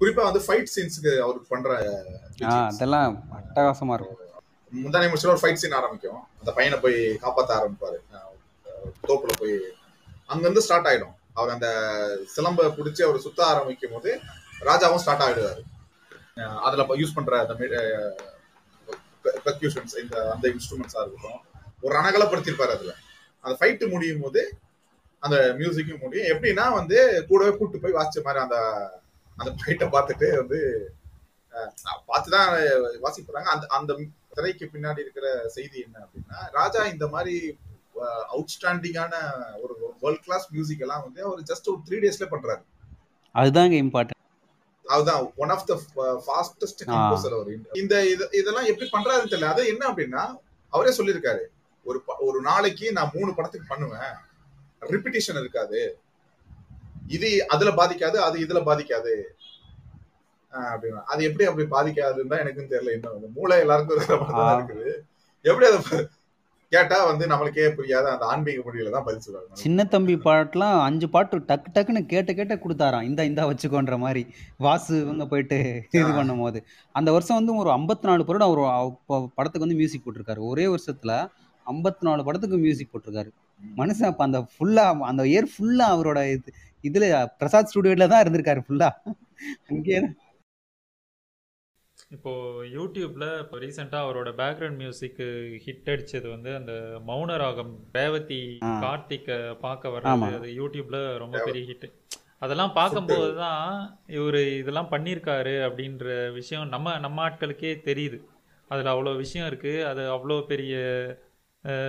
குறிப்பா வந்து ஃபைட் சீன்ஸ்க்கு அவர் பண்ற. அதெல்லாம் அட்டகாசமா இருக்கும். முந்தானை முடிச்சுல ஒரு ஃபைட் சீன் ஆரம்பிக்கும். அந்த பையனை போய் காப்பாத்த ஆரம்பிப்பாரு. தோப்புல போய். அங்கிருந்து ஸ்டார்ட் ஆயிடும். அவர் அந்த சிலம்ப பிடிச்சி அவர் சுத்த ஆரம்பிக்கும் போது ராஜாவும் ஸ்டார்ட் ஆயிடுவாரு. அதுல யூஸ் பண்ற அந்த பெர்க்யூஷன்ஸ் இந்த அந்த இன்ஸ்ட்ருமெண்ட்ஸா இருக்கட்டும். ஒரு ரணகலப்படுத்திருப்பாரு அதுல. அந்த ஃபைட்டு முடியும் போது அந்த மியூசிக்கும் முடியும். எப்படின்னா வந்து கூடவே கூட்டு போய் வாசிச்ச மாதிரி அந்த அந்த ஃபைட்டை பார்த்துட்டு வந்து பார்த்துதான் வாசிக்கிறாங்க அந்த அந்த திரைக்கு பின்னாடி இருக்கிற செய்தி என்ன அப்படின்னா ராஜா இந்த மாதிரி அவுட்ஸ்டாண்டிங்கான ஒரு வேர்ல்ட் கிளாஸ் மியூசிக் எல்லாம் வந்து அவர் ஜஸ்ட் ஒரு த்ரீ டேஸ்ல பண்றாரு. அதுதாங்க இம்பார்ட்டன்ட் அதுதான் one of the fastest composer அவர். இந்த இது- இதெல்லாம் எப்படி பண்றாருன்னு தெரியல. அது என்ன அப்படின்னா அவரே சொல்லியிருக்காரு. ஒரு ஒரு நாளைக்கு நான் மூணு படத்துக்கு பண்ணுவேன். ரிப்பிட்டிஷன் இருக்காது. இது அதுல பாதிக்காது அது இதுல பாதிக்காது. அப்படின்னா அது எப்படி அப்படி பாதிக்காதுன்னு தான் எனக்கும் தெரியல. இன்னும் மூளை எல்லாருக்கும். இருக்குது. எப்படி அதை கேட்டா வந்து நம்மளுக்கே புரியாத அந்த ஆன்மீக மொழியில தான் பதில் சொல்லுவாங்க. சின்ன தம்பி பாட்டுலாம் அஞ்சு பாட்டு டக்கு டக்குன்னு கேட்ட கேட்ட கொடுத்தாராம். இந்த இந்தா வச்சுக்கோன்ற மாதிரி. வாசு இவங்க போயிட்டு இது. பண்ணும் போது அந்த வருஷம் வந்து ஒரு ஐம்பத்தி நாலு படம் அவர் அவ- படத்துக்கு வந்து மியூசிக் போட்டிருக்காரு. ஒரே வருஷத்துல ஐம்பத்தி நாலு படத்துக்கு மியூசிக் போட்டிருக்காரு. மனுஷன் அப்ப அந்த ஃபுல்லா அந்த இயர் ஃபுல்லா அவரோட இது இதுல பிரசாத் ஸ்டுடியோல தான் இருந்திருக்காரு ஃபுல்லா அங்கே இப்போ யூடியூப்ல இப்போ ரீசெண்டாக அவரோட பேக்ரவுண்ட் மியூசிக் ஹிட் அடிச்சது வந்து அந்த மௌன ராகம் ரேவதி ஆ. கார்த்திக்க பார்க்க. வர்றது அது யூடியூப்ல ரொம்ப பெரிய ஹிட் அதெல்லாம் பார்க்கும்போது தான் இவர் இதெல்லாம் பண்ணியிருக்காரு அப்படின்ற விஷயம் நம்ம நம்ம ஆட்களுக்கே தெரியுது. அதில் அவ்வளோ விஷயம் இருக்குது அது அவ்வளோ பெரிய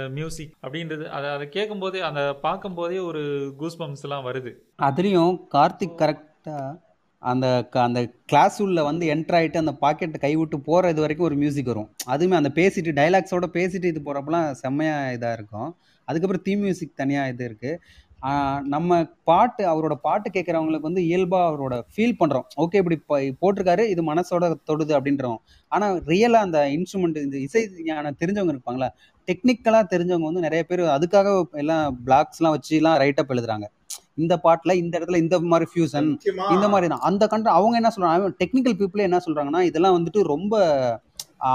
மியூசிக் அப்படின்றது அதை அதை கேட்கும்போதே அதை பார்க்கும்போதே ஒரு கூஸ் எல்லாம் வருது. அதுலேயும் கார்த்திக் கரெக்டாக அந்த க- அந்த கிளாஸ் உள்ள வந்து என்டர் ஆகிட்டு அந்த பாக்கெட்டை கை விட்டு போகிற இது வரைக்கும் ஒரு மியூசிக் வரும். அதுவுமே அந்த பேசிட்டு டைலாக்ஸோட பேசிட்டு இது போகிறப்பலாம் செம்மையாக இதாக இருக்கும். அதுக்கப்புறம் தீம் மியூசிக் தனியாக இது இருக்குது நம்ம பாட்டு அவரோட பாட்டு கேட்குறவங்களுக்கு வந்து இயல்பாக அவரோட ஃபீல் பண்ணுறோம் ஓகே இப்படி போட்டிருக்காரு இது மனசோட தொடுது அப்படின்றோம். ஆனால் ரியலாக அந்த இன்ஸ்ட்ருமெண்ட் இந்த இசை ஞானம் தெரிஞ்சவங்க இருப்பாங்களா டெக்னிக்கலாக தெரிஞ்சவங்க வந்து நிறைய பேர் அதுக்காக எல்லாம் பிளாக்ஸ்லாம் வச்சுலாம் ரைட்டப் எழுதுறாங்க. இந்த பாட்டில் இந்த இடத்துல இந்த மாதிரி ஃபியூசன் இந்த மாதிரி தான். அந்த கண்ட்ரி அவங்க என்ன சொல்றாங்க? டெக்னிக்கல் பீப்புளே என்ன சொல்றாங்கன்னா இதெல்லாம் வந்துட்டு ரொம்ப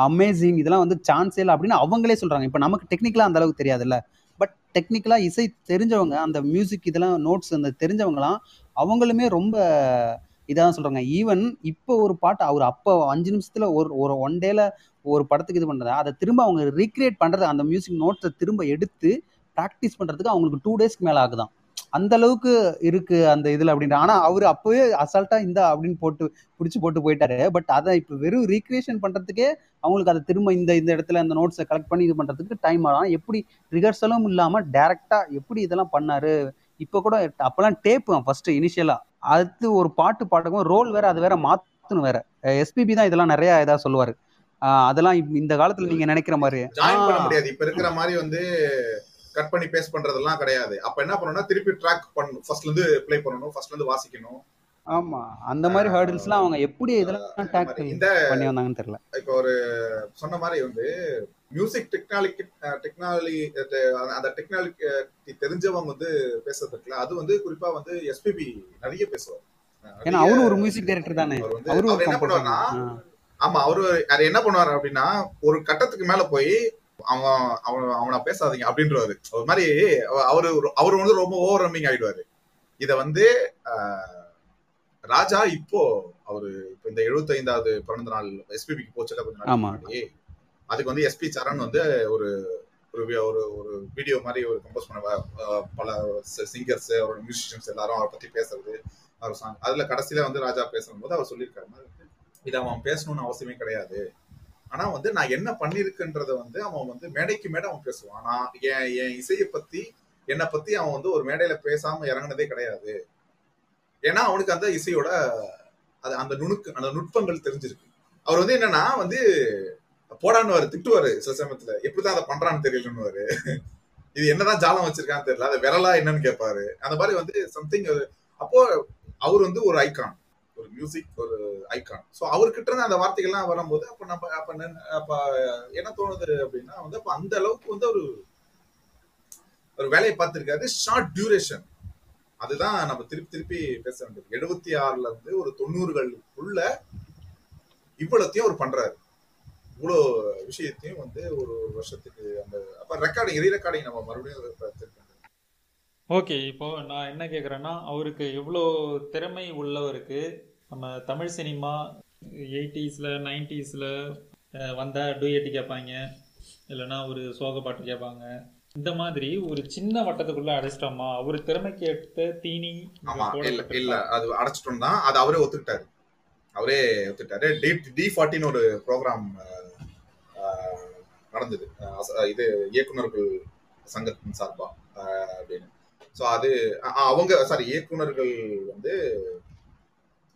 அமேசிங் இதெல்லாம் வந்து சான்ஸே இல்லை அப்படின்னு அவங்களே சொல்றாங்க. இப்போ நமக்கு டெக்னிக்கலாக அந்த அளவுக்கு தெரியாதுல்ல. பட் டெக்னிக்கலாக இசை தெரிஞ்சவங்க அந்த மியூசிக் இதெல்லாம் நோட்ஸ் அந்த தெரிஞ்சவங்களாம் அவங்களுமே ரொம்ப இதாக சொல்றாங்க. ஈவன் இப்போ ஒரு பாட்டு அவர் அப்போ அஞ்சு நிமிஷத்துல ஒரு ஒரு ஒன் டேல ஒரு படத்துக்கு இது பண்ணுறதா அதை திரும்ப அவங்க ரீக்ரியேட் பண்ணுறது அந்த மியூசிக் நோட்ஸை திரும்ப எடுத்து ப்ராக்டிஸ் பண்ணுறதுக்கு அவங்களுக்கு டூ டேஸ்க்கு மேலே ஆகுதான் அந்த அளவுக்கு இருக்கு அந்த இதுல அப்படின்ற ஆனா அவர் அப்பவே அசால்ட்டா இந்த அப்படின்னு போட்டு பிடிச்சி போட்டு போயிட்டாரு. பட் அதை இப்போ வெறும் ரீக்ரியேஷன் பண்றதுக்கே அவங்களுக்கு அதை திரும்ப இந்த இந்த இடத்துல அந்த நோட்ஸை கலெக்ட் பண்ணி இது பண்றதுக்கு டைம் ஆகும் எப்படி ரிஹர்சலும் இல்லாம டைரக்டா எப்படி இதெல்லாம் பண்ணாரு? இப்போ கூட அப்பெல்லாம் டேப்பு ஃபர்ஸ்ட் இனிஷியலா அடுத்து ஒரு பாட்டு பாட்டுக்கும் ரோல் வேற அது வேற மாத்தணும் வேற. எஸ்பிபி தான் இதெல்லாம் நிறைய இதா சொல்லுவாரு. அதெல்லாம் இந்த காலத்துல நீங்க நினைக்கிற மாதிரி. ஜாயின் பண்ண முடியாது. இப்ப இருக்கிற மாதிரி வந்து கட் பண்ணி பேஸ்ட் பண்றதெல்லாம் கிடையாது. அப்ப என்ன பண்ணணும்னா திருப்பி ட்ராக் பண்ணணும். ஃபர்ஸ்ட்ல இருந்து ப்ளே பண்ணணும். ஃபர்ஸ்ட்ல இருந்து வாசிக்கணும். ஆமா. அந்த மாதிரி ஹேர்டில்ஸ்லாம் அவங்க எப்படி இதெல்லாம் டேக்கிள் பண்ணி வந்தாங்கன்னு தெரியல. இப்போ ஒரு சொன்ன மாதிரி வந்து மியூசிக் டெக்னாலஜி டெக்னாலஜி அந்த டெக்னாலஜி தெரிஞ்சவங்க வந்து பேசுறது இருக்குல்ல அது வந்து குறிப்பா வந்து எஸ்பிபி நிறைய பேசுவார். ஏன்னா அவரும் ஒரு மியூசிக் டைரக்டர் தானே. அவர் என்ன பண்ணுவார்னா ஆமா அவரு அது என்ன பண்ணுவாரு அப்படின்னா ஒரு கட்டத்துக்கு மேல போய் அவன் அவன் அவனை பேசாதீங்க அப்படின்றவாரு. ஒரு மாதிரி அவ- அவரு அவரு வந்து ரொம்ப ஓவர் ரம்மிங் ஆயிடுவாரு. இத வந்து ராஜா இப்போ அவரு இப்போ இந்த 75வது பிறந்த நாள் எஸ்பிபிக்கு போச்சுல கொஞ்ச நாள். முன்னாடி அதுக்கு வந்து எஸ்பி சரண் வந்து ஒரு ஒரு ஒரு வீடியோ மாதிரி ஒரு கம்போஸ் பண்ண ஆஹ், பல சிங்கர்ஸ் அவரோட மியூசிஷியன்ஸ் எல்லாரும் அவரை பத்தி பேசுறது அவர் சாங் அதுல கடைசியில வந்து ராஜா பேசும்போது அவர் சொல்லியிருக்காரு. மாதிரி இதை அவன் பேசணும்னு அவசியமே கிடையாது. ஆனா வந்து நான் என்ன பண்ணிருக்குன்றத வந்து அவன் வந்து மேடைக்கு மேடை அவன் பேசுவான். நான் என் என் இசையை பத்தி என்னை பத்தி அவன் வந்து ஒரு மேடையில பேசாம இறங்குனதே கிடையாது. ஏன்னா அவனுக்கு அந்த இசையோட அது அந்த நுணுக்கு அந்த நுட்பங்கள் தெரிஞ்சிருக்கு. அவர் வந்து என்னன்னா வந்து போடான்னு திட்டுவாரு சில சமயத்துல. எப்படிதான் அதை பண்றான்னு தெரியலன்னு இது என்னதான் ஜாலம் வச்சிருக்கான்னு தெரியல. அது விரலா என்னன்னு கேட்பாரு. அந்த மாதிரி வந்து சம்திங் அப்போ அவர் வந்து ஒரு ஐகான் ஒரு மியூசிக் ஒரு ஐகான் ஸோ அவர்கிட்ட இருந்து அந்த வார்த்தைகள்லாம் வரும்போது அப்ப நம்ம அப்ப நின்னு- அப்ப என்ன தோணுது அப்படின்னா வந்து அப்ப அந்த அளவுக்கு வந்து ஒரு ஒரு வேலையை பார்த்துருக்காரு. ஷார்ட் டியூரேஷன் அதுதான் நம்ம திருப்பி திருப்பி பேச வேண்டியது. எழுபத்தி ஆறுல இருந்து ஒரு தொண்ணூறுகளுக்குள்ள இவ்வளத்தையும் அவர் பண்றாரு. இவ்வளோ விஷயத்தையும் வந்து ஒரு வருஷத்துக்கு அந்த அப்ப ரெக்கார்டிங் ரீ ரெக்கார்டிங் நம்ம மறுபடியும் ஓகே இப்போ நான் என்ன கேட்குறேன்னா அவருக்கு இவ்வளோ திறமை உள்ளவருக்கு நம்ம தமிழ் சினிமா எயிட்டிஸில் நைன்டிஸில் வந்த டூயட்டு கேட்பாங்க இல்லைன்னா ஒரு சோக பாட்டு கேட்பாங்க இந்த மாதிரி ஒரு சின்ன வட்டத்துக்குள்ள அடைச்சிட்டோமா அவர் திறமைக்கு ஏற்ற தீனி இல்ல? இல்ல அது அடைச்சிட்டோம் தான் அது அவரே ஒத்துக்கிட்டாரு. அவரே ஒத்துக்கிட்டாரு. டி டி ஃபார்ட்டின்னு ஒரு ப்ரோக்ராம் நடந்தது. இது இயக்குனர்கள் சங்கத்தின் சார்பா அப்படின்னு. ஸோ அது அவங்க சாரி இயக்குனர்கள் வந்து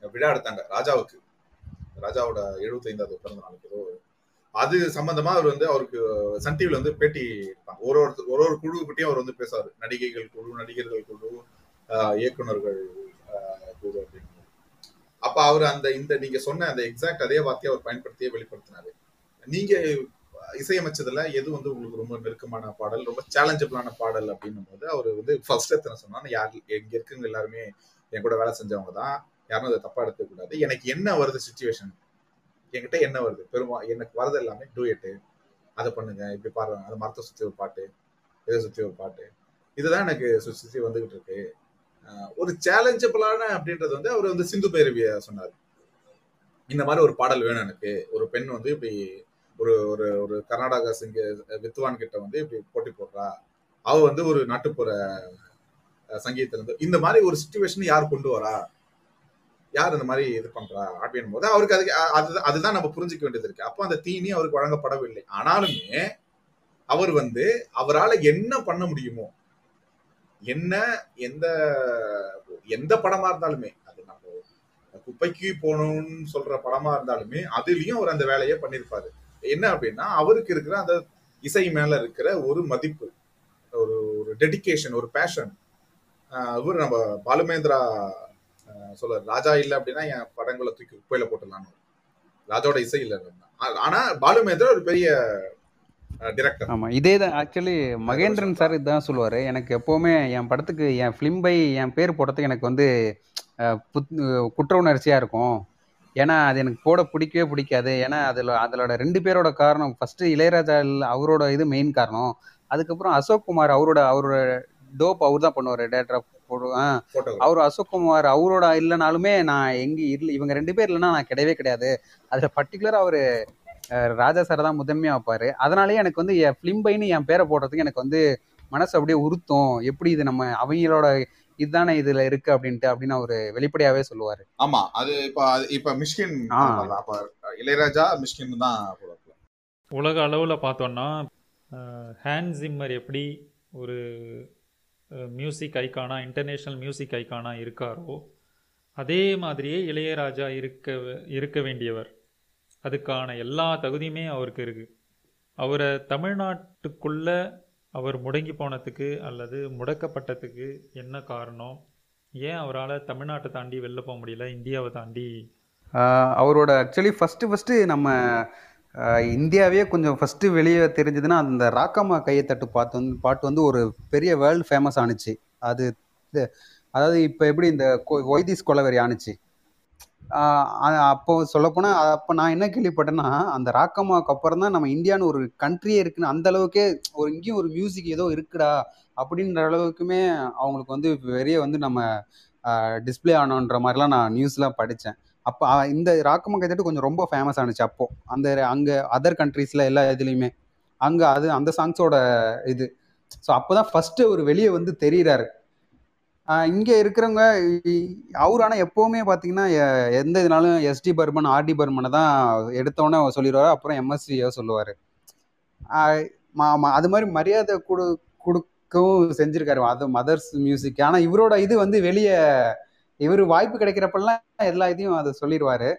விழா எடுத்தாங்க ராஜாவுக்கு. ராஜாவோட எழுபத்தைந்தாவது பிறந்த நாளுக்கு ஏதோ. அது சம்பந்தமா அவர் வந்து அவருக்கு சன் டிவில வந்து பேட்டி எடுப்பாங்க. ஒரு ஒரு ஒரு ஒரு குழு அவர் வந்து பேசுவார். நடிகைகள் குழு நடிகர்கள் குழு இயக்குனர்கள் குழு அப்படின்னு. அப்ப அவர் அந்த இந்த நீங்க சொன்ன அந்த எக்ஸாக்ட் அதே வார்த்தையை அவர் பயன்படுத்தியே வெளிப்படுத்தினாரு. நீங்க இசையமைச்சதுல எது வந்து உங்களுக்கு ரொம்ப நெருக்கமான பாடல் ரொம்ப சேலஞ்சபிளான பாடல் அப்படின்னும் போது அவர் வந்து ஃபர்ஸ்ட் எத்தனை சொன்னா யார் எங்க இருக்குங்க எல்லாருமே என் கூட வேலை செஞ்சவங்க தான் யாரும் அதை தப்பா எடுத்துக்க கூடாது எனக்கு என்ன வருது சுச்சுவேஷன் என்கிட்ட என்ன வருது? பெருமா எனக்கு வரது எல்லாமே டூயட்டு அதை பண்ணுங்க இப்படி பாடுறாங்க அது மரத்தை சுத்தி ஒரு பாட்டு இதை சுத்தி ஒரு பாட்டு. இதுதான் எனக்கு சுத்தி வந்துகிட்டு இருக்கு. ஒரு சேலஞ்சபிளான அப்படின்றது வந்து அவர் வந்து சிந்து பேரவிய சொன்னார். இந்த மாதிரி ஒரு பாடல் வேணும் எனக்கு. ஒரு பெண் வந்து இப்படி ஒரு ஒரு ஒரு கர்நாடகா சிங்க வித்வான் கிட்ட வந்து இப்படி போட்டி போடுறா. அவ வந்து ஒரு நாட்டுப்புற சங்கீதத்திலிருந்து சங்கீதத்துல இருந்து இந்த மாதிரி ஒரு சுச்சுவேஷன் யார் கொண்டு வரா? யார் இந்த மாதிரி இது பண்றா? அப்படின்னும் போது அவருக்கு அதுக்கு அதுதான் அதுதான் நம்ம புரிஞ்சுக்க வேண்டியது இருக்கு. அப்போ அந்த தீனி அவருக்கு வழங்கப்படவில்லை. ஆனாலுமே அவர் வந்து அவரால் என்ன பண்ண முடியுமோ என்ன எந்த எந்த படமா இருந்தாலுமே அது நம்ம குப்பைக்கு போகணும்னு சொல்ற படமா இருந்தாலுமே அதுலயும் அவர் அந்த வேலையை பண்ணியிருப்பாரு. என்ன அப்படின்னா அவருக்கு இருக்கிற அந்த இசை மேல இருக்கிற ஒரு மதிப்பு ஒரு ஒரு டெடிகேஷன் ஒரு பேஷன் இவர் நம்ம பாலுமேந்திரா சொல்ல ராஜா இல்லை அப்படின்னா என் படங்களை தூக்கி குப்பையில போட்டுடலான்னு ராஜாவோட இசை இல்லை ஆனா பாலுமேந்திரா ஒரு பெரிய டிரெக்டர் ஆமா இதே தான் ஆக்சுவலி மகேந்திரன் சார் இதுதான் சொல்லுவார். எனக்கு எப்போவுமே என் படத்துக்கு என் ஃபிலிம் பை என் பேர் போடுறதுக்கு எனக்கு வந்து புத்- குற்ற உணர்ச்சியாக இருக்கும். ஏன்னா அது எனக்கு போட பிடிக்கவே பிடிக்காது. ஏன்னா அதுல அதோட ரெண்டு பேரோட காரணம் ஃபர்ஸ்ட் இளையராஜா அவரோட இது மெயின் காரணம். அதுக்கப்புறம் அசோக் குமார் அவரோட அவரோட டோப் அவர் தான் பண்ணுவாரு. டேரக்டர் போட்டோ அவர் அசோக் குமார் அவரோட இல்லைனாலுமே நான் எங்க இல்ல இவங்க ரெண்டு பேர் இல்லைன்னா நான் கிடையவே கிடையாது. அதுல பர்டிகுலரா அவரு ராஜா சார் தான் முதன்மையா வைப்பாரு. அதனாலேயே எனக்கு வந்து என் ஃபிலிம் பைன்னு என் பேரை போடுறதுக்கு எனக்கு வந்து மனசு அப்படியே உறுத்தும். எப்படி இது நம்ம அவங்களோட இதுதானே இதுல இருக்கு அப்படின்ட்டு அப்படின்னு அவரு வெளிப்படையாவே சொல்லுவாரு. ஆமா அது இப்ப அது- இப்ப மிஷ்கின் இளையராஜா மிஷ்கின் தான் உலக அளவில் பார்த்தோன்னா ஹேண்ட் ஜிம்மர் எப்படி ஒரு மியூசிக் ஐக்கானா இன்டர்நேஷ்னல் மியூசிக் ஐக்கானா இருக்காரோ அதே மாதிரியே இளையராஜா இருக்க இருக்க வேண்டியவர். அதுக்கான எல்லா தகுதியுமே அவருக்கு இருக்கு. அவரை தமிழ்நாட்டுக்குள்ள அவர் முடங்கி போனதுக்கு அல்லது முடக்கப்பட்டதுக்கு என்ன காரணம்? ஏன் அவரால் தமிழ்நாட்டை தாண்டி வெளில போக முடியல இந்தியாவை தாண்டி? அவரோட ஆக்சுவலி ஃபஸ்ட்டு ஃபஸ்ட்டு நம்ம இந்தியாவே கொஞ்சம் ஃபஸ்ட்டு வெளியே தெரிஞ்சதுன்னா அந்த ராக்கம்மா கையை தட்டு பாட்டு வந்து பாட்டு வந்து ஒரு பெரிய வேர்ல்டு ஃபேமஸ் ஆனுச்சு. அது அதாவது இப்போ எப்படி இந்த கொ- கொலவெறி ஆணுச்சு அப்போ சொல்லப்போனால் அப்போ நான் என்ன கேள்விப்பட்டேன்னா அந்த ராக்கம்மாவுக்கு அப்புறம் தான் நம்ம இந்தியான்னு ஒரு கண்ட்ரியே இருக்குன்னு அந்த அளவுக்கே ஒரு இங்கேயும் ஒரு மியூசிக் ஏதோ இருக்குடா அப்படின்ற அளவுக்குமே அவங்களுக்கு வந்து வெளியே வந்து நம்ம டிஸ்ப்ளே ஆனோன்ற மாதிரிலாம் நான் நியூஸ்லாம் படித்தேன் அப்போ இந்த ராக்கம்மா கைத்தட்டு கொஞ்சம் ரொம்ப ஃபேமஸ் ஆனுச்சு அப்போது அந்த அங்கே அதர் கண்ட்ரீஸில் எல்லா இதுலேயுமே. அங்கே அது அந்த சாங்ஸோட இது. ஸோ அப்போ தான் ஃபஸ்ட்டு அவர் வெளியே வந்து தெரிகிறாரு இங்கே இருக்கிறவங்க அவர் ஆனால் எப்போவுமே பார்த்தீங்கன்னா எ- எந்த இதுனாலும் எஸ்டி பர்மன் ஆர்டி பர்மனை தான் எடுத்தோன்னே சொல்லிடுவார். அப்புறம் எம்எஸ்சியோ சொல்லுவார். அது மாதிரி மரியாதை கொடு கொடுக்கவும் செஞ்சுருக்காரு. அது மதர்ஸ் மியூசிக். ஆனால் இவரோட இது வந்து வெளியே இவர் வாய்ப்பு கிடைக்கிறப்பெல்லாம் எல்லா இதையும் அதை சொல்லிடுவார்.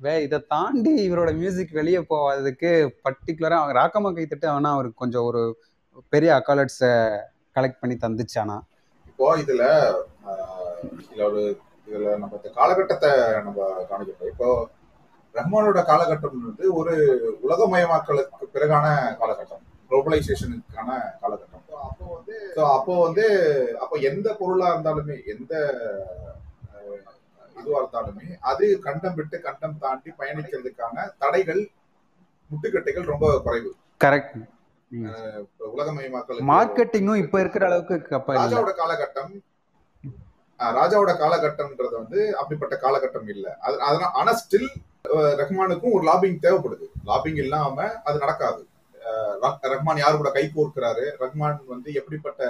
வே இதை தாண்டி இவரோட மியூசிக் வெளியே போகாததுக்கு பர்டிகுலராக ராக்கம்மா கைத்தட்டு ஆனால் அவருக்கு கொஞ்சம் ஒரு பெரிய அக்காலட்ஸை கலெக்ட் பண்ணி தந்துச்சானா இப்போ இதுல இதுல ஒரு இதுல நம்ம இந்த காலகட்டத்தை நம்ம காணிக்கிறோம் இப்போ ரஹ்மானோட காலகட்டம் வந்து ஒரு உலகமயமாக்கலுக்கு பிறகான காலகட்டம் குளோபலைசேஷனுக்கான காலகட்டம். அப்போ வந்து so அப்போ வந்து அப்போ எந்த பொருளா இருந்தாலுமே எந்த இதுவா இருந்தாலுமே அது கண்டம் விட்டு கண்டம் தாண்டி பயணிக்கிறதுக்கான தடைகள் முட்டுக்கட்டைகள் ரொம்ப குறைவு. கரெக்ட் உலகமயமாக்கல் மார்க்கெட்டிங்கும் இப்போ இருக்கிற அளவுக்கு ராஜாவோட காலகட்டம் ராஜாவோட காலகட்டம்ன்றது வந்து அப்படிப்பட்ட காலகட்டம் இல்ல. அது அதனால ஆனா ஸ்டில் ரஹ்மானுக்கும் ஒரு லாபிங் தேவைப்படுது. லாபிங் இல்லாம அது நடக்காது. ரஹ்மான் யாரு கூட கை கோர்க்கிறாரு? ரஹ்மான் வந்து எப்படிப்பட்ட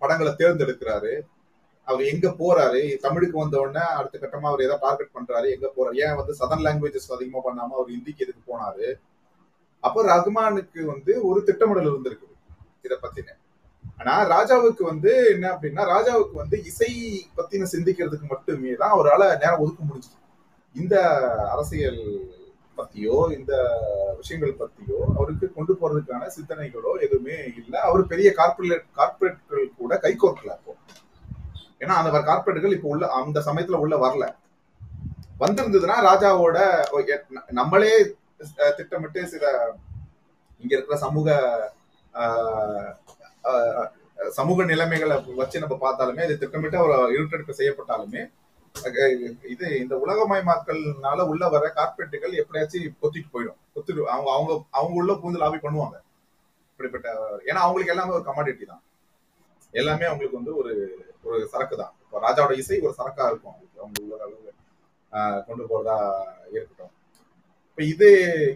படங்களை தேர்ந்தெடுக்கிறாரு? அவர் எங்க போறாரு? தமிழுக்கு வந்த உடனே அடுத்த கட்டமா அவர் ஏதாவது டார்கெட் பண்றாரு? எங்க போறாரு? ஏன் வந்து சதன் லாங்குவேஜஸ் அதிகமா பண்ணாம அவர் ஹிந்திக்கு எதுக்கு போனாரு? அப்போ ரஹ்மானுக்கு வந்து ஒரு திட்டமிடல் இருந்திருக்குது இத பத்தின. ஆனா ராஜாவுக்கு வந்து என்ன அப்படின்னா ராஜாவுக்கு வந்து இசை பத்தின சிந்திக்கிறதுக்கு மட்டுமே தான் அவரால் நேரம் ஒதுக்க முடிஞ்சது. இந்த அரசியல் பத்தியோ இந்த விஷயங்கள் பத்தியோ அவருக்கு கொண்டு போறதுக்கான சிந்தனைகளோ எதுவுமே இல்லை. அவர் பெரிய கார்பரேட் கார்பரேட்கள் கூட கை கோர்க்கல அப்போ. ஏன்னா அந்த கார்பரேட்டுகள் இப்போ உள்ள அந்த சமயத்துல உள்ள வரல. வந்திருந்ததுன்னா ராஜாவோட நம்மளே திட்டமிட்டு சில இங்க இருக்கிற சமூக சமூக நிலைமைகளை வச்சு நம்ம பார்த்தாலுமே இது திட்டமிட்டு அவர் இருட்டெடுப்பு செய்யப்பட்டாலுமே இது இந்த உலகமயமாக்கல்னால உள்ள வர கார்பரேட்டுகள் எப்படியாச்சும் பொத்திட்டு போயிடும். பொத்துட்டு அவங்க அவங்க அவங்க உள்ள பூந்து லாபி பண்ணுவாங்க. இப்படிப்பட்ட ஏன்னா அவங்களுக்கு எல்லாமே ஒரு கமாடிட்டி தான். எல்லாமே அவங்களுக்கு வந்து ஒரு ஒரு சரக்கு தான். இப்போ ராஜாவோட இசை ஒரு சரக்கா இருக்கும். அவங்களுக்கு அவங்க உள்ள அளவு கொண்டு போறதா இருக்கட்டும். இப்ப இது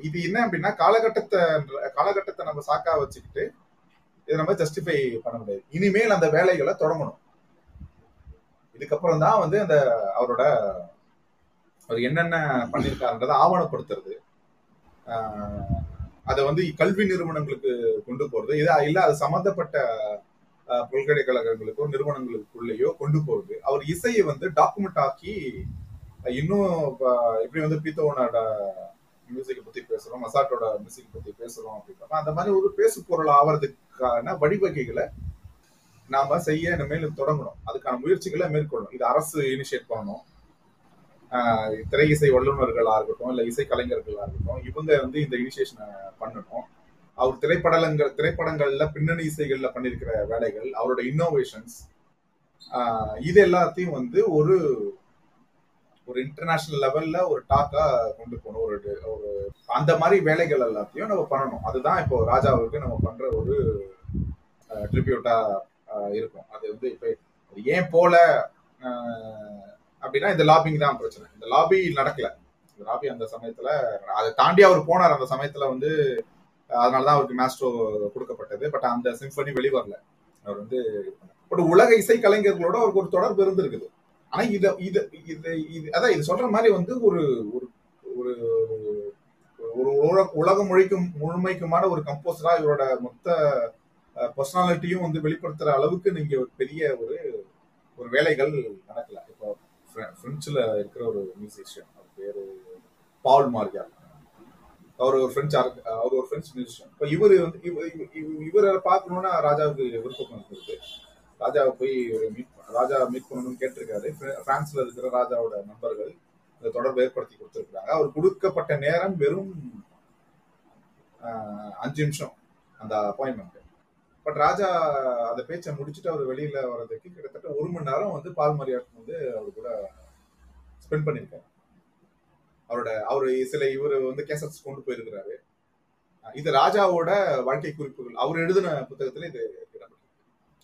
இது என்ன அப்படின்னா காலகட்டத்தை காலகட்டத்தை நம்ம சாக்கா வச்சுக்கிட்டு இதை நம்ம ஜஸ்டிஃபை பண்ண முடியாது. இனிமேல் அந்த வேலைகளை தொடங்கணும். இதுக்கப்புறம் தான் வந்து அந்த அவரோட அவர் என்னென்ன பண்ணியிருக்காருன்றதை ஆவணப்படுத்துறது. அதை வந்து கல்வி நிறுவனங்களுக்கு கொண்டு போறது. இது இல்ல அது சம்பந்தப்பட்ட பல்கலைக்கழகங்களுக்கோ நிறுவனங்களுக்குள்ளேயோ கொண்டு போறது. அவர் இசையை வந்து டாக்குமெண்ட் ஆக்கி இன்னும் இப்படி எப்படி வந்து பீத்தோனோட மியூசிக்கை பத்தி பேசுறோம் மசாட்டோட மியூசிக் பத்தி பேசுறோம் அப்படின்னா அந்த மாதிரி ஒரு பேசு பொருள் ஆவறதுக்கான வழிவகைகளை நாம செய்ய இனிமேல் தொடங்கணும். அதுக்கான முயற்சிகளை மேற்கொள்ளணும். இது அரசு இனிஷியேட் பண்ணணும். திரை இசை வல்லுநர்களா இருக்கட்டும் இல்ல இசை கலைஞர்களா இருக்கட்டும் இவங்க வந்து இந்த இனிஷியேஷனை பண்ணணும். அவர் திரைப்படங்கள் திரைப்படங்கள்ல பின்னணி இசைகள்ல பண்ணிருக்கிற வேலைகள் அவரோட இன்னோவேஷன்ஸ் இது எல்லாத்தையும் வந்து ஒரு ஒரு இன்டர்நேஷனல் லெவல்ல ஒரு டாக்கா கொண்டு போகணும். ஒரு ஒரு அந்த மாதிரி வேலைகள் எல்லாத்தையும் நம்ம பண்ணணும். அதுதான் இப்போ ராஜாவுக்கு நம்ம பண்ற ஒரு ட்ரிபியூட்டா இருக்கும். அது வந்து இப்ப ஏன் போல அப்படின்னா இந்த லாபிங் தான் பிரச்சனை. இந்த லாபி நடக்கல. இந்த லாபி அந்த சமயத்துல அதை தாண்டி அவர் போனார் அந்த சமயத்துல வந்து அதனாலதான் அவருக்கு மேஸ்ட்ரோ கொடுக்கப்பட்டது. பட் அந்த சிம்பனி வெளிவரல. அவர் வந்து பட் உலக இசை கலைஞர்களோட அவருக்கு ஒரு தொடர்பு இருந்திருக்குது. ஆனா இத இது இது இது அதான் இது சொல்ற மாதிரி வந்து ஒரு ஒரு ஒரு ஒரு உலக- உலகம் முழிக்கும் முழுமைக்குமான ஒரு கம்போசரா இவரோட மொத்த பர்சனாலிட்டியும் வந்து வெளிப்படுத்துற அளவுக்கு நீங்க ஒரு பெரிய ஒரு ஒரு வேலைகள் நடக்கல. இப்போ பிரெ- பிரெஞ்சுல இருக்கிற ஒரு மியூசிஷியன் அவர் பேரு பால் மார்கியா அவர் ஒரு பிரெஞ்சு ஆர்க்- அவர் ஒரு பிரெஞ்சு மியூசிஷியன் இப்போ இவர் வந்து இவ- இவரை பார்க்கணும்னா ராஜாவுக்கு விருப்பம் இருக்குது ராஜாவை போய் ஒரு மீட் ராஜா மீட் பண்ணணும்னு கேட்டிருக்காரு. பிரான்ஸ்ல இருக்கிற ராஜாவோட நண்பர்கள் இந்த தொடர்பு ஏற்படுத்தி கொடுத்திருக்காங்க அவர் கொடுக்கப்பட்ட நேரம் வெறும் அஞ்சு நிமிஷம் அந்த அப்பாயின்மெண்ட் பட் ராஜா அந்த பேச்சை முடிச்சுட்டு அவர் வெளியில வர்றதுக்கு கிட்டத்தட்ட ஒரு மணி நேரம் வந்து பால் மரியாதை வந்து அவர் கூட ஸ்பெண்ட் பண்ணியிருக்காரு. அவரோட அவர் சில இவர் வந்து கேசட்ஸ் கொண்டு போயிருக்கிறாரு. இது ராஜாவோட வாழ்க்கை குறிப்புகள். அவர் எழுதின புத்தகத்துல இது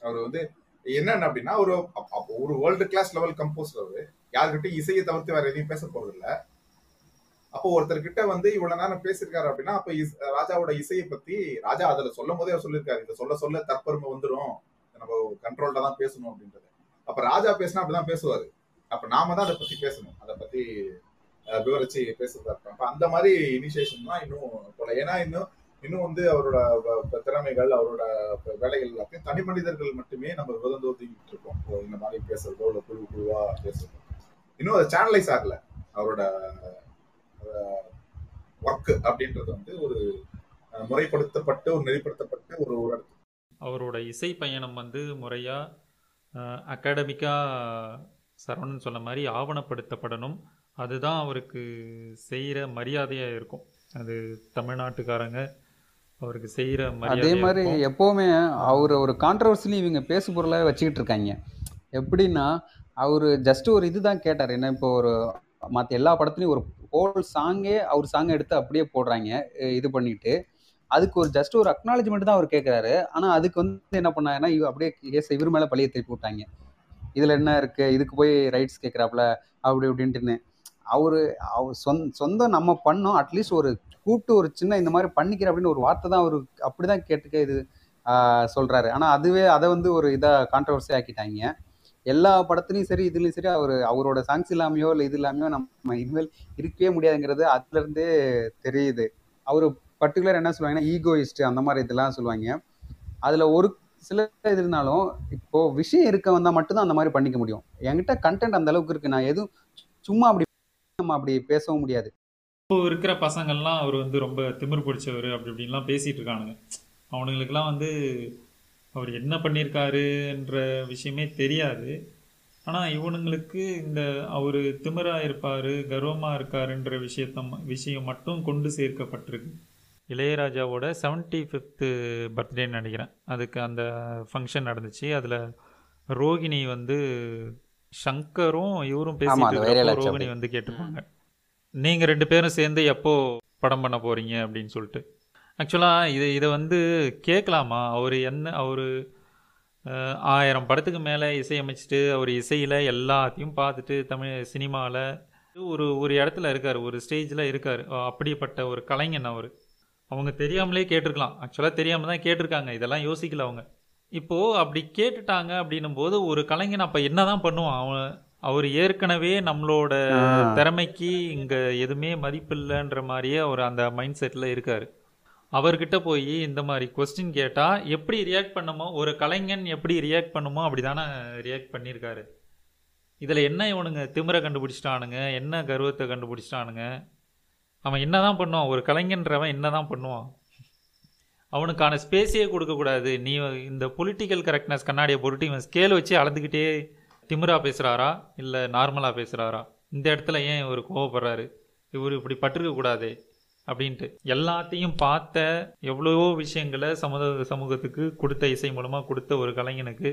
அவர் வந்து என்னன்னு அப்படின்னா ஒரு அப்போ ஒரு வேர்ல்டு கிளாஸ் லெவல் கம்போசர் அவரு. யாருக்கிட்டையும் இசையை தவிர்த்து வேற எதையும் பேச போறது இல்ல அப்போ ஒருத்தர்கிட்ட வந்து இவ்வளவு நேரம் பேசியிருக்காரு அப்படின்னா அப்ப இஸ்- ராஜாவோட இசையை பத்தி ராஜா அதுல சொல்லும் போதே அவர் சொல்லியிருக்காரு. இதை சொல்ல சொல்ல தற்பெருமை வந்துரும். நம்ம கண்ட்ரோல்ல தான் பேசணும் அப்படின்றது. அப்ப ராஜா பேசினா அப்படிதான் பேசுவாரு. அப்ப நாம தான் அதை பத்தி பேசணும். அதை பத்தி விவரிச்சு பேசுறதா இருக்கும் அப்ப அந்த மாதிரி இனிஷியேஷன் தான் இன்னும் போல. ஏன்னா இன்னும் இன்னும் வந்து அவரோட வ- திறமைகள் அவரோட வேலைகள் எல்லாத்தையும் தனி மனிதர்கள் மட்டுமே நம்ம விதந்தோதிக்கிட்டு இருக்கோம் இந்த மாதிரி பேசுறதோ இல்லை குழு குழுவா பேசுறதோ. இன்னும் அதை சேனலைஸ் ஆகல. அவரோட ஒர்க் அப்படின்றது வந்து ஒரு முறைப்படுத்தப்பட்டு ஒரு நெறிப்படுத்தப்பட்டு ஒரு ஒரு அவரோட இசை பயணம் வந்து முறையாக அகாடமிக்காக சரவணன் சொன்ன மாதிரி ஆவணப்படுத்தப்படணும். அதுதான் அவருக்கு செய்கிற மரியாதையாக இருக்கும். அது தமிழ்நாட்டுக்காரங்க அவருக்கு செய்கிற அதே மாதிரி எப்போவுமே அவர் ஒரு கான்ட்ரவர்சிலையும் இவங்க பேசு பொருளாக வச்சுக்கிட்டு இருக்காங்க. எப்படின்னா அவர் ஜஸ்ட் ஒரு இதுதான் கேட்டார். என்ன இப்போ ஒரு மற்ற எல்லா படத்துலையும் ஒரு ஹோல் சாங்கே அவர் சாங் எடுத்து அப்படியே போடுறாங்க இது பண்ணிட்டு. அதுக்கு ஒரு ஜஸ்ட் ஒரு அக்னாலஜ்மெண்ட் தான் அவர் கேட்குறாரு ஆனால் அதுக்கு வந்து என்ன பண்ணாங்கன்னா இவ அப்படியே கேஸ் இவர் மேலே பழிய திருப்பி விட்டாங்க. இதில் என்ன இருக்கு? இதுக்கு போய் ரைட்ஸ் கேட்குறாப்புல அப்படி இப்படின்ட்டுன்னு. அவரு அவர் சொந்த சொந்தம் நம்ம பண்ணோம். அட்லீஸ்ட் ஒரு கூப்பிட்டு ஒரு சின்ன இந்த மாதிரி பண்ணிக்கிற அப்படின்னு ஒரு வார்த்தை தான் அவர் அப்படிதான் கேட்டுக்க இது சொல்றாரு. ஆனா அதுவே அதை வந்து ஒரு இதா கான்ட்ரவர்சி ஆக்கிட்டாங்க. எல்லா படத்துலையும் சரி இதுலயும் சரி அவர் அவரோட சாங்ஸ் இல்லாமையோ இல்லை இது இல்லாமையோ நம்ம இனிமேல் இருக்கவே முடியாதுங்கிறது அதுல இருந்தே தெரியுது. அவரு பர்டிகுலர் என்ன சொல்லுவாங்கன்னா ஈகோயிஸ்ட் அந்த மாதிரி இதெல்லாம் சொல்லுவாங்க. அதுல ஒரு சில இது இருந்தாலும் இப்போ விஷயம் இருக்க வந்தா மட்டும்தான் அந்த மாதிரி பண்ணிக்க முடியும். என்கிட்ட கண்டென்ட் அந்த அளவுக்கு இருக்கு. நான் எதுவும் சும்மா அப்படி நம்ம அப்படி பேசவும் முடியாது. இப்போ இருக்கிற பசங்கள்லாம் அவர் வந்து ரொம்ப திமிர் பிடிச்சவர் அப்படி இப்படின்லாம் பேசிட்டு இருக்கானுங்க. அவனுங்களுக்கெல்லாம் வந்து அவர் என்ன பண்ணியிருக்காருன்ற விஷயமே தெரியாது. ஆனால் இவனுங்களுக்கு இந்த அவர் திமிராக இருப்பார் கர்வமாக இருக்காருன்ற விஷயத்த விஷயம் மட்டும் கொண்டு சேர்க்கப்பட்டிருக்கு. இளையராஜாவோட செவன்ட்டி ஃபிஃப்த்து பர்த்டேன்னு நினைக்கிறேன். அதுக்கு அந்த ஃபங்க்ஷன் நடந்துச்சு. அதில் ரோகிணி வந்து சங்கரும் இவரும் பேசிட்டு ரோகிணி. வந்து கேட்டிருப்பாங்க. நீங்கள் ரெண்டு பேரும் சேர்ந்து எப்போது படம் பண்ண போகிறீங்க அப்படின்னு சொல்லிட்டு. ஆக்சுவலாக இது இதை வந்து கேட்கலாமா? அவர் என்ன அவர் ஆயிரம் படத்துக்கு மேலே இசையமைச்சிட்டு அவர் இசையில் எல்லாத்தையும் பார்த்துட்டு தமிழ் சினிமாவில் ஒரு ஒரு இடத்துல இருக்கார் ஒரு ஸ்டேஜில் இருக்கார். அப்படிப்பட்ட ஒரு கலைஞன் அவர். அவங்க தெரியாமலே கேட்டிருக்கலாம். ஆக்சுவலாக தெரியாமல் தான் கேட்டிருக்காங்க. இதெல்லாம் யோசிக்கல அவங்க. இப்போது அப்படி கேட்டுட்டாங்க அப்படின்னும் போது ஒரு கலைஞன் அப்போ என்ன தான் பண்ணுவான்? அவன் அவர் ஏற்கனவே நம்மளோட. திறமைக்கு இங்கே எதுவுமே மதிப்பில்லைன்ற மாதிரியே அவர் அந்த மைண்ட் செட்டில் இருக்கார். அவர்கிட்ட போய் இந்த மாதிரி கொஸ்டின் கேட்டால் எப்படி ரியாக்ட் பண்ணுமோ ஒரு கலைஞன் எப்படி ரியாக்ட் பண்ணுமோ அப்படி தானே ரியாக்ட் பண்ணியிருக்காரு இதில் என்ன இவனுங்க திமிரை கண்டுபிடிச்சிட்டானுங்க? என்ன கர்வத்தை கண்டுபிடிச்சிட்டானுங்க? அவன் என்ன தான் பண்ணுவான்? ஒரு கலைஞன்றவன் என்ன தான் பண்ணுவான்? அவனுக்கான ஸ்பேஸே கொடுக்கக்கூடாது. நீ இந்த பொலிட்டிக்கல் கரெக்ட்னஸ் கண்ணாடியை போட்டுட்டு இவன் ஸ்கேல் வச்சு அளந்துக்கிட்டே திமிராக பேசுகிறாரா இல்லை நார்மலாக பேசுகிறாரா இந்த இடத்துல ஏன் இவர் கோவப்படுறாரு? இவர் இப்படி பட்டிருக்கக்கூடாது அப்படின்ட்டு. எல்லாத்தையும் பார்த்த எவ்வளவோ விஷயங்களை சமூக சமூகத்துக்கு கொடுத்த இசை மூலமாக கொடுத்த ஒரு கலைஞனுக்கு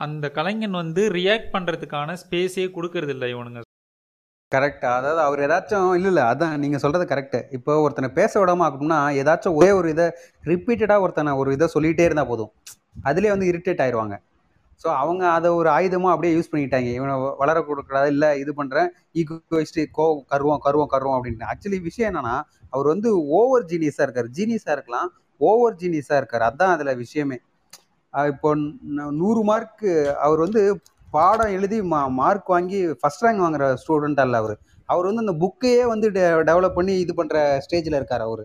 அந்த கலைஞன் வந்து ரியாக்ட் பண்ணுறதுக்கான ஸ்பேஸே கொடுக்கறது இல்லை இவனுங்க. கரெக்டாக அதாவது அவர் ஏதாச்சும் இல்லை இல்லை அதான் நீங்கள் சொல்கிறது கரெக்டு இப்போ ஒருத்தனை பேச விடாம அப்படின்னா ஏதாச்சும் ஒரே ஒரு இதை ரிப்பீட்டடாக ஒருத்தனை ஒரு இதை சொல்லிகிட்டே இருந்தால் போதும். அதுலேயே வந்து இரிட்டேட் ஆயிடுவாங்க ஸோ அவங்க அதை ஒரு ஆயுதமாக அப்படியே யூஸ் பண்ணிக்கிட்டாங்க. இவனை வளர கொடுக்கூடாது இல்லை இது பண்ணுறேன் ஈக்குவஸ்ட்டு கோ கருவம் கருவம் கருவம் அப்படின்ட்டு. ஆக்சுவலி விஷயம் என்னன்னா அவர் வந்து ஓவர் ஜீனியஸாக இருக்கார். ஜீனியஸாக இருக்கலாம் ஓவர் ஜீனியஸாக இருக்கார். அதான் அதில் விஷயமே. இப்போ நூறு மார்க்கு அவர் வந்து பாடம் எழுதி மா மார்க் வாங்கி ஃபஸ்ட் ரேங்க் வாங்குற ஸ்டூடெண்ட் அல்ல அவர். அவர் வந்து அந்த புக்கையே வந்து டெவலப் பண்ணி இது பண்ணுற ஸ்டேஜில் இருக்கார் அவர்.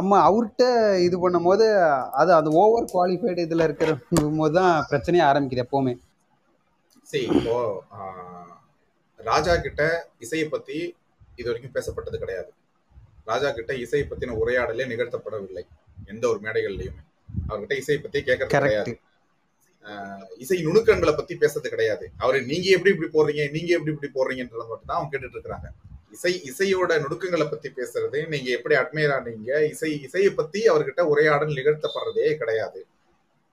அம்மா அவர்கிட்ட இது பண்ணும்போது அது அந்த ஓவர் குவாலிஃபைடு இதில் இருக்கிற போது தான் பிரச்சனையே ஆரம்பிக்குது எப்போவுமே. சரி இப்போ ராஜா கிட்ட இசையை பத்தி இது வரைக்கும் பேசப்பட்டது கிடையாது. ராஜா கிட்ட இசையை பத்தின உரையாடலே நிகழ்த்தப்படவில்லை எந்த ஒரு மேடைகள்லயுமே. அவர்கிட்ட இசையை பத்தி கேட்கறது கிடையாது. இசை நுணுக்கங்களை பத்தி பேசுறது கிடையாது. அவரு நீங்க எப்படி இப்படி போடுறீங்க நீங்க எப்படி இப்படி போடுறீங்கன்றத மட்டும் தான் அவங்க கேட்டுட்டு இருக்காங்க இசை இசையோட நுணுக்கங்களை பத்தி பேசுறது நீங்க எப்படி அட்மையர் ஆனீங்க இசை இசையை பத்தி அவர்கிட்ட உரையாடல் நிகழ்த்தப்படுறதே கிடையாது.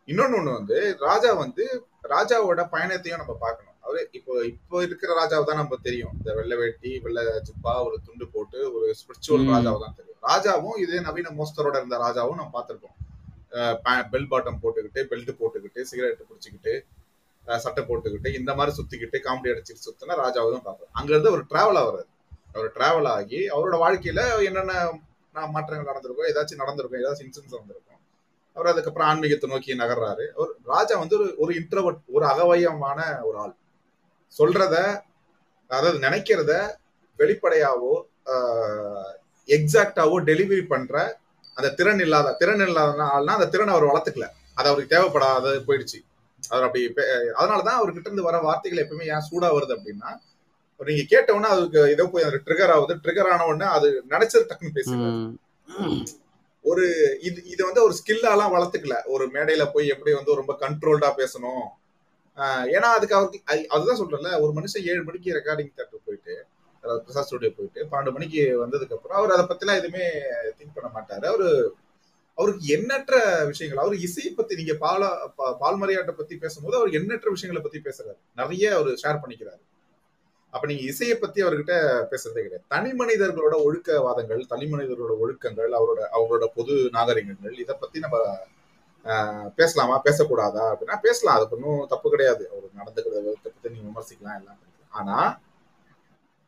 இன்னொன்னு ஒண்ணு வந்து ராஜா வந்து ராஜாவோட பயணத்தையும் நம்ம பார்க்கணும். அவரு இப்போ இப்போ இருக்கிற ராஜாவை தான் நம்ம தெரியும். இந்த வெள்ளை வேட்டி வெள்ளை ஜிப்பா ஒரு துண்டு போட்டு ஒரு ஸ்பிரிச்சுவல். ராஜாவை தான் தெரியும். ராஜாவும் இதே நவீன மோஸ்தரோட இருந்த ராஜாவும் நம்ம பார்த்திருக்கோம் பெல் பாட்டம் போட்டுக்கிட்டு பெல்ட் போட்டுக்கிட்டு சிகரெட் பிடிச்சிக்கிட்டு சட்டை போட்டுக்கிட்டு இந்த மாதிரி சுத்திக்கிட்டு காமெடி அடிச்சுட்டு சுத்தின ராஜாவை தான் பார்ப்போம். அங்க இருந்து அவர் டிராவல் ஆகுறாரு அவர் டிராவல் ஆகி அவரோட வாழ்க்கையில என்னென்ன மாற்றங்கள் நடந்திருக்கோ ஏதாச்சும் நடந்திருக்கும் ஏதாச்சும் இன்சிடென்ட்ஸ் நடந்திருக்கும் அவர் அதுக்கப்புறம் ஆன்மீகத்தை நோக்கி நகர்றாரு. அவர் ராஜா வந்து ஒரு ஒரு இன்ட்ரவர்ட் ஒரு அகவயமான ஒரு ஆள். சொல்றத அதாவது நினைக்கிறத வெளிப்படையாவோ எக்ஸாக்டாவோ டெலிவரி பண்ற அந்த திறன் இல்லாத திறன் இல்லாத ஆள்னா அந்த திறனை அவர் வளர்த்துக்கல. அது அவருக்கு தேவைப்படாத போயிடுச்சு. அவர் அப்படி பே- அதனாலதான் அவர்கிட்ட இருந்து வர வார்த்தைகள் எப்பவுமே ஏன் சூடா வருது அப்படின்னா நீங்க கேட்ட உடனே அதுக்கு ஏதோ போய் அது ட்ரிகர் ஆகுது. ட்ரிகர் ஆன உடனே அது நினைச்சது டக்குன்னு பேசுறாரு ஒரு இது இது வந்து ஒரு ஸ்கில்லாலாம் வளர்த்துக்கல. ஒரு மேடையில போய் எப்படி வந்து ரொம்ப கண்ட்ரோல்டா பேசணும். ஏன்னா அதுக்கு அவருக்கு அது- அதுதான் சொல்றேன்ல ஒரு மனுஷன் ஏழு மணிக்கு ரெக்கார்டிங் தேட்டர் போயிட்டு அதாவது பிரசாத் ஸ்டுடியோ போயிட்டு பன்னெண்டு மணிக்கு வந்ததுக்கு அப்புறம் அவர் அதை பத்திலாம் எதுவுமே திங்க் பண்ண மாட்டாரு. அவரு அவருக்கு எண்ணற்ற விஷயங்கள் அவர் இசையை பத்தி நீங்க பால பால்மரியாட்டை பத்தி பேசும்போது அவர் எண்ணற்ற விஷயங்களை பத்தி பேசுறாரு. நிறைய அவர் ஷேர் பண்ணிக்கிறாரு. அப்ப நீங்க இசையை பத்தி அவர்கிட்ட பேசுறதே கிடையாது. தனி மனிதர்களோட ஒழுக்கவாதங்கள் தனி மனிதர்களோட ஒழுக்கங்கள் அவரோட அவரோட பொது நாகரிகங்கள் இதை பத்தி நம்ம ஆஹ், பேசலாமா? பேசக்கூடாதா? அப்படின்னா பேசலாம். அது ஒன்றும் தப்பு கிடையாது. அவர் நடந்துக்கிற விதத்தை பத்தி நீங்க விமர்சிக்கலாம் எல்லாம் பண்ணிக்கலாம். ஆனா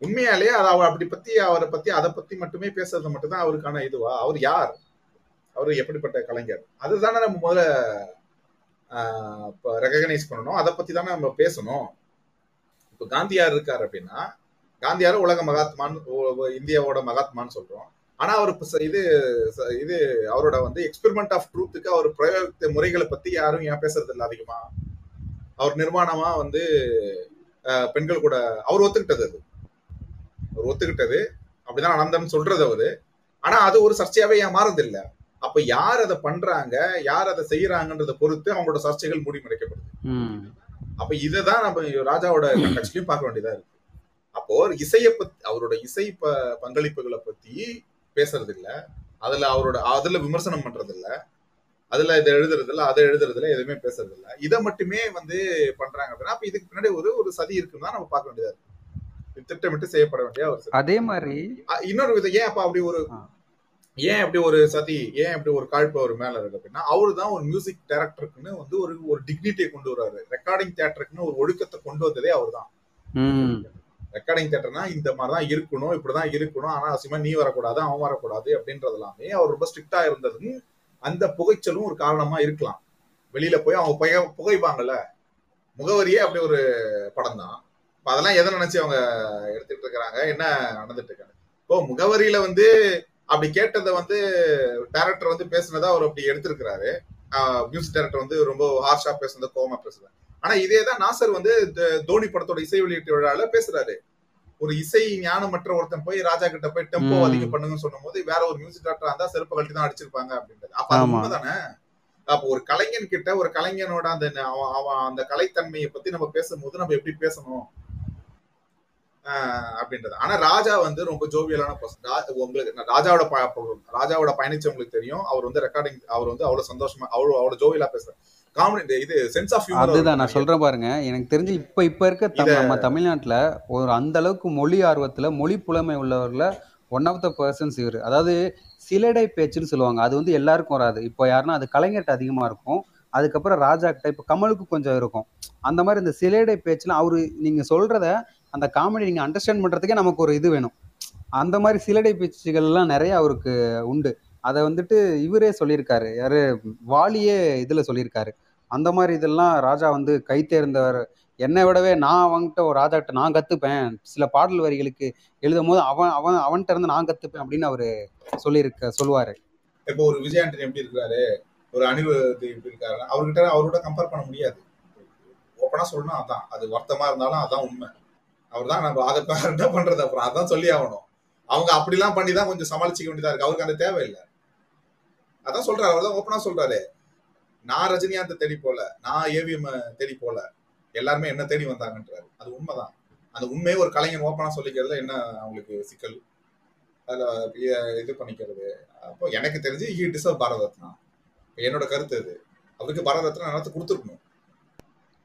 உண்மையாலே அது அவர் அப்படி பத்தி அவரை பத்தி அதை பத்தி மட்டுமே பேசுறது மட்டும்தான் அவருக்கான இதுவா? அவர் யார்? அவர் எப்படிப்பட்ட கலைஞர்? அதுதானே நம்ம முதல்ல ரெகனைஸ் பண்ணணும். அதை பத்தி தானே நம்ம பேசணும். இப்போ காந்தியார் இருக்காரு அப்படின்னா காந்தியார் உலக மகாத்மான் இந்தியாவோட மகாத்மான்னு சொல்றோம். ஆனா அவர் இது இது அவரோட வந்து எக்ஸ்பெரிமெண்ட் ஆஃப் ட்ரூத்துக்கு அவர் பிரயோகித்த முறைகளை பத்தி யாரும் ஏன் பேசுறது இல்லை அதிகமா? அவர் நிர்மாணமா வந்து பெண்கள் கூட அவர் ஒத்துக்கிட்டது அது. அவர் ஒத்துக்கிட்டது. அப்படிதான் நடந்தன்னு சொல்றது அவரு. ஆனா அது ஒரு சர்ச்சையாவே ஏன் மாறதில்லை இல்ல? அப்ப யார் அதை பண்றாங்க? யார் அதை செய்யறாங்கன்றத பொறுத்து அவங்களோட சர்ச்சைகள் மூடி மறைக்கப்படுது அப்ப இதுதான் நம்ம ராஜாவோட கட்சியிலையும் பார்க்க வேண்டியதா இருக்கு. அப்போ இசைய பத்தி அவரோட இசை ப பங்களிப்புகளை பத்தி பேசுறது இல்ல அதுல அவரோட அதுல விமர்சனம் பண்றது இல்ல அதுல இதை எழுதுறது இல்ல அதை எழுதுறது இல்ல எதுவுமே பேசுறது இல்ல இதை மட்டுமே வந்து பண்றாங்க அப்படின்னா அப்ப இதுக்கு பின்னாடி ஒரு ஒரு சதி இருக்குன்னு தான் நம்ம பார்க்க வேண்டியதா இருக்கு. திட்டமிட்டு செய்யப்பட வேண்டிய ஒரு அதே மாதிரி இன்னொரு விதம் ஏன் அப்ப அப்படி ஒரு. ஏன் அப்படி ஒரு சதி ஏன் அப்படி ஒரு காழ்ப்பு அவர் மேல இருக்கு அப்படின்னா அவரு தான் ஒரு மியூசிக் டைரக்டருக்குன்னு வந்து ஒரு ஒரு டிக்னிட்டியை கொண்டு வர்றாரு. ரெக்கார்டிங் தியேட்டருக்குன்னு ஒரு ஒழுக்கத்தை கொண்டு வந்ததே அவர் தான் ரெக்கார்டிங் தியேட்டர்னா இந்த மாதிரி தான் இருக்கணும் இப்படிதான் இருக்கணும். ஆனா அவசியமா நீ வரக்கூடாது அவன் வரக்கூடாது அப்படின்றது எல்லாமே அவர் ரொம்ப ஸ்ட்ரிக்டா இருந்தது அந்த புகைச்சலும் ஒரு காரணமா இருக்கலாம். வெளியில போய் அவங்க புகை புகைப்பாங்கல்ல? முகவரியே அப்படி ஒரு படம் தான் அதெல்லாம் எதை நினைச்சு அவங்க எடுத்துட்டு இருக்கிறாங்க? என்ன நடந்துட்டு இருக்காங்க? இப்போ முகவரியில வந்து அப்படி கேட்டதை வந்து டைரக்டர் வந்து பேசுனதா அவர் அப்படி எடுத்திருக்கிறாரு. மியூசிக் டைரக்டர் வந்து ரொம்ப ஹார்ஷா பேசுனது கோமா பேசுறது ஆனா இதே தான் நாசர் வந்து தோனி படத்தோட இசை வெளியீட்டு விழால பேசுறாரு. ஒரு இசை ஞானமற்ற ஒருத்தன் போய் ராஜா கிட்ட போய் டெம்போ. அதிகம் பண்ணுங்கன்னு சொல்லும் போது வேற ஒரு மியூசிக் டைரக்டர் இருந்தா செருப்பு கழட்டி தான் அடிச்சிருப்பாங்க அப்படின்றது. அப்ப அது. உண்மைதானே? அப்போ ஒரு கலைஞன் கிட்ட ஒரு கலைஞனோட அந்த அவன் அந்த கலைத்தன்மையை பத்தி நம்ம பேசும்போது நம்ம எப்படி பேசணும்? அப்படின்றது. ஆனா ராஜா வந்து ரொம்ப ஜோவியலான பர்சன் உங்களுக்கு ராஜாவோட ராஜாவோட பயணிச்சவங்களுக்கு தெரியும். அவர் வந்து ரெக்கார்டிங் அவர் வந்து அவ்வளவு சந்தோஷமா அவ்வளவு அவ்வளவு ஜோவியலா பேசுறாரு. காமெடி இது சென்ஸ் ஆஃப் அதுதான் நான் சொல்றேன் பாருங்க. எனக்கு தெரிஞ்சு இப்ப இப்ப இருக்க நம்ம தமிழ்நாட்டுல ஒரு அந்த அளவுக்கு மொழி ஆர்வத்துல மொழி புலமை உள்ளவர்ல ஒன் ஆஃப் த பர்சன்ஸ் இவர். அதாவது சிலடை பேச்சுன்னு சொல்லுவாங்க. அது வந்து எல்லாருக்கும் வராது. இப்போ யாருன்னா அது கலைஞர்கிட்ட அதிகமா இருக்கும். அதுக்கப்புறம் ராஜா கிட்ட இப்போ கமலுக்கு கொஞ்சம் இருக்கும். அந்த மாதிரி இந்த சிலேடை பேச்சுல அவரு நீங்க சொல்றத அந்த காமெடி நீங்கள் அண்டர்ஸ்டாண்ட் பண்ணுறதுக்கே நமக்கு ஒரு இது வேணும். அந்த மாதிரி சிலடை பேச்சுகள்லாம் நிறைய அவருக்கு உண்டு. அதை வந்துட்டு இவரே சொல்லியிருக்காரு. யாரு? வாலியே இதில் சொல்லியிருக்காரு. அந்த மாதிரி இதெல்லாம் ராஜா வந்து கை தேர்ந்தவர். என்னை விடவே நான் அவன்கிட்ட ஒரு ராஜாட்ட நான் கத்துப்பேன். சில பாடல் வரிகளுக்கு எழுதும் போது அவன் அவன் அவன்கிட்ட இருந்து நான் கத்துப்பேன் அப்படின்னு அவரு சொல்லியிருக்க சொல்லுவாரு. இப்போ ஒரு விஜயாண்டி எப்படி இருக்காரு? ஒரு அனிருத் எப்படி இருக்காரு அவர்கிட்ட அவரோட கம்பேர் பண்ண முடியாது. ஓப்பனா சொல்லணும் அதான். அது வருத்தமா இருந்தாலும் அதான் உண்மை. அவர் தான் நம்ம அதை என்ன பண்றது அப்புறம்? அதான் சொல்லி ஆகணும். அவங்க அப்படிலாம் பண்ணி தான் கொஞ்சம் சமாளிச்சுக்க வேண்டியதா இருக்கு. அவருக்கு அந்த தேவையில்லை. அதான் சொல்றாரு. அவர் தான் ஓப்பனா சொல்றாரு. நான் ரஜினிகாந்த் தேடி போல நான் ஏவிஎம் தேடி போல எல்லாருமே என்ன தேடி வந்தாங்கன்றாரு. அது உண்மைதான். அந்த உண்மையை ஒரு கலைஞர் ஓப்பனா சொல்லிக்கிறதுல என்ன அவங்களுக்கு சிக்கல்? அதுல இது பண்ணிக்கிறது. அப்போ எனக்கு தெரிஞ்சு ஹி டிசர்வ் பாரத ரத்னா என்னோட கருத்து இது. அவருக்கு பாரத ரத்னா நடத்து கொடுத்துருக்கணும்.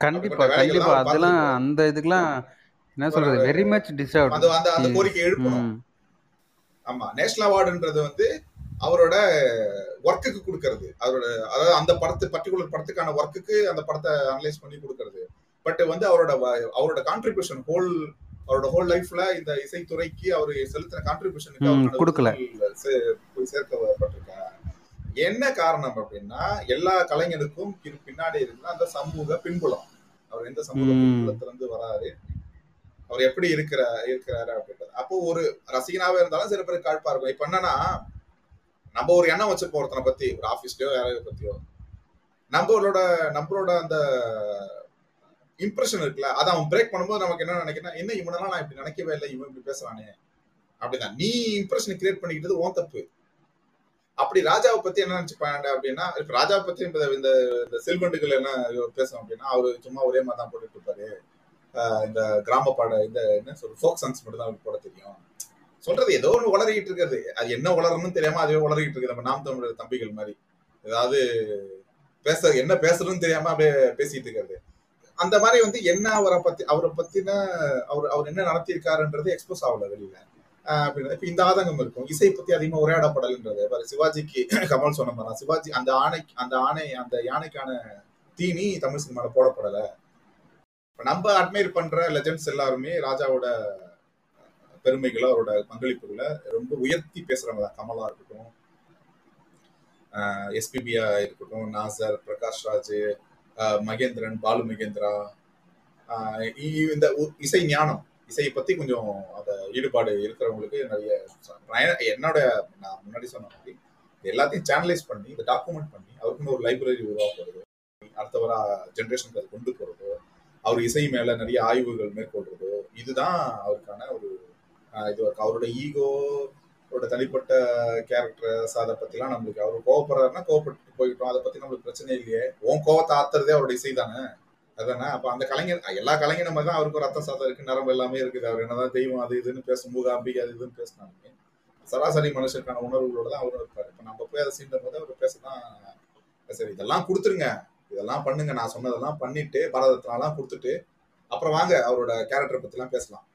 கண்டிப்பா கண்டிப்பா. அதெல்லாம். அந்த இதுக்கெல்லாம் என்ன சொல்றது? வெரி மச் டிசர்வ் அந்த அந்த கோரிக்கை எழுப்பணும். ஆமா. நேஷனல் அவார்டுன்றது வந்து அவரோட ஒர்க்குக்கு கொடுக்கறது. அவரோட அதாவது அந்த படத்து பர்டிகுலர் படத்துக்கான ஒர்க்குக்கு அந்த படத்தை அனலைஸ் பண்ணி கொடுக்கறது. பட் வந்து அவரோட அவரோட கான்ட்ரிபியூஷன் ஹோல் அவரோட ஹோல் லைஃப்ல இந்த இசைத்துறைக்கு அவர் செலுத்தின கான்ட்ரிபியூஷனுக்கு கொடுக்கல. விருதுகள் சே- போய் சேர்க்கப்பட்டிருக்காங்க என்ன காரணம் அப்படின்னா எல்லா கலைஞருக்கும் பின்- பின்னாடி இருக்குன்னா அந்த சமூக பின்புலம். அவர் எந்த சமூக ம். பின்புலத்துல இருந்து வராரு? அவர் எப்படி இருக்கிற இருக்கிறாரு அப்படின்றது. அப்போ ஒரு ரசிகனாவே இருந்தாலும் சில பேருக்கு காழ்ப்பா இருக்கும். இப்ப என்னன்னா நம்ம ஒரு எண்ணம் வச்சிருப்போம் ஒருத்தனை பத்தி ஒரு ஆபீஸ்லயோ யாரையோ பத்தியோ. நம்மளோட நம்மளோட அந்த இம்ப்ரெஷன் இருக்குல்ல அதை அவன் பிரேக் பண்ணும்போது நமக்கு என்ன நினைக்கிறேன் என்ன இவனெல்லாம் நான் இப்படி நினைக்கவே இல்லை இவன் இப்படி பேசுறானே. அப்படிதான். நீ இம்ப்ரெஷன் கிரியேட் பண்ணிக்கிட்டது ஓன் தப்பு. அப்படி ராஜாவை பத்தி என்ன நினைச்சுப்பாங்க அப்படின்னா இப்ப ராஜாவை பத்தி இந்த இந்த செல்வண்டுகள் என்ன பேசணும் அப்படின்னா அவரு சும்மா ஒரே மாதிரி தான் போட்டுட்டு இருப்பாரு. இந்த கிராம பாட இந்த என்ன சொல்ற ஃபோக் சாங்ஸ் மட்டும் தான் போட தெரியும். சொல்றது ஏதோ ஒன்று வளரிக்கிட்டு இருக்கிறது. அது என்ன வளரணும்னு தெரியாம அதுவே வளரிக்கிட்டு இருக்கு நம்ம நாம் தமிழர் தம்பிகள் மாதிரி. ஏதாவது பேச என்ன பேசுறதுன்னு தெரியாம அப்படியே பேசிட்டு இருக்கிறது. அந்த மாதிரி வந்து என்ன அவரை பத்தி அவரை பத்தின அவர் அவர் என்ன நடத்தியிருக்காருன்றது எக்ஸ்போஸ் ஆகல வெளியில. ஆஹ் அப்படின்னா இப்ப இந்த ஆதங்கம் இருக்கும். இசை பத்தி அதிகமா உரையாடப்படல்ன்றது. பாரு சிவாஜிக்கு கமல் சொன்ன மாதிரி தான். சிவாஜி அந்த ஆணை அந்த ஆணை அந்த யானைக்கான தீனி தமிழ் சினிமால போடப்படலை. இப்போ நம்ம அட்மையர் பண்ற லெஜெண்ட்ஸ் எல்லாருமே ராஜாவோட பெருமைகளை அவரோட பங்களிப்புகளை ரொம்ப உயர்த்தி பேசுறவங்க தான். கமலா இருக்கட்டும் எஸ்பிபியா இருக்கட்டும் நாசர் பிரகாஷ் ராஜ் மகேந்திரன் பாலு மகேந்திரா இந்த உ- இசை ஞானம் இசையை பத்தி கொஞ்சம் அந்த ஈடுபாடு இருக்கிறவங்களுக்கு நிறைய என்னோட நான் முன்னாடி சொன்ன மாதிரி எல்லாத்தையும் சேனலைஸ் பண்ணி இதை டாக்குமெண்ட் பண்ணி அவருக்குன்னு ஒரு லைப்ரரி உருவாக்குறது அடுத்த வர ஜென்ரேஷனுக்கு அது கொண்டு போறதோ அவர் இசை மேல நிறைய ஆய்வுகள் மேற்கொள்றதோ. இதுதான் அவருக்கான ஒரு இது அவரோட ஈகோ அவரோட தனிப்பட்ட கேரக்டர்ஸ் அதை பத்திலாம் நம்மளுக்கு அவர் கோவப்படுறாருன்னா கோவப்பட்டு போயிட்டோம் அதை பத்தி நம்மளுக்கு பிரச்சனை இல்லையே. உன் கோவத்தை ஆத்துறதே அவரோட இசை தானே? அதானே? அப்ப அந்த கலைஞர் எல்லா கலைஞர் மாதிரி தான் அவருக்கு ஒரு ரத்த சாதம் இருக்கு நரம்பு எல்லாமே இருக்குது. அவர் என்னதான் தெய்வம் அது இதுன்னு பேசும் மூகாம்பிகை அது இதுன்னு பேசினாலுமே சராசரி மனுஷருக்கான உணர்வுகளோட தான் அவரும் இருப்பாரு. இப்ப நம்ம போய் அதை சீண்டும் போது அவர் பேசதான் சரி இதெல்லாம் கொடுத்துருங்க. இதெல்லாம் பண்ணுங்க. நான் சொன்னதெல்லாம் பண்ணிட்டு பாரதத்தினாலாம் கொடுத்துட்டு அப்புறம் வாங்க அவரோட கேரக்டர் பத்திலாம் பேசலாம்.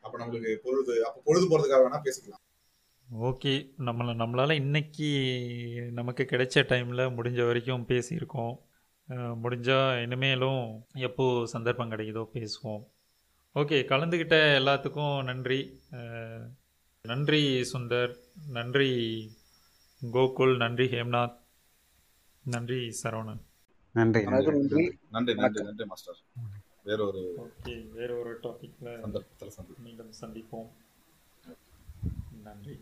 அப்ப நம்மளுக்கு பொழுது அப்ப பொழுது போறதுக்காக வேணா பேசிக்கலாம். ஓகே. நம்மளை நம்மளால் இன்னைக்கு நமக்கு கிடைச்ச டைமில் முடிஞ்ச வரைக்கும் பேசியிருக்கோம். முடிஞ்சால் இனிமேலும் எப்போ சந்தர்ப்பம் கிடைக்குதோ பேசுவோம். ஓகே. கலந்துக்கிட்ட எல்லாத்துக்கும் நன்றி. நன்றி சுந்தர். நன்றி கோகுல். நன்றி ஹேம்நாத். நன்றி சரவணன். நன்றி நன்றி. நன்றி. நன்றி நன்றி மாஸ்டர். வேறொரு வேறொரு டாபிக்ல சந்தர்ப்பத்தில் மீண்டும் சந்திப்போம். நன்றி.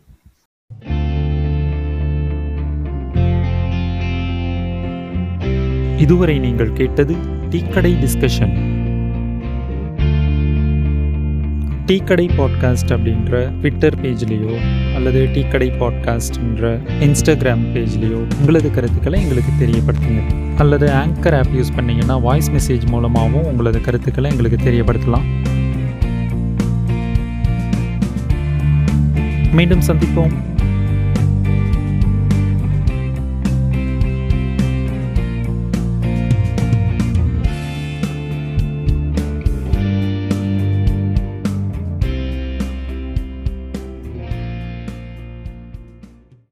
இதுவரை நீங்கள் கேட்டது டீக்கடை டிஸ்கஷன் டீக்கடை பாட்காஸ்ட் அப்படின்ற ட்விட்டர் பேஜ்லேயோ அல்லது டீக்கடை பாட்காஸ்ட்ன்ற இன்ஸ்டாகிராம் பேஜ்லேயோ உங்களது கருத்துக்களை எங்களுக்கு தெரியப்படுத்துங்க அல்லது ஆங்கர் ஆப் யூஸ் பண்ணிங்கன்னா வாய்ஸ் மெசேஜ் மூலமாகவும் உங்களது கருத்துக்களை எங்களுக்கு தெரியப்படுத்தலாம். மீண்டும் சந்திப்போம்.